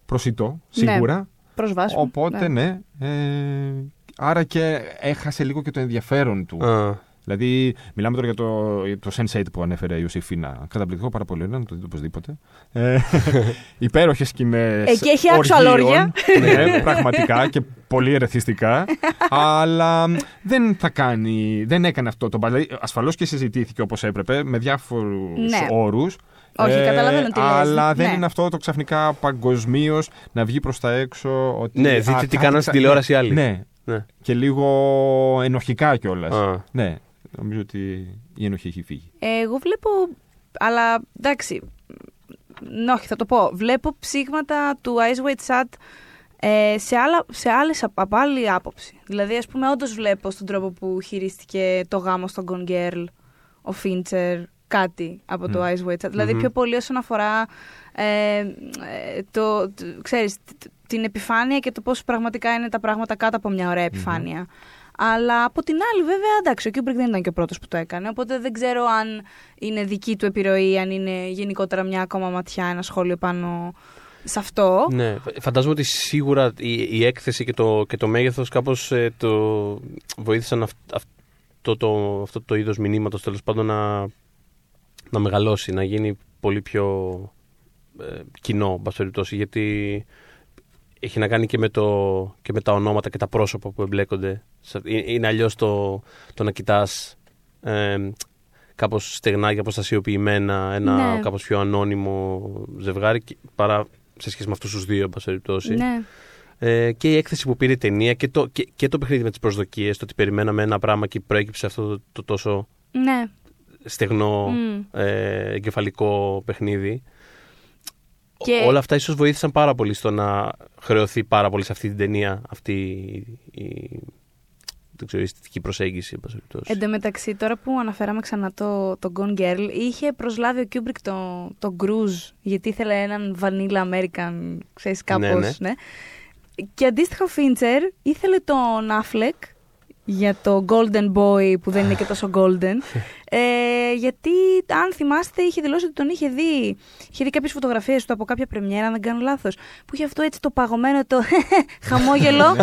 προσιτό σίγουρα Προσβάσιμο. οπότε ναι, ε, άρα και έχασε λίγο και το ενδιαφέρον του Α, Δηλαδή, μιλάμε τώρα για το, για το Sense8 που ανέφερε η Ιωσήφινα. Καταπληκτικό, πάρα πολύ ωραίο, να το δείτε οπωσδήποτε. Ε, Υπέροχες σκηνές. Εκεί έχει άξιο αλόρια. Ναι, πραγματικά και πολύ ερεθιστικά. αλλά δεν θα κάνει, δεν έκανε αυτό το μπαλ. Δηλαδή, ασφαλώς και συζητήθηκε όπως έπρεπε, με διάφορους Ναι. όρους. Όχι, καταλαβαίνω τι λες. Αλλά δεν Ναι. είναι αυτό το ξαφνικά παγκοσμίως να βγει προς τα έξω. Ότι, Ναι, α, δείτε τι κάτι κάναν ξα- στην τηλεόραση οι άλλοι. Ναι, Ναι. και λίγο ενοχικά κιόλας. Α. Ναι, νομίζω ότι η ενοχή έχει φύγει. Εγώ βλέπω. Αλλά εντάξει. ν- Όχι, θα το πω. Βλέπω ψήγματα του Ice White Sat ε, σε, άλλα, σε άλλες, απ- από άλλη άποψη. Δηλαδή, ας πούμε, όντως βλέπω στον τρόπο που χειρίστηκε το γάμο στον Gone Girl, ο Φίντσερ, κάτι από το Μμ. Ice White Sat. Δηλαδή, Μμμ. πιο πολύ όσον αφορά ε, ε, το, το, ξέρεις, τ- την επιφάνεια και το πώς πραγματικά είναι τα πράγματα κάτω από μια ωραία επιφάνεια. Αλλά από την άλλη, βέβαια, εντάξει, ο Κιούμπρικ δεν ήταν και ο πρώτος που το έκανε. Οπότε δεν ξέρω αν είναι δική του επιρροή, αν είναι γενικότερα μια ακόμα ματιά, ένα σχόλιο πάνω σε αυτό. Ναι, φαντάζομαι ότι σίγουρα η, η έκθεση και το, και το μέγεθος κάπως ε, το βοήθησαν αυ- αυτό το, αυτό το είδος μηνύματος τέλος πάντων να, να μεγαλώσει, να γίνει πολύ πιο ε, κοινό, εν πάση περιπτώσει, γιατί έχει να κάνει και με, το, και με τα ονόματα και τα πρόσωπα που εμπλέκονται. Σε- ε- Είναι αλλιώς το, το να κοιτάς ε, κάπως στεγνά και αποστασιοποιημένα ένα Ναι. κάπως πιο ανώνυμο ζευγάρι και- παρά σε σχέση με αυτούς τους δύο, εν πάση περιπτώσει. Ναι. Ε, και η έκθεση που πήρε η ταινία και το, και, και το παιχνίδι με τις προσδοκίες, το ότι περιμέναμε ένα πράγμα και προέκυψε αυτό το, το τόσο Ναι. στεγνό Μμ. ε, εγκεφαλικό παιχνίδι. Και- Όλα αυτά ίσως βοήθησαν πάρα πολύ στο να χρεωθεί πάρα πολύ σε αυτή την ταινία αυτή η, η, δεν ξέρω, η αισθητική προσέγγιση. εν πάση περιπτώσει. Εν τω μεταξύ, τώρα που αναφέραμε ξανά το, το Gone Girl, είχε προσλάβει ο Κιούμπρικ το, τον Cruise, γιατί ήθελε έναν Vanilla American, ξέρεις, κάπως, Ναι, ναι, ναι. Και αντίστοιχα ο Φίντσερ ήθελε τον Affleck για το Golden Boy που δεν είναι και τόσο golden. ε, γιατί, αν θυμάστε, είχε δηλώσει ότι τον είχε δει. Είχε δει κάποιες φωτογραφίες του από κάποια πρεμιέρα, αν δεν κάνω λάθος. Που είχε αυτό έτσι το παγωμένο το χαμόγελο.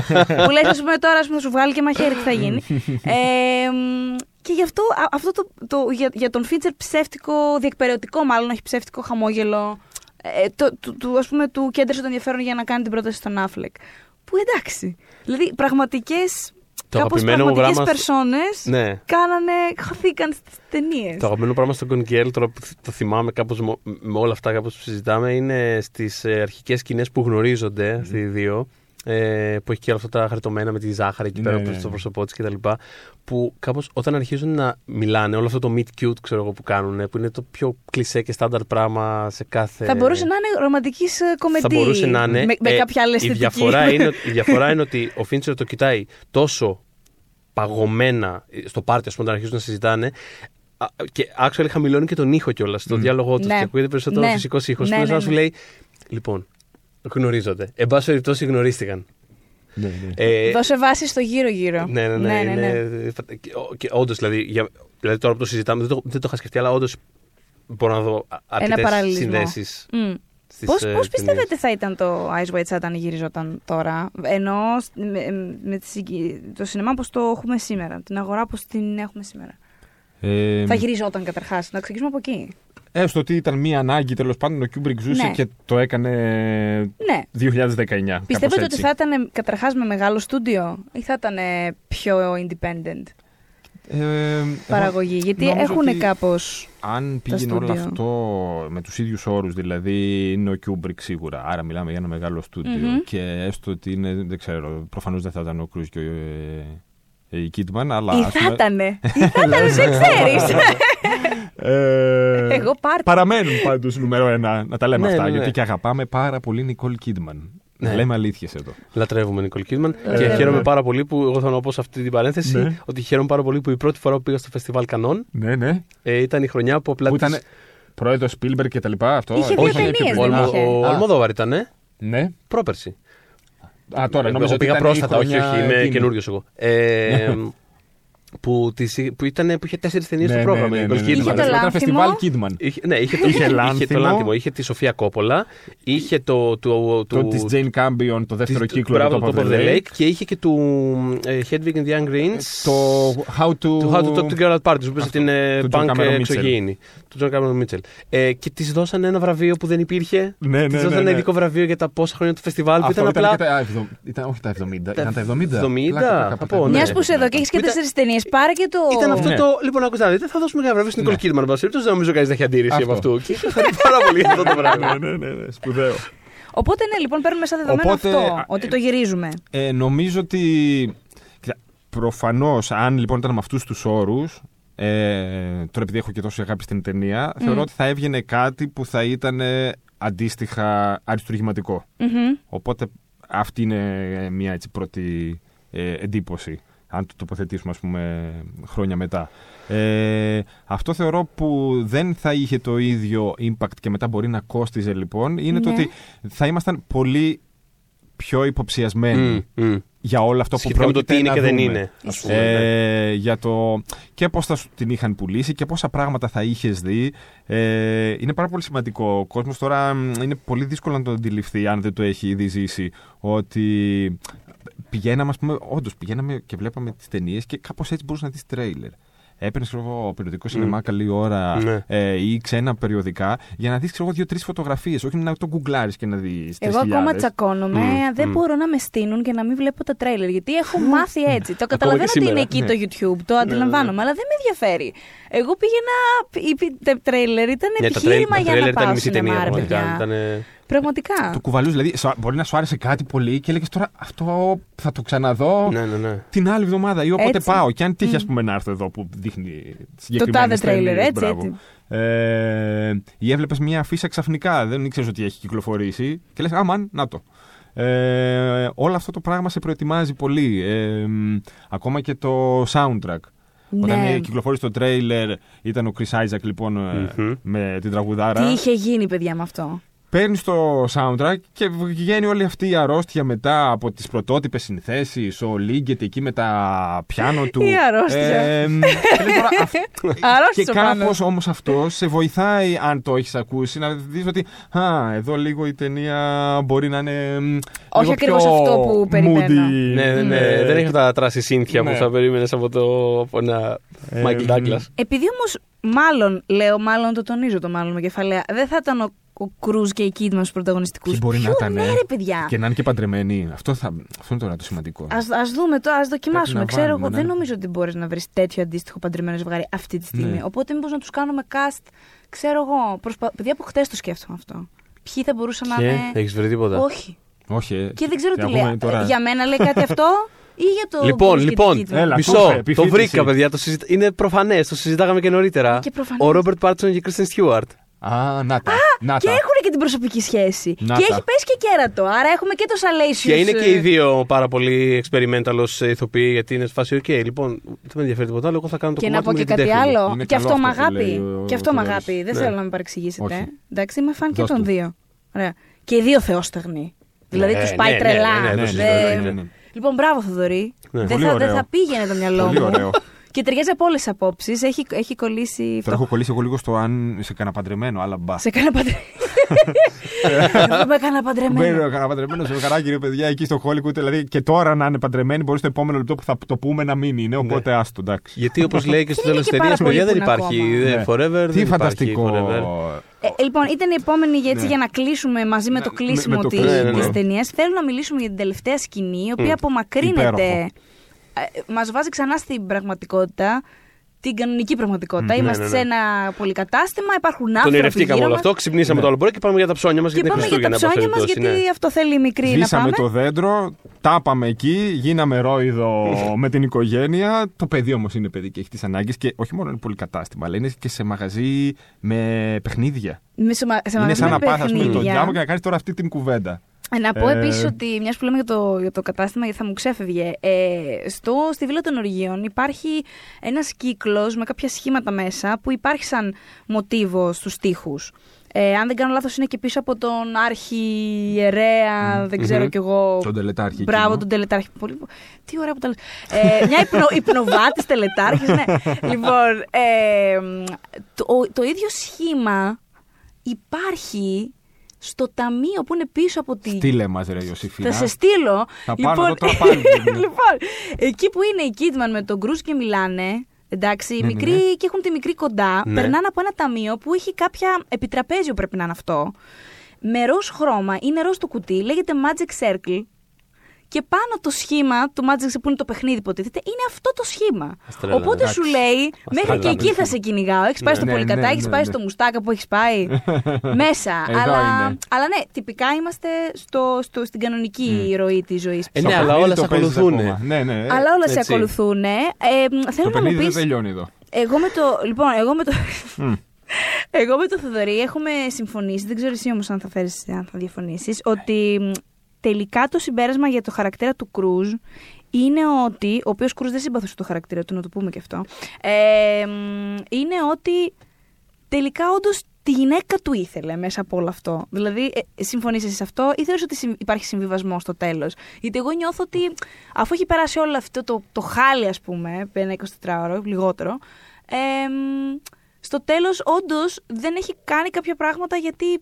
που λες, ας πούμε, τώρα ας πούμε, θα σου βγάλει και μαχαίρι, τι θα γίνει. ε, μ, και γι' αυτό, α- αυτό το, το, για, για τον Φίντσερ ψεύτικο, διεκπαιρεωτικό μάλλον, όχι ψεύτικο χαμόγελο. Ε, το, του, του, ας πούμε, του κέντρισε το ενδιαφέρον για να κάνει την πρόταση στον Affleck. Που εντάξει. Δηλαδή, πραγματικές. Το Κάπως αγαπημένο μου πραγματικές πράγμα- περσόνες Ναι. κάνανε, χαθήκαν στις ταινίες. Το αγαπημένο πράγμα στο Gone Girl, τώρα που το θυμάμαι κάπως με, με όλα αυτά κάπως που συζητάμε, είναι στις ε, αρχικές σκηνές που γνωρίζονται αυτοί οι δύο. Ε, που έχει και όλα αυτά τα χαριτωμένα με τη ζάχαρη εκεί Ναι, πέρα ναι, προς ναι. το πρόσωπό της κτλ. Που κάπως όταν αρχίζουν να μιλάνε, όλο αυτό το meet cute ξέρω εγώ που κάνουν, που είναι το πιο κλισέ και στάνταρ πράγμα σε κάθε. Θα μπορούσε να είναι ρομαντικής κομμεντή. Θα μπορούσε να είναι. Με, με Ε, κάποια άλλη η αισθητική. διαφορά, είναι, ότι- η διαφορά είναι ότι ο Φίντσερ το κοιτάει τόσο παγωμένα στο πάρτι, ας πούμε, όταν αρχίζουν να συζητάνε. α, Και actually χαμηλώνει και τον ήχο κιόλας στο διάλογό τους Ναι. και ακούγεται περισσότερο Ναι. φυσικός ήχος. Ναι, που είναι σαν ναι, να σου ναι. λέει, Λοιπόν, γνωρίζονται. Εν πάση περιπτώσει γνωρίστηκαν. Ναι, ναι. Ε, Δώσε βάση στο γύρω-γύρω. ναι, ναι, ναι. είναι- Και, και όντως, δηλαδή, για, δηλαδή, τώρα που το συζητάμε, δεν το, δεν το είχα σκεφτεί, αλλά όντως μπορώ να δω αρκετές παραλληλισμό. συνδέσεις. Mm. Στις, Πώς, ε, πώς ταινίες. πιστεύετε θα ήταν το Eyes Wide Shut αν γυριζόταν τώρα, ενώ σ- με, με τη συγκ- το σινεμά πώς το έχουμε σήμερα, την αγορά πώς την έχουμε σήμερα. Ε, θα γυριζόταν καταρχάς, να ξεκινήσουμε από εκεί. Έστω ότι ήταν μία ανάγκη τέλος πάντων, ο Κιούμπρικ ζούσε Ναι. και το έκανε Ναι. 2019. Πιστεύετε κάπως ότι έτσι. θα ήταν καταρχάς με μεγάλο στούντιο ή θα ήταν πιο independent Ε, εγώ παραγωγή, γιατί νομίζω έχουν ότι κάπως... Αν πήγαινε όλο στούντιο. αυτό με τους ίδιους όρους, δηλαδή είναι ο Κιούμπρικ σίγουρα, άρα μιλάμε για ένα μεγάλο στούντιο Μμμ. και έστω ότι είναι, δεν ξέρω, προφανώς δεν θα ήταν ο Κρουζ και ο, ε, η Κίντμαν, αλλά... Ή ας θα πούμε- ήτανε, ή θα ήτανε, δεν ξέρεις. Ε, Εγώ πάρτι. Παραμένουν πάντως νούμερο ένα, να τα λέμε Ναι, αυτά, ναι, ναι. γιατί και αγαπάμε πάρα πολύ Νικόλ Κίντμαν. Ναι. Να λέμε αλήθειες εδώ. Λατρεύουμε Νικόλ Κίντμαν. Και Λατρεύουμε. χαίρομαι πάρα πολύ που. Εγώ θα να πω σε αυτή την παρένθεση Ναι. ότι χαίρομαι πάρα πολύ που η πρώτη φορά που πήγα στο φεστιβάλ Κανών Ναι, ναι. ε, ήταν η χρονιά που απλά. Που της- ήταν πρόεδρος Σπίλμπερ και τα λοιπά, αυτό. Είχε δύο Όχι, ταινίες, ο, δεν Αλμο- είχε. ο Α. Αλμοδόβαρ ήταν, ε, Ναι. πρόπερση. Α, τώρα Ε, νόμιζα εγώ ότι πήγα ήταν η πρόσφατα, όχι, χρονιά όχι, είμαι εκείνη. καινούριο εγώ. Ε, που, τις, που, ήταν, που είχε τέσσερις ταινίες Ναι, στο ναι, πρόγραμμα. ναι, η ναι, Nicole ναι, Είχε Kidman. το Ήταν Λάνθιμο. φεστιβάλ Kidman. Είχε, ναι, είχε, το- Είχε είχε, είχε Λάνθιμο. το Λάνθιμο, είχε τη Σοφία Κόπολα, είχε το. το, Το της Jane Campion, το δεύτερο της- κύκλο μπράβο, του το Top of the Lake και είχε και του ε, Hedwig and the Young Greens. Το How to... του How to Talk to Girl at Parties, που παίζει Αυτό, την ε, του John punk Cameron Mitchell. εξωγήινη. Του John Cameron Mitchell. Ε, και της δώσανε ένα βραβείο που δεν υπήρχε. Ναι, ναι, Της ναι, δώσανε ναι. ειδικό βραβείο για τα πόσα χρόνια του φεστιβάλ που Αυτό ήταν απλά. και τα, α, εβδο- ήταν, όχι τα 70, ήταν τα 70. 70, Πλάκα, πλάκα, θα πλάκα. πω, ναι. Μιας που είσαι εδώ και έχεις και Ήταν- τέσσερις ταινίες, πάρε και το. Ήταν αυτό Ναι. το. Λοιπόν, ακούστε να δείτε, θα δώσουμε ένα βραβείο στην Nicole Ναι. Kidman. Βασίλη, δεν νομίζω κανείς να έχει αντίρρηση από Αυτό. αυτού. Και είχα χαρεί πάρα πολύ για αυτό το πράγμα. Ναι, ναι, ναι, ναι, σπουδαίο. Οπότε ναι, λοιπόν, παίρνουμε σαν δεδομένο Οπότε, αυτό. α, ότι ε, το γυρίζουμε. Ε, νομίζω ότι. Προφανώς, αν λοιπόν ήταν με αυτούς τους όρους, ε, τώρα επειδή έχω και τόσο αγάπη στην ταινία, θεωρώ ότι θα έβγαινε κάτι που θα ήταν ε, αντίστοιχα αριστουργηματικό. Μμμ. Οπότε αυτή είναι ε, μια έτσι πρώτη ε, εντύπωση, αν το τοποθετήσουμε ας πούμε χρόνια μετά. Ε, αυτό θεωρώ που δεν θα είχε το ίδιο impact και μετά μπορεί να κόστιζε λοιπόν, είναι το Ναι. ότι θα ήμασταν πολύ πιο υποψιασμένοι Μμ, μμ. για όλο αυτό που Σχετικά με το πρόκειται τι είναι να και δεν δούμε. είναι. ας πούμε, ναι. Ε, για το και πώς θα σου την είχαν πουλήσει και πόσα πράγματα θα είχες δει. Ε, είναι πάρα πολύ σημαντικό. Ο κόσμος τώρα μ, είναι πολύ δύσκολο να το αντιληφθεί αν δεν το έχει ήδη ζήσει. Ότι πηγαίναμε, ας πούμε, όντως πηγαίναμε και βλέπαμε τις ταινίες και κάπως έτσι μπορούσε να δεις τρέιλερ. Έπαιρνε εγώ περιοδικό σινεμά καλή ώρα Ναι. ε, ή ξένα περιοδικά για να δει δύο-τρει φωτογραφίε. Όχι να το γκουγκλάρει και να δει. Εγώ ακόμα τσακώνομαι. Μμ, δεν μμ. μπορώ να με στείλουν και να μην βλέπω τα τρέιλερ. Γιατί έχω μάθει έτσι. το καταλαβαίνω ότι σήμερα. είναι εκεί Ναι. το YouTube, το αντιλαμβάνομαι, αλλά δεν με ενδιαφέρει. Εγώ πήγαινα. Η τα τρέιλερ ήταν Ναι, τα επιχείρημα τρέιλ- τα για να τρέιλερ ήταν πάω μισή σινεμά, ταινία. ρε πραγματικά. παιδιά. Ήτανε- Πραγματικά. Το κουβαλούς, δηλαδή σου- μπορεί να σου άρεσε κάτι πολύ και έλεγες τώρα αυτό θα το ξαναδώ Ναι, ναι, ναι. την άλλη εβδομάδα ή όποτε Έτσι. πάω. Και αν τύχει, Μμ. ας πούμε, να έρθω εδώ που δείχνει Το συγκεκριμένες τάδε τρέιλερ, ταινίες, έτσι, μπράβο. έτσι. Ε, ή έβλεπες μια αφίσα ξαφνικά, δεν ήξερες ότι έχει κυκλοφορήσει και λες Αμάν, να το. Ε, όλο αυτό το πράγμα σε προετοιμάζει πολύ. Ε, μ, ακόμα και το soundtrack. Όταν Ναι. ε, κυκλοφόρησε το τρέιλερ, ήταν ο Chris Isaac λοιπόν ε, Μμμ. με την τραγουδάρα. Τι είχε γίνει, παιδιά, με αυτό; Παίρνει το soundtrack και βγαίνει όλη αυτή η αρρώστια μετά από τις πρωτότυπες συνθέσεις. Ο Λίγκετ εκεί με τα πιάνο του. Η αρρώστια. Ε, μ, και λες τώρα, αυ- και Αρρώστησε ο Πάνος. κάπως όμως αυτό σε βοηθάει, αν το έχεις ακούσει, να δεις ότι α, εδώ λίγο η ταινία μπορεί να είναι. μ, Όχι λίγο ακριβώς πιο αυτό που περιμένω. moody. Ναι, ναι, ναι. Ε, Δεν έχεις τα τράση σύνθια που ναι. θα περίμενες από, το, από ένα Ε, Μάικλ Ντάγκλα. Επειδή όμως, μάλλον, λέω, μάλλον το τονίζω το μάλλον με κεφαλαία, δεν θα ήταν ο, ο Κρούζ και η Κίτμα στου πρωταγωνιστικούς. Και μπορεί να ήταν, Ναι, ε. ρε παιδιά. Και να είναι και παντρεμένοι. Αυτό, θα, αυτό είναι τώρα το σημαντικό. Α ας δούμε το, ας δοκιμάσουμε. Πρέπει να Ξέρω βάλουμε, εγώ, ναι. δεν νομίζω ότι μπορείς να βρεις τέτοιο αντίστοιχο παντρεμένο ζευγάρι αυτή τη στιγμή. Ναι. Οπότε μήπως να τους κάνουμε cast, ξέρω εγώ. Προσπα... Παιδιά από χτες το σκέφτομαι αυτό. Ποιοι θα μπορούσαν να Και είναι. έχεις βρει τίποτα. Όχι. Όχι. ε. Και δεν ξέρω Και τι ακούμε λέει. τώρα- Ε, Για μένα λέει κάτι αυτό ή για το. Λοιπόν, Bruce και λοιπόν, την Kidman? Έλα, Μισό. ακούσε, Το επιφύτηση. βρήκα, παιδιά. Το συζητα... Είναι προφανές. Το συζητάγαμε και νωρίτερα. Και προφανές. Ο Ρόμπερτ Πάρτσον και η Κρίστεν Στιούαρτ. Α, να τα. να Και τα. έχουν και την προσωπική σχέση. Να και τα. έχει πέσει και κέρατο. Άρα έχουμε και το Salacious. Και είναι και οι ε, δύο πάρα πολύ experimental ως ηθοποιοί, γιατί είναι σε φάση, οκ, λοιπόν, δεν με ενδιαφέρει τίποτα άλλο. Εγώ θα κάνω το Και να κομμάτι πω μου και για την κάτι τέχνη μου. άλλο. Είναι Και καλός αυτό με αυτό που λέει αγάπη. ο Και αυτό με Θοδωρής. αγάπη. Δεν Ναι. θέλω να με παρεξηγήσετε. Όχι. Εντάξει, είμαι φαν και Δώσ' των του. δύο. Ωραία. Και οι δύο θεόστεγνοι. Δηλαδή Ναι, τους πάει ναι, ναι, τρελά. ναι, ναι, ναι, το ναι, Δεν- ναι, ναι, ναι. Λοιπόν, μπράβο Θοδωρή. Ναι. Δεν, Πολύ θα, δεν ωραίο. θα πήγαινε το μυαλό Πολύ μου. Ωραίο. Και ταιριάζει από όλες τις απόψεις. Έχει, έχει κολλήσει. Τώρα φτω- έχω κολλήσει εγώ λίγο στο αν σε κανένα παντρεμένο, αλλά μπα. Σε κάνα παντρεμένο. Δεν με έκανα παντρεμένο. Μπαίνω κανένα παντρεμένο ζευγαράκι, ρε παιδιά, εκεί στο Hollywood. Δηλαδή και τώρα να είναι παντρεμένοι, μπορείς στο επόμενο λεπτό που θα το πούμε να μην είναι. Οπότε άστο, εντάξει. Γιατί όπως λέει και στο Είναι τέλο τη και ταινία, πάρα παιδιά πολλοί δεν που είναι υπάρχει. ακόμα. δεν- Ναι. Forever δεν Τι υπάρχει φανταστικό. forever. Ε, λοιπόν, ήταν η επόμενη για, έτσι, Ναι. για να κλείσουμε μαζί με Ναι, το με- κλείσιμο με το της, κλείσιμο. της Ναι, ναι. ταινίας. Θέλω να μιλήσουμε για την τελευταία σκηνή, η οποία Μμ. απομακρύνεται. Υπέροχο. Ε, μας βάζει ξανά στην πραγματικότητα, την κανονική πραγματικότητα. Μμ. Είμαστε Ναι, ναι, σε ναι. ένα πολυκατάστημα, υπάρχουν Τον άνθρωποι ηρευτήκαμε γύρω όλο μας. αυτό, ξυπνήσαμε Ναι. το άλλο πρωί και πάμε για τα ψώνια μας Και γιατί είναι πάμε για τα Χριστούγεννα. ψώνια εν μας, πάση γιατί περιπτώσει, ναι. αυτό θέλει η μικρή να Σβήσαμε πάμε. το δέντρο, τάπαμε εκεί, γίναμε ρόιδο με την οικογένεια. Το παιδί όμως είναι παιδί και έχει τις ανάγκες και όχι μόνο είναι πολυκατάστημα, αλλά είναι και σε μαγαζί με παιχνίδια. Με σε, μα- σε είναι μαγαζί σαν με να πα, α πούμε, τον παιχνίδια. διάβο και να κάνεις τώρα αυτή την κουβέντα. Ε, Να πω Ε, επίσης ότι, μιας που λέμε για το, για το κατάστημα, γιατί θα μου ξέφευγε, ε, στο, στη Βίλα των Οργείων υπάρχει ένας κύκλος με κάποια σχήματα μέσα που υπάρχει σαν μοτίβο στους τοίχου. Ε, αν δεν κάνω λάθος είναι και πίσω από τον αρχιερέα, δεν ξέρω κι εγώ. Τον τελετάρχη. Μπράβο, εκείνο. τον τελετάρχη. Πολύ... Τι ωραία που τα λες. Ε, μια υπνο, υπνοβάτης τελετάρχης, ναι. λοιπόν, ε, το, το ίδιο σχήμα υπάρχει στο ταμείο που είναι πίσω από τη... Στείλε μας ρε Ιωσήφινα. Θα σε στείλω. Θα πάω να δω τώρα πάλι. λοιπόν, εκεί που είναι η Kidman με τον Κρούζ και μιλάνε, εντάξει, οι Ναι, ναι, μικροί ναι. και έχουν τη μικρή κοντά, Ναι. περνάνε από ένα ταμείο που έχει κάποια επιτραπέζιο πρέπει να είναι αυτό. Με ροζ χρώμα, είναι ροζ το κουτί, λέγεται Magic Circle. Και πάνω το σχήμα του Magic Circle που είναι το παιχνίδι, υποτίθεται, είναι αυτό το σχήμα. Αστρέλα, Οπότε εντάξει. σου λέει, μέχρι και εκεί θα σε κυνηγάω. Έχεις πάει στο Ναι, ναι, πολυκατά, ναι, έχεις ναι, πάει ναι. στο μουστάκα που έχεις πάει. μέσα. Εδώ αλλά, είναι. αλλά ναι, τυπικά είμαστε στο, στο, στην κανονική ροή της ζωής. Ε, ναι, Στο αλλά παιχνίδι όλα το σε παίζεις ακολουθούν. ακόμα. Ναι, ναι. Αλλά όλα σε έτσι. ακολουθούν. Ε, θέλω Το να μου παιχνίδι δεν πει. τελειώνει εδώ. Εγώ με το. Λοιπόν, εγώ με το. Μμ. Εγώ με το Θοδωρή έχουμε συμφωνήσει, δεν ξέρω εσύ όμως αν θα, φέρεις, αν θα διαφωνήσεις, ότι μ, τελικά το συμπέρασμα για το χαρακτήρα του Κρούζ είναι ότι, ο οποίος Κρούζ δεν συμπαθούσε το χαρακτήρα του, να το πούμε και αυτό, ε, μ, είναι ότι τελικά όντως τη γυναίκα του ήθελε μέσα από όλο αυτό. Δηλαδή, ε, συμφωνείς εσύ σε αυτό ή θεωρείς ότι συμ- υπάρχει συμβιβασμός στο τέλος; Γιατί εγώ νιώθω ότι αφού έχει περάσει όλο αυτό το, το χάλι, ας πούμε, ένα 24ωρο, λιγότερο, ε, μ, στο τέλος όντως δεν έχει κάνει κάποια πράγματα γιατί δεν,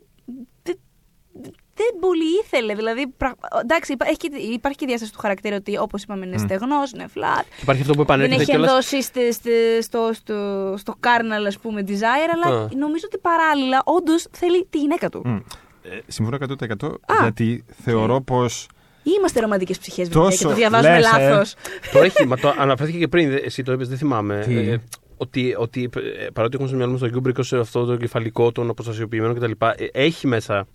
δεν πολύ ήθελε. Δηλαδή, πρα... εντάξει, υπά- έχει, και- υπάρχει και η διάσταση του χαρακτήρα ότι όπως είπαμε είναι στεγνός, είναι flat. Και υπάρχει αυτό που Δεν επανέρχεται έχει κιόλας. ενδώσει στε- στε- στο, στο, στο carnal, ας πούμε, desire, αλλά Α. νομίζω ότι παράλληλα όντως θέλει τη γυναίκα του. Μμ. Ε, Συμφωνώ 100% γιατί θεωρώ πως Ή είμαστε ρομαντικές ψυχές, βέβαια, Τόσο και το διαβάζουμε λες, ε. λάθος. Το έχει, μα το αναφέρθηκε και πριν, εσύ το είπες, δεν θυμάμαι. Τι; Ε, ότι, ότι ε, παρότι έχουμε στο μυαλό μας τον Κιούμπρικ ως αυτό τον εγκεφαλικό, τον αποστασιοποιημένο κτλ. ε, Έχει μέσα.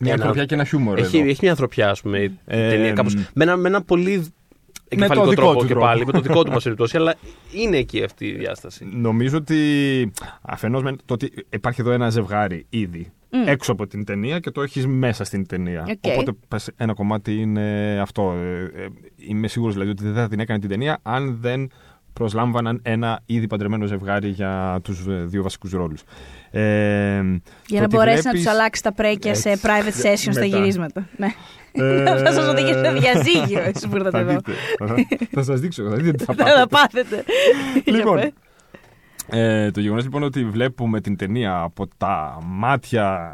Μια ένα- ανθρωπιά και ένα χιούμορ Έχει, εδώ. έχει μια ανθρωπιά, ας πούμε, η Ε, ταινία. Κάπως, μ. με, ένα, με ένα πολύ εγκεφαλικό δικό τρόπο του και τρόπο. πάλι, με το δικό του μας περιπτώσει, αλλά είναι εκεί αυτή η διάσταση. Νομίζω ότι αφενός με το ότι υπάρχει εδώ ένα ζευγάρι ήδη Μμ. έξω από την ταινία και το έχεις μέσα στην ταινία. Οκ. Οπότε πες, ένα κομμάτι είναι αυτό. Ε, ε, είμαι σίγουρος δηλαδή ότι δεν θα την έκανε την ταινία αν δεν προσλάμβαναν ένα ήδη παντρεμένο ζευγάρι για τους ε, δύο βασικούς ρόλους. Ε, Για να μπορέσει να τους αλλάξει τα πρέκια σε Έτσι. private session στα Μετά. γυρίσματα. Ναι. Ε, Θα σας οδηγήσει σε διαζύγιο, εσεί που ήρθατε θα εδώ. δείτε. Θα- Θα σας δείξω, θα δείτε τι θα Θα πάθετε. τα πάθετε. Λοιπόν, Για πες. Ε, το γεγονός λοιπόν ότι βλέπουμε την ταινία από τα μάτια,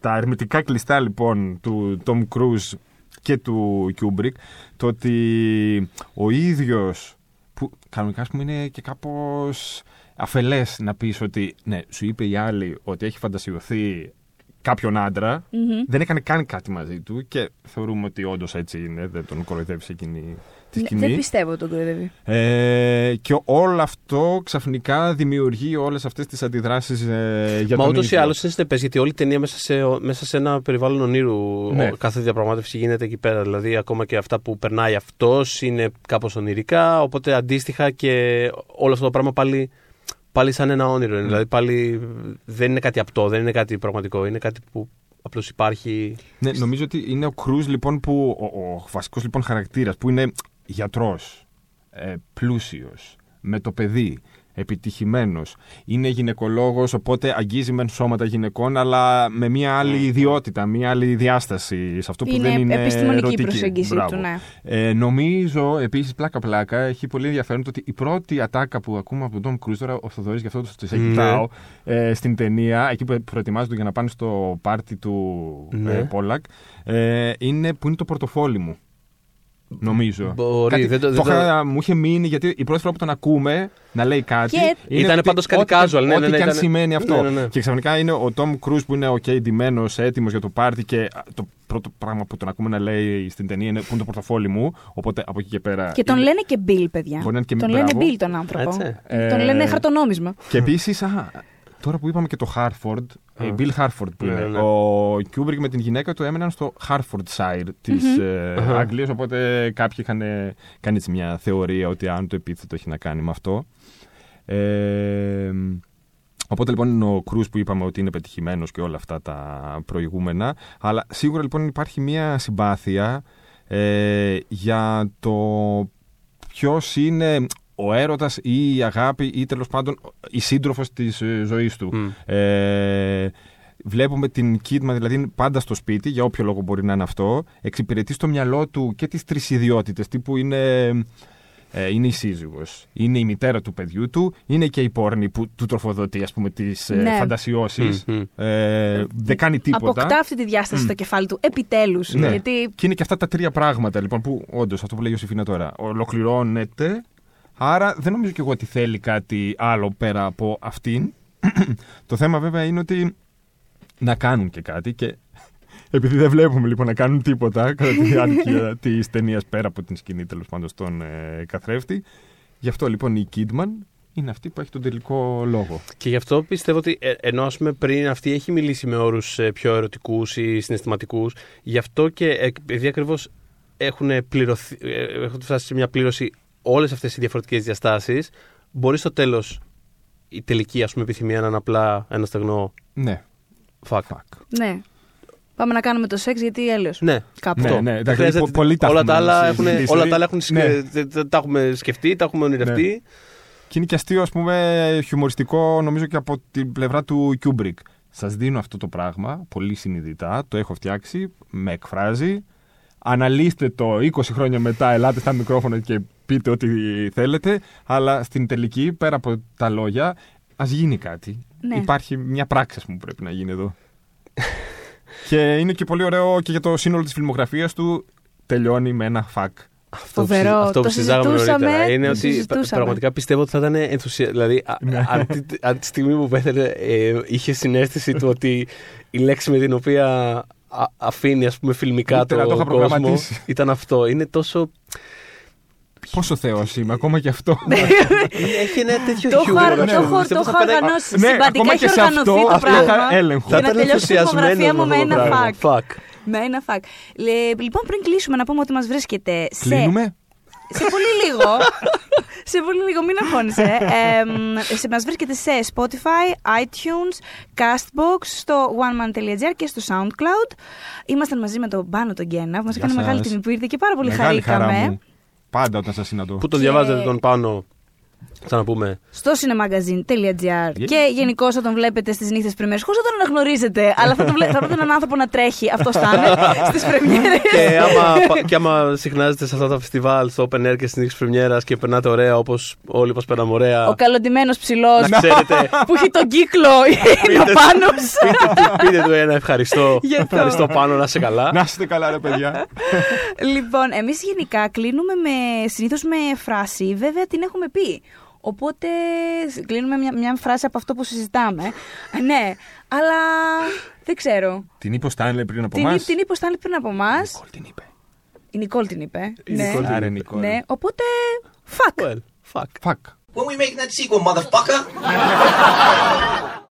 τα ερμητικά κλειστά λοιπόν του Tom Cruise και του Kubrick, το ότι ο ίδιος που κανονικά ας πούμε είναι και κάπως αφελές να πεις ότι ναι, σου είπε η άλλη ότι έχει φαντασιωθεί κάποιον άντρα, Μμμ. δεν έκανε καν κάτι μαζί του και θεωρούμε ότι όντως έτσι είναι, δεν τον κοροϊδεύεις σε εκείνη τη Ναι, σκηνή. Δεν πιστεύω ότι τον κοροϊδεύει. Ε, και όλο αυτό ξαφνικά δημιουργεί όλες αυτές τις αντιδράσεις ε, για Μα τον ούτως ή ίδιο. άλλως είναι συνεπέ, γιατί όλη η ταινία μέσα σε, μέσα σε ένα περιβάλλον ονείρου. Ναι. ο- Κάθε διαπραγμάτευση γίνεται εκεί πέρα. Δηλαδή, ακόμα και αυτά που περνάει αυτός είναι κάπως ονειρικά. Οπότε αντίστοιχα και όλο αυτό το πράγμα πάλι, πάλι σαν ένα όνειρο. είναι. Ναι. Δηλαδή, πάλι δεν είναι κάτι απτό, δεν είναι κάτι πραγματικό. Είναι κάτι που απλώς υπάρχει. Ναι, νομίζω ότι είναι ο Κρούζ λοιπόν που, ο, ο βασικός λοιπόν χαρακτήρας που είναι γιατρός, ε, πλούσιος, με το παιδί, επιτυχημένος. Είναι γυναικολόγος, οπότε αγγίζει μεν σώματα γυναικών, αλλά με μια άλλη ιδιότητα, μια άλλη διάσταση σε αυτό που Είναι δεν είναι επιστημονική ερωτική. προσέγγιση Μπράβο. του, ναι. Ε, νομίζω επίσης πλάκα-πλάκα έχει πολύ ενδιαφέρον το ότι η πρώτη ατάκα που ακούμε από τον Τόμ Κρούζ, τώρα ο Θοδωρής γι' αυτό το σε Ναι. κοιτάω, ε, στην ταινία, εκεί που προετοιμάζονται για να πάνε στο πάρτι του Ναι. ε, Πόλακ, ε, είναι που είναι το πορτοφόλι μου. Νομίζω. Μπορεί, δεν το- δεν το είχα- μου είχε μείνει γιατί η πρώτη φορά που τον ακούμε να λέει κάτι. Και- είναι Ήτανε ότι πάντως κάτι ό,τι- casual, ναι, ναι, Ό,τι ναι, και αν ήτανε- σημαίνει αυτό. Ναι, ναι, ναι. Και ξαφνικά είναι ο Τομ Κρουζ που είναι οκ, ντυμένος, έτοιμος για το πάρτι και το πρώτο πράγμα που τον ακούμε να λέει στην ταινία είναι Πού είναι το πορτοφόλι μου. Οπότε από εκεί και πέρα. Και τον είναι- λένε και Bill, παιδιά. Μπορεί να είναι και τον μπράβο. λένε Bill τον άνθρωπο. Έτσι. Τον Ε, λένε χαρτονόμισμα. Και επίσης, τώρα που είπαμε και το Harford, ε, Bill Harford που Ναι, είναι. ναι. Ο Kubrick με την γυναίκα του έμεναν στο Hertfordshire της ε, Αχα. Αγγλίας, οπότε κάποιοι είχαν ε, κάνει έτσι μια θεωρία ότι αν το επίθετο έχει να κάνει με αυτό. Ε, Οπότε λοιπόν είναι ο Κρούς που είπαμε ότι είναι πετυχημένος και όλα αυτά τα προηγούμενα. Αλλά σίγουρα λοιπόν υπάρχει μια συμπάθεια ε, για το ποιος είναι ο έρωτας ή η αγάπη ή τέλος πάντων η σύντροφος της ε, ζωής του. Μμ. Ε, βλέπουμε την Kidman, δηλαδή είναι πάντα στο σπίτι, για όποιο λόγο μπορεί να είναι αυτό, εξυπηρετεί στο μυαλό του και τις τρεις ιδιότητες, τύπου είναι, ε, είναι η σύζυγος, είναι η μητέρα του παιδιού του, είναι και η πόρνη που του τροφοδοτεί, ας πούμε, τις ε, Ναι. φαντασιώσεις. Μμμ. Ε, δεν κάνει τίποτα. Αποκτά αυτή τη διάσταση στο κεφάλι του. Επιτέλους. Ναι. Γιατί. Και είναι και αυτά τα τρία πράγματα λοιπόν που όντως αυτό που λέει ο Σιφίνα τώρα ολοκληρώνεται. Άρα δεν νομίζω κι εγώ ότι θέλει κάτι άλλο πέρα από αυτήν. το θέμα βέβαια είναι ότι να κάνουν και κάτι και επειδή δεν βλέπουμε λοιπόν να κάνουν τίποτα κατά τη διάρκεια της ταινίας πέρα από την σκηνή τέλος πάντων στον ε, καθρέφτη. Γι' αυτό λοιπόν η Kidman είναι αυτή που έχει τον τελικό λόγο. Και γι' αυτό πιστεύω ότι ε, ενώ ας πούμε, πριν αυτή έχει μιλήσει με όρους πιο ερωτικούς ή συναισθηματικούς, γι' αυτό και ε, επειδή ακριβώς έχουν, πληρωθεί, ε, έχουν φτάσει σε μια πλήρωση όλες αυτές οι διαφορετικές διαστάσεις, μπορεί στο τέλος η τελική ας πούμε, επιθυμία να είναι απλά ένα στεγνό Ναι. fuck. Ναι. Πάμε να κάνουμε το σεξ γιατί έλεο. Ναι. Κάπου. Ναι, Αυτό. ναι, Δεν εντάξει, χρειάζεται- πο- πολλοί τα όλα, έχουμε τα άλλα συζητήσεις. έχουν, όλα τα άλλα έχουν, Ναι. σκε- τα- τα έχουμε σκεφτεί, τα έχουμε ονειρευτεί. Και είναι και αστείο, ας πούμε, χιουμοριστικό, νομίζω και από την πλευρά του Κιούμπρικ. Σας δίνω αυτό το πράγμα, πολύ συνειδητά, το έχω φτιάξει, με εκφράζει. Αναλύστε το 20 χρόνια μετά, ελάτε στα μικρόφωνα και πείτε ό,τι θέλετε. Αλλά στην τελική, πέρα από τα λόγια, ας γίνει κάτι. Ναι. Υπάρχει μια πράξη, ας πούμε, που πρέπει να γίνει εδώ. και είναι και πολύ ωραίο και για το σύνολο της φιλμογραφίας του. Τελειώνει με ένα fuck. Αυτό που, Φοβερό. συζη- αυτό που Το συζητάγαμε συζητούσαμε, νωρίτερα είναι το ότι πρα- συζητούσαμε. πραγματικά πιστεύω ότι θα ήταν ενθουσία. Δηλαδή, α- Ναι. αν, τη, αν τη στιγμή που πέθανε ε, είχε συνέστηση του ότι η λέξη με την οποία α- αφήνει ας πούμε φιλμικά Ούτε να το το είχα κόσμο προγραμματίσει. ήταν αυτό. Είναι τόσο... Πόσο θεός είμαι, ακόμα και αυτό. Έχει ένα τέτοιο Το έχω χιούμορ, αργ- ας το πούμε. έχω- Πιστεύω το θα έχω πέρασε- οργανώσει. Ναι, Συμπαντικά ακόμα έχει και σε οργανωθεί αυτό, το αυτό είχα πράγμα. έλεγχο. Θα Για να ήταν τελειώσει η ενθουσιασμένος φωτογραφία μου με αυτό το ένα πράγμα. φακ. Fuck. Με ένα φακ. Λε- Λοιπόν, πριν κλείσουμε, να πούμε ότι μας βρίσκεται σε. Κλείνουμε; Σε πολύ λίγο. σε πολύ λίγο, μην αγχώνεσαι. Ε, μ, σε, μας βρίσκεται σε Spotify, iTunes, Castbox, στο oneman.gr και στο SoundCloud. Ήμασταν μαζί με τον Πάνο τον Γκένα, που μας Γεια έκανε μεγάλη σας. τιμή που ήρθε και πάρα πολύ Μεγάλη χαρά χαρήκαμε. μου. Πάντα όταν σας συναντώ. Που τον Και- διαβάζετε τον πάνω, ξαναπούμε. στο cinemagazine.gr Yeah. και γενικώς θα τον βλέπετε στις νύχτες πρεμιέρε. Χωρί να τον αναγνωρίζετε, αλλά θα, τον βλέ- θα βλέπετε έναν άνθρωπο να τρέχει. Αυτό θα είναι στις πρεμιέρες. και, άμα, πα- και άμα συχνάζετε σε αυτά τα φεστιβάλ, στο open air και στην νύχτα πρεμιέρας και περνάτε ωραία όπως όλοι μας περνάμε ωραία. Ο καλοντημένος ψηλός να ξέρετε, που έχει τον κύκλο είναι ο Πείτε- πάνω. πείτε, του- πείτε του ένα ευχαριστώ. Για το. ευχαριστώ πάνω να είσαι καλά. Να είστε καλά, ρε παιδιά. λοιπόν, εμείς γενικά κλείνουμε με, συνήθως με φράση, βέβαια την έχουμε πει. Οπότε κλείνουμε μια, μια φράση από αυτό που συζητάμε. Ε, ναι, αλλά δεν ξέρω. την είπε ο Στάνλε πριν από Την, εμά. την είπε ο Στάνλη πριν από εμά. την είπε. Η Νικόλ την είπε. Η ναι. Νικόλ την Άρε, Νικόλ. ναι, οπότε. Fuck. Well, fuck. Fuck. When we making that sequel, motherfucker?